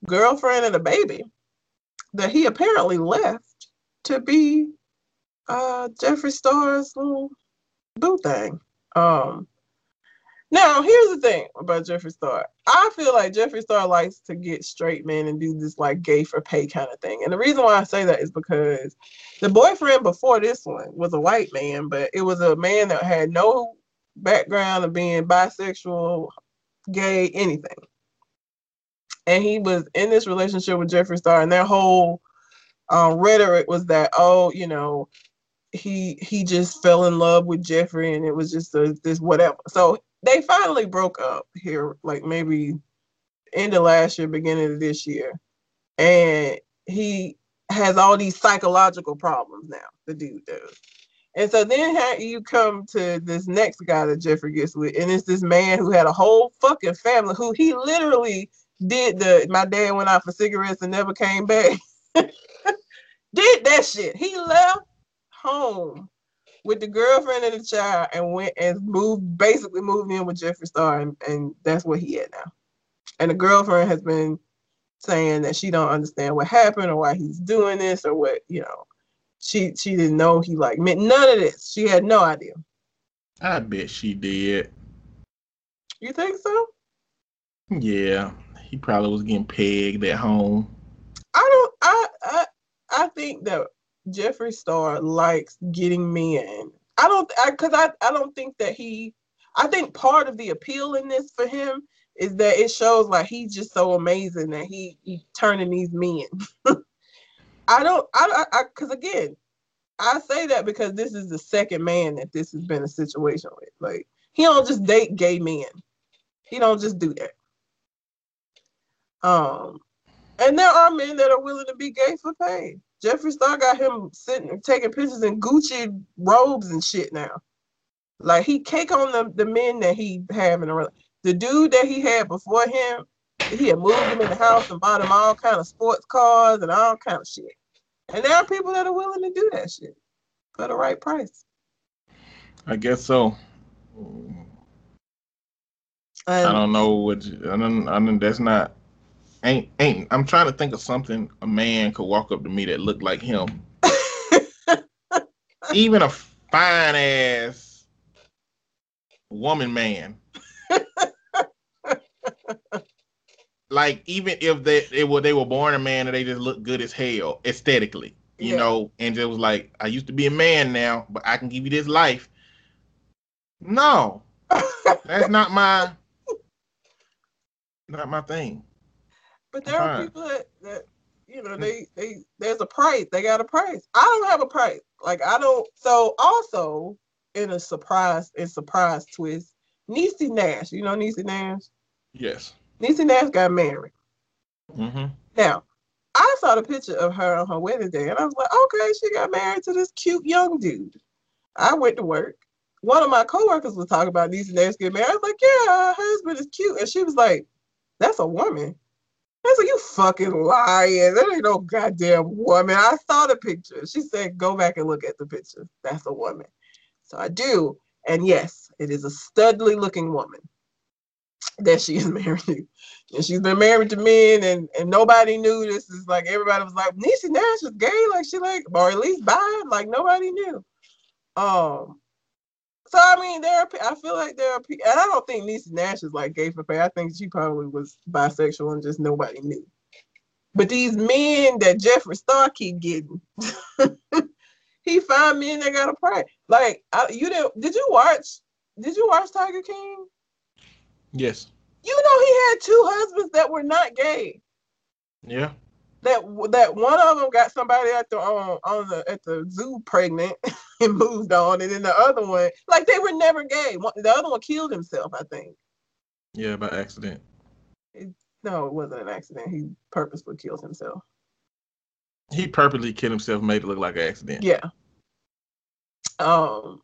girlfriend and a baby that he apparently left to be uh, Jeffree Star's little boo thing. Um, now, here's the thing about Jeffree Star. I feel like Jeffree Star likes to get straight men and do this like gay for pay kind of thing. And the reason why I say that is because the boyfriend before this one was a white man, but it was a man that had no background of being bisexual, gay, anything. And he was in this relationship with Jeffree Star, and their whole um, rhetoric was that, oh, you know, he he just fell in love with Jeffree, and it was just a, this whatever. So they finally broke up here, like maybe end of last year, beginning of this year, and he has all these psychological problems now. The dude does. And so then you come to this next guy that Jeffree gets with, and it's this man who had a whole fucking family who he literally did the my dad went out for cigarettes and never came back. did that shit. He left home with the girlfriend and the child and went and moved basically moved in with Jeffree Star and, and that's what he had now. And the girlfriend has been saying that she don't understand what happened or why he's doing this or what, you know. She she didn't know he like meant none of this. She had no idea. I bet she did. You think so? Yeah. He probably was getting pegged at home. I don't I I I think that Jeffree Star likes getting men. I don't, because I, I, I don't think that he. I think part of the appeal in this for him is that it shows like he's just so amazing that he he's turning these men. I don't, I, I, because again, I say that because this is the second man that this has been a situation with. Like he don't just date gay men. He don't just do that. Um, and there are men that are willing to be gay for pay. Jeffree Star got him sitting taking pictures in Gucci robes and shit now. Like he cake on the, the men that he having around. The dude that he had before him, he had moved him in the house and bought him all kind of sports cars and all kind of shit. And there are people that are willing to do that shit for the right price. I guess so. And, I don't know what you, I don't. I don't. That's not ain't ain't I'm trying to think of something a man could walk up to me that looked like him. Even a fine ass woman man. like even if they they were they were born a man and they just look good as hell aesthetically, you yeah. know, and just was like, I used to be a man now, but I can give you this life. No, that's not my not my thing. But there are people that, that you know they they there's a price. They got a price. I don't have a price. Like I don't. So also in a surprise in surprise twist, Niecy Nash. You know Niecy Nash. Yes. Niecy Nash got married. Mm-hmm. Now, I saw the picture of her on her wedding day, and I was like, okay, she got married to this cute young dude. I went to work. One of my coworkers was talking about Niecy Nash getting married. I was like, yeah, her husband is cute, and she was like, that's a woman. I said, you fucking lying. That ain't no goddamn woman. I saw the picture. She said, go back and look at the picture. That's a woman. So I do. And yes, it is a studly looking woman that she is married to. And she's been married to men and, and nobody knew this. Is like everybody was like, Niecy Nash is gay, like she like, or at least bi, like nobody knew. Um so I mean there are I feel like there are people, and I don't think Niecy Nash is like gay for pay. I think she probably was bisexual and just nobody knew. But these men that Jeffree Star keep getting he find men that got a part. Like I, you didn't did you watch did you watch Tiger King? Yes. You know he had two husbands that were not gay. Yeah. That that one of them got somebody at the um, on the at the zoo pregnant and moved on, and then the other one like they were never gay. The other one killed himself, I think. Yeah, by accident. It, no, it wasn't an accident. He purposely killed himself. He purposely killed himself, made it look like an accident. Yeah. Um,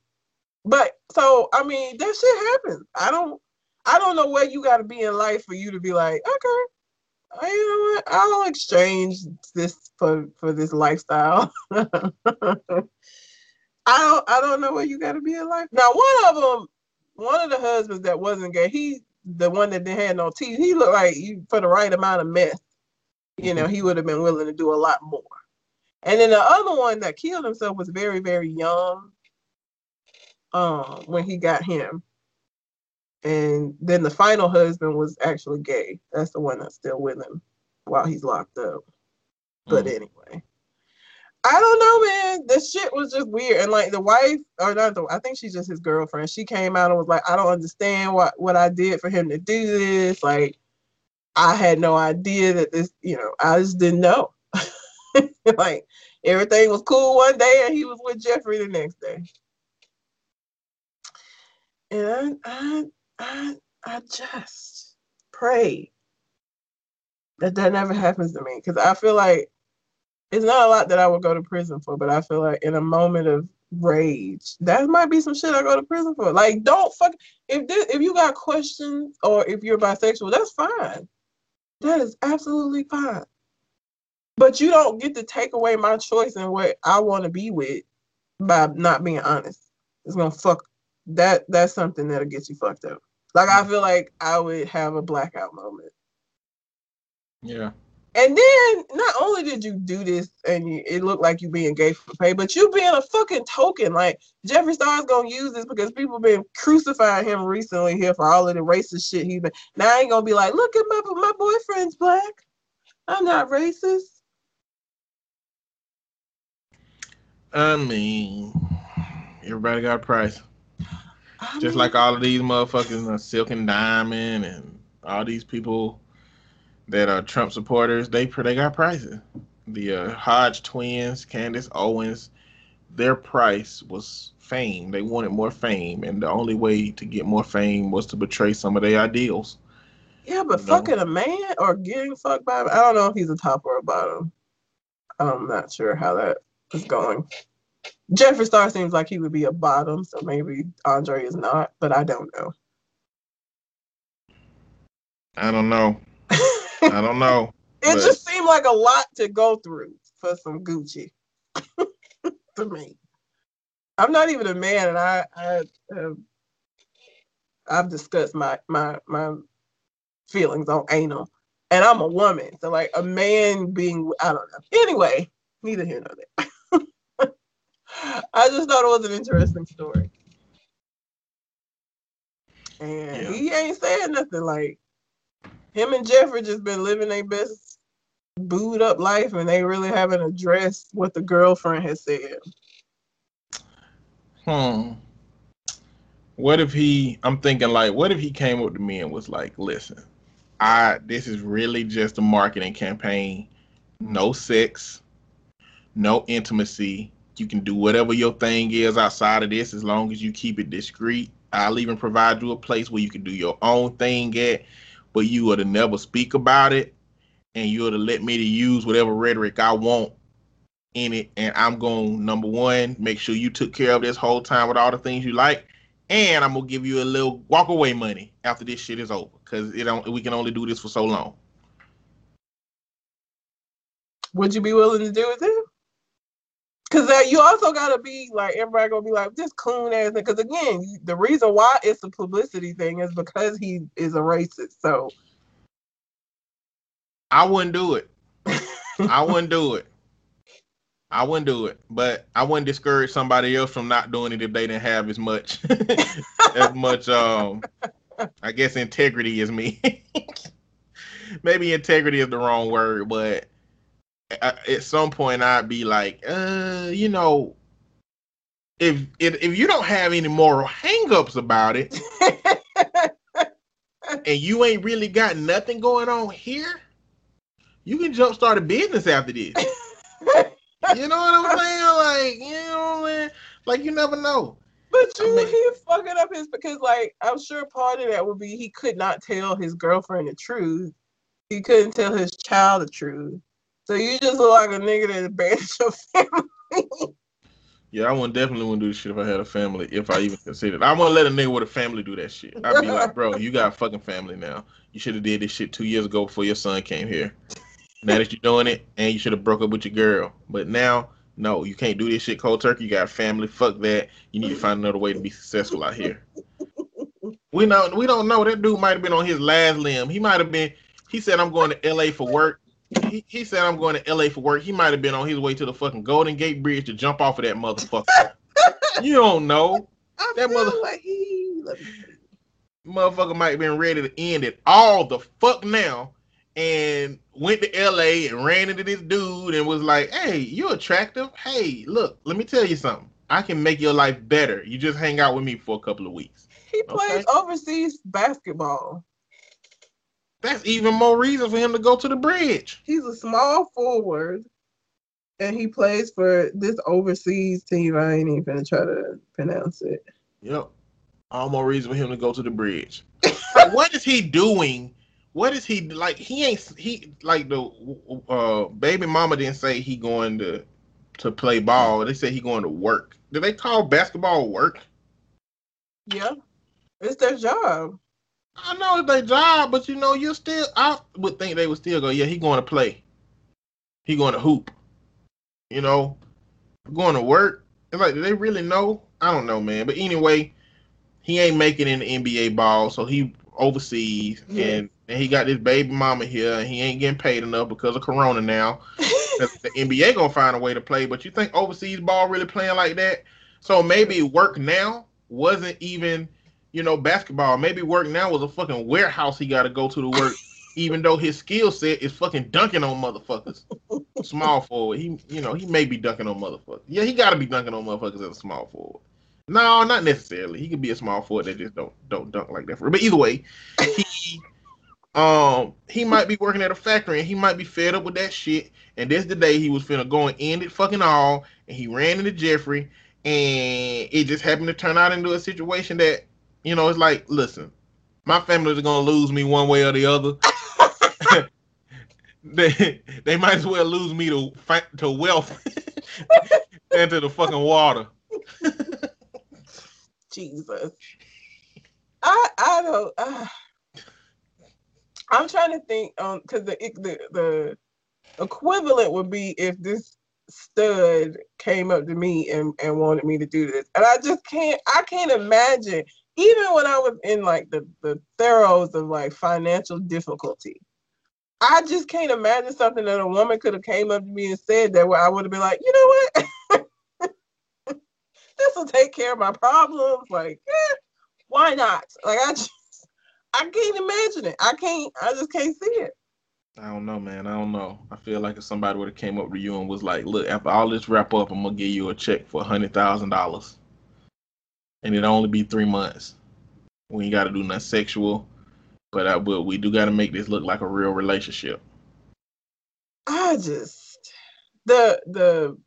but so I mean that shit happens. I don't I don't know where you got to be in life for you to be like, okay, I, you know what, I'll exchange this for for this lifestyle. I don't I don't know where you got to be in life. Now one of them, one of the husbands that wasn't gay, he the one that didn't have no teeth, he looked like you for the right amount of meth. You know, he would have been willing to do a lot more. And then the other one that killed himself was very, very young um, when he got him. And then the final husband was actually gay. That's the one that's still with him while he's locked up. But mm. anyway, I don't know, man. The shit was just weird. And like the wife, or not the, I think she's just his girlfriend. She came out and was like, I don't understand what what I did for him to do this. Like, I had no idea that this, you know, I just didn't know. like everything was cool one day and he was with Jeffree the next day. And I I, I, I just pray that that never happens to me because I feel like it's not a lot that I would go to prison for, but I feel like in a moment of rage, that might be some shit I go to prison for. Like, don't fuck if this, if you got questions or if you're bisexual, that's fine. That is absolutely fine. But you don't get to take away my choice and what I want to be with by not being honest. It's gonna fuck that. That's something that'll get you fucked up. Like I feel like I would have a blackout moment. Yeah. And then not only did you do this and you, it looked like you being gay for pay, but you being a fucking token. Like Jeffree Star's gonna use this because people been crucifying him recently here for all of the racist shit he's been. Now I ain't gonna be like, look at my my boyfriend's black. I'm not racist. I mean, everybody got a price. I Just mean, like all of these motherfuckers, uh, Silk and Diamond, and all these people that are Trump supporters, they they got prices. The uh, Hodge twins, Candace Owens, their price was fame. They wanted more fame, and the only way to get more fame was to betray some of their ideals. Yeah, but you fucking know? a man or getting fucked by, I don't know if he's a top or a bottom. I'm not sure how that is going. Jeffree Star seems like he would be a bottom, so maybe Andre is not, but I don't know. I don't know. I don't know. it but... just seemed like a lot to go through for some Gucci to me. I'm not even a man, and I, I have, I've discussed my my my feelings on anal, and I'm a woman, so like a man being, I don't know. Anyway, neither here nor there. I just thought it was an interesting story. And yeah. he ain't saying nothing like him and Jeffree just been living their best booed up life and they really haven't addressed what the girlfriend has said. Hmm. What if he I'm thinking like what if he came up to me and was like, listen, I this is really just a marketing campaign. No sex, no intimacy, you can do whatever your thing is outside of this as long as you keep it discreet. I'll even provide you a place where you can do your own thing at, but you would have never speak about it, and you would have let me to use whatever rhetoric I want in it, and I'm going number one, make sure you took care of this whole time with all the things you like, and I'm gonna give you a little walk away money after this shit is over, because it don't we can only do this for so long. Would you be willing to do it then? Because uh, you also gotta be like everybody gonna be like this coon ass. Because again, the reason why it's a publicity thing is because he is a racist. So I wouldn't do it. I wouldn't do it. I wouldn't do it, but I wouldn't discourage somebody else from not doing it if they didn't have as much as much um I guess integrity as me. Maybe integrity is the wrong word, but at some point I'd be like, uh, you know, if if if you don't have any moral hangups about it, and you ain't really got nothing going on here, you can jump start a business after this. you know what I'm saying? Like, you know, man, like you never know. But you, I mean, he fucking up his because, like, I'm sure part of that would be he could not tell his girlfriend the truth. He couldn't tell his child the truth. So you just look like a nigga that abandoned your family. Yeah, I would definitely wouldn't do this shit if I had a family, if I even considered. I wouldn't let a nigga with a family do that shit. I'd be like, bro, you got a fucking family now. You should have did this shit two years ago before your son came here. Now that you're doing it, and you should have broke up with your girl. But now, no, you can't do this shit cold turkey. You got family. Fuck that. You need to find another way to be successful out here. We know we don't know. That dude might have been on his last limb. He might have been. He said, "I'm going to L.A. for work." He, he said, "I'm going to L.A. for work." He might have been on his way to the fucking Golden Gate Bridge to jump off of that motherfucker. you don't know. I that mother like he... motherfucker might have been ready to end it all the fuck now and went to LA and ran into this dude and was like, "Hey, you're attractive. Hey, look, let me tell you something. I can make your life better. You just hang out with me for a couple of weeks." He plays okay? overseas basketball. That's even more reason for him to go to the bridge. He's a small forward, and he plays for this overseas team. I ain't even gonna try to pronounce it. Yep, all more reason for him to go to the bridge. like, what is he doing? What is he like? He ain't he like the uh, baby mama didn't say he going to to play ball. They said he going to work. Do they call basketball work? Yeah, it's their job. I know it's their job, but you know, you're still. I would think they would still go. Yeah, he going to play. He going to hoop. You know, going to work. It's like, do they really know? I don't know, man. But anyway, he ain't making in the NBA ball, so he overseas, yeah. and, and he got this baby mama here, and he ain't getting paid enough because of Corona now. the NBA gonna find a way to play, but you think overseas ball really playing like that? So maybe work now wasn't even, you know, basketball. Maybe work now was a fucking warehouse he got to go to to work, even though his skill set is fucking dunking on motherfuckers. small forward, he, you know, he may be dunking on motherfuckers. Yeah, he got to be dunking on motherfuckers as a small forward. No, not necessarily. He could be a small forward that just don't don't dunk like that. For but either way, he um he might be working at a factory and he might be fed up with that shit. And this the day he was finna go and end it fucking all. And he ran into Jeffree, and it just happened to turn out into a situation that you know it's like, listen, my family's gonna lose me one way or the other. they they might as well lose me to to wealth and to the fucking water. Jesus. I I don't. Uh, I'm trying to think um because the, the the equivalent would be if this stud came up to me and, and wanted me to do this. And I just can't I can't imagine, even when I was in like the, the throes of like financial difficulty, I just can't imagine something that a woman could have came up to me and said that where I would have been like, you know what? this will take care of my problems. Like, eh, why not? Like, I just, I can't imagine it. I can't. I just can't see it. I don't know, man. I don't know. I feel like if somebody would have came up to you and was like, "Look, after all this wrap up, I'm gonna give you a check for a hundred thousand dollars, and it'll only be three months. We ain't got to do nothing sexual, but I will. We do got to make this look like a real relationship." I just the the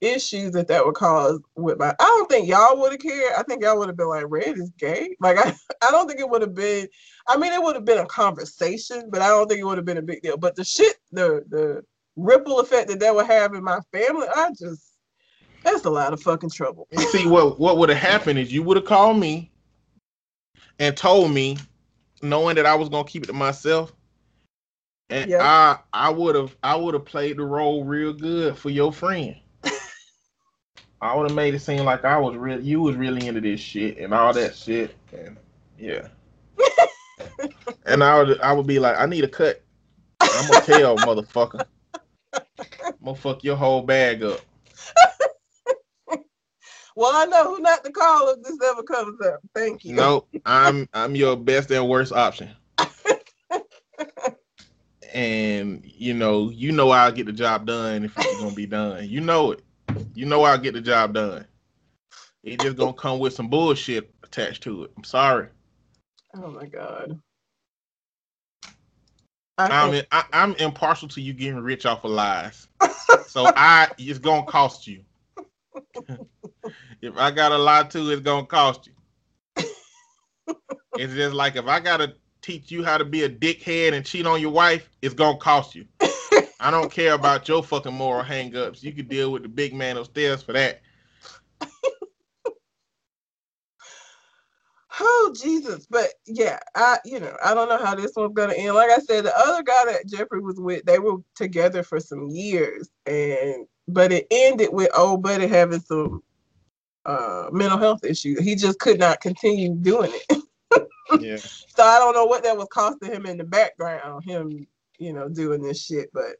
issues that that would cause with my. I don't think y'all would have cared. I think y'all would have been like, "Red is gay." Like I, I don't think it would have been. I mean, it would have been a conversation, but I don't think it would have been a big deal. But the shit, the the ripple effect that that would have in my family, I just that's a lot of fucking trouble. See what what would have happened is you would have called me and told me, knowing that I was gonna keep it to myself, and Yeah. I I would have I would have played the role real good for your friend. I would have made it seem like I was real you was really into this shit and all that shit and yeah. and I would I would be like, I need a cut. I'm gonna tell motherfucker. I'm gonna fuck your whole bag up. Well, I know who not to call if this ever comes up. Thank you. No, I'm I'm your best and worst option. and you know, you know I'll get the job done if it's gonna be done. You know it. You know I'll get the job done. It just gonna come with some bullshit attached to it. I'm sorry. Oh my god. I I'm in, I, I'm impartial to you getting rich off of lies. so I it's gonna cost you. if I gotta lie to, it's gonna cost you. it's just like if I gotta teach you how to be a dickhead and cheat on your wife, it's gonna cost you. I don't care about your fucking moral hangups. You can deal with the big man upstairs for that. Oh Jesus! But yeah, I you know I don't know how this one's gonna end. Like I said, the other guy that Jeffree was with, they were together for some years, and but it ended with old buddy having some uh mental health issues. He just could not continue doing it. Yeah. So I don't know what that was costing him in the background, him you know doing this shit. But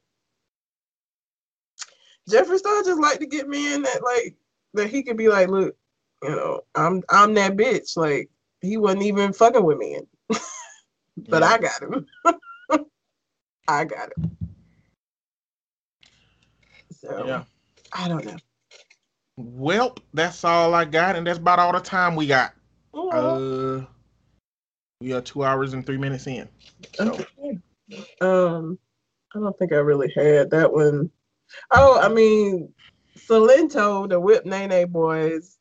Jeffree Star just like to get me in that like that he could be like, look, you know, I'm I'm that bitch. Like he wasn't even fucking with me, but I got him. I got him. So yeah. I don't know. Well, that's all I got, and that's about all the time we got. Uh, we are two hours and three minutes in. So okay. Um, I don't think I really had that one. Oh, I mean, Silento, the Whip Nae Nae boys,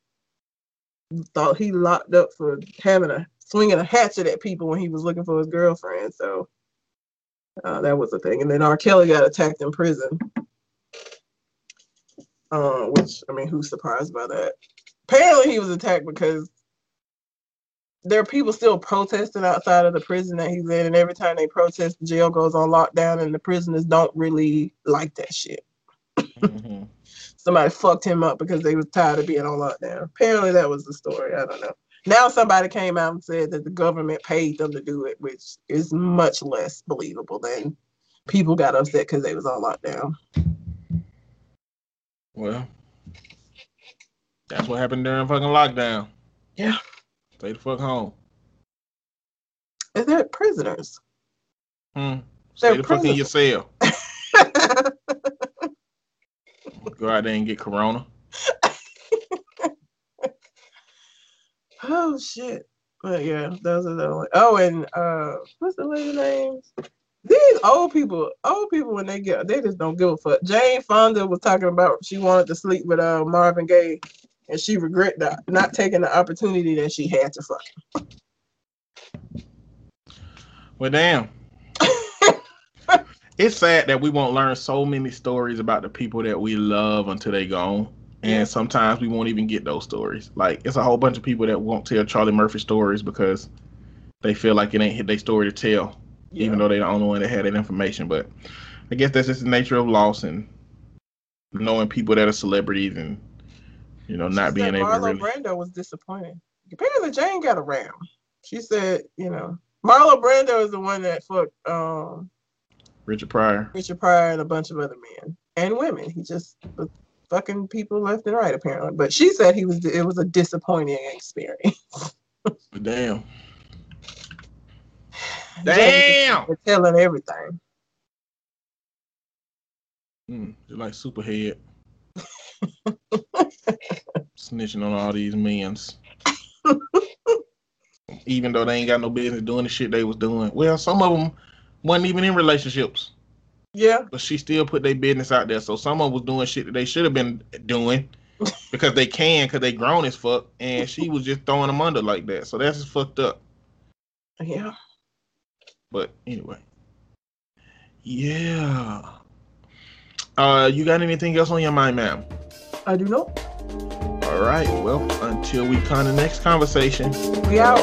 thought he locked up for having a swinging a hatchet at people when he was looking for his girlfriend. So uh, that was a thing. And then R. Kelly got attacked in prison. Uh, which I mean, who's surprised by that? Apparently, he was attacked because there are people still protesting outside of the prison that he's in, and every time they protest, the jail goes on lockdown, and the prisoners don't really like that shit. mhm. Somebody fucked him up because they was tired of being on lockdown. Apparently, that was the story. I don't know. Now somebody came out and said that the government paid them to do it, which is much less believable than people got upset because they was on lockdown. Well, that's what happened during fucking lockdown. Yeah. Stay the fuck home. Is that prisoners? Hmm. They're Stay the fuck in your cell. Go out there and get corona. Oh shit. But yeah, those are the only oh and uh what's the lady names? These old people, old people when they get they just don't give a fuck. Jane Fonda was talking about she wanted to sleep with uh Marvin Gaye and she regret that not taking the opportunity that she had to fuck. Well, damn. it's sad that we won't learn so many stories about the people that we love until they gone. And sometimes we won't even get those stories. Like it's a whole bunch of people that won't tell Charlie Murphy stories because they feel like it ain't their story to tell, even though they're the only one that had that information. But I guess that's just the nature of loss and knowing people that are celebrities and you know not She being able to Marlon really. Brando was disappointed. Apparently Jane got around. She said, you know, Marlo Brando is the one that fucked um Richard Pryor. Richard Pryor and a bunch of other men and women. He just was fucking people left and right apparently. But she said he was it was a disappointing experience. But damn. Jane Damn. was telling everything. Mm, you're like Superhead. Snitching on all these men's. even though they ain't got no business doing the shit they was doing. Well, some of them wasn't even in relationships. Yeah. but she still put their business out there. So someone was doing shit that they should have been doing because they can, because they grown as fuck, and she was just throwing them under like that. So that's just fucked up. Yeah. But anyway, yeah. Uh, you got anything else on your mind, ma'am? I do know. All right. Well, until we come to the next conversation, We out.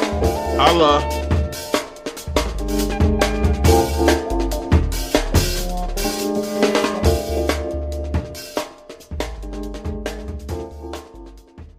holla.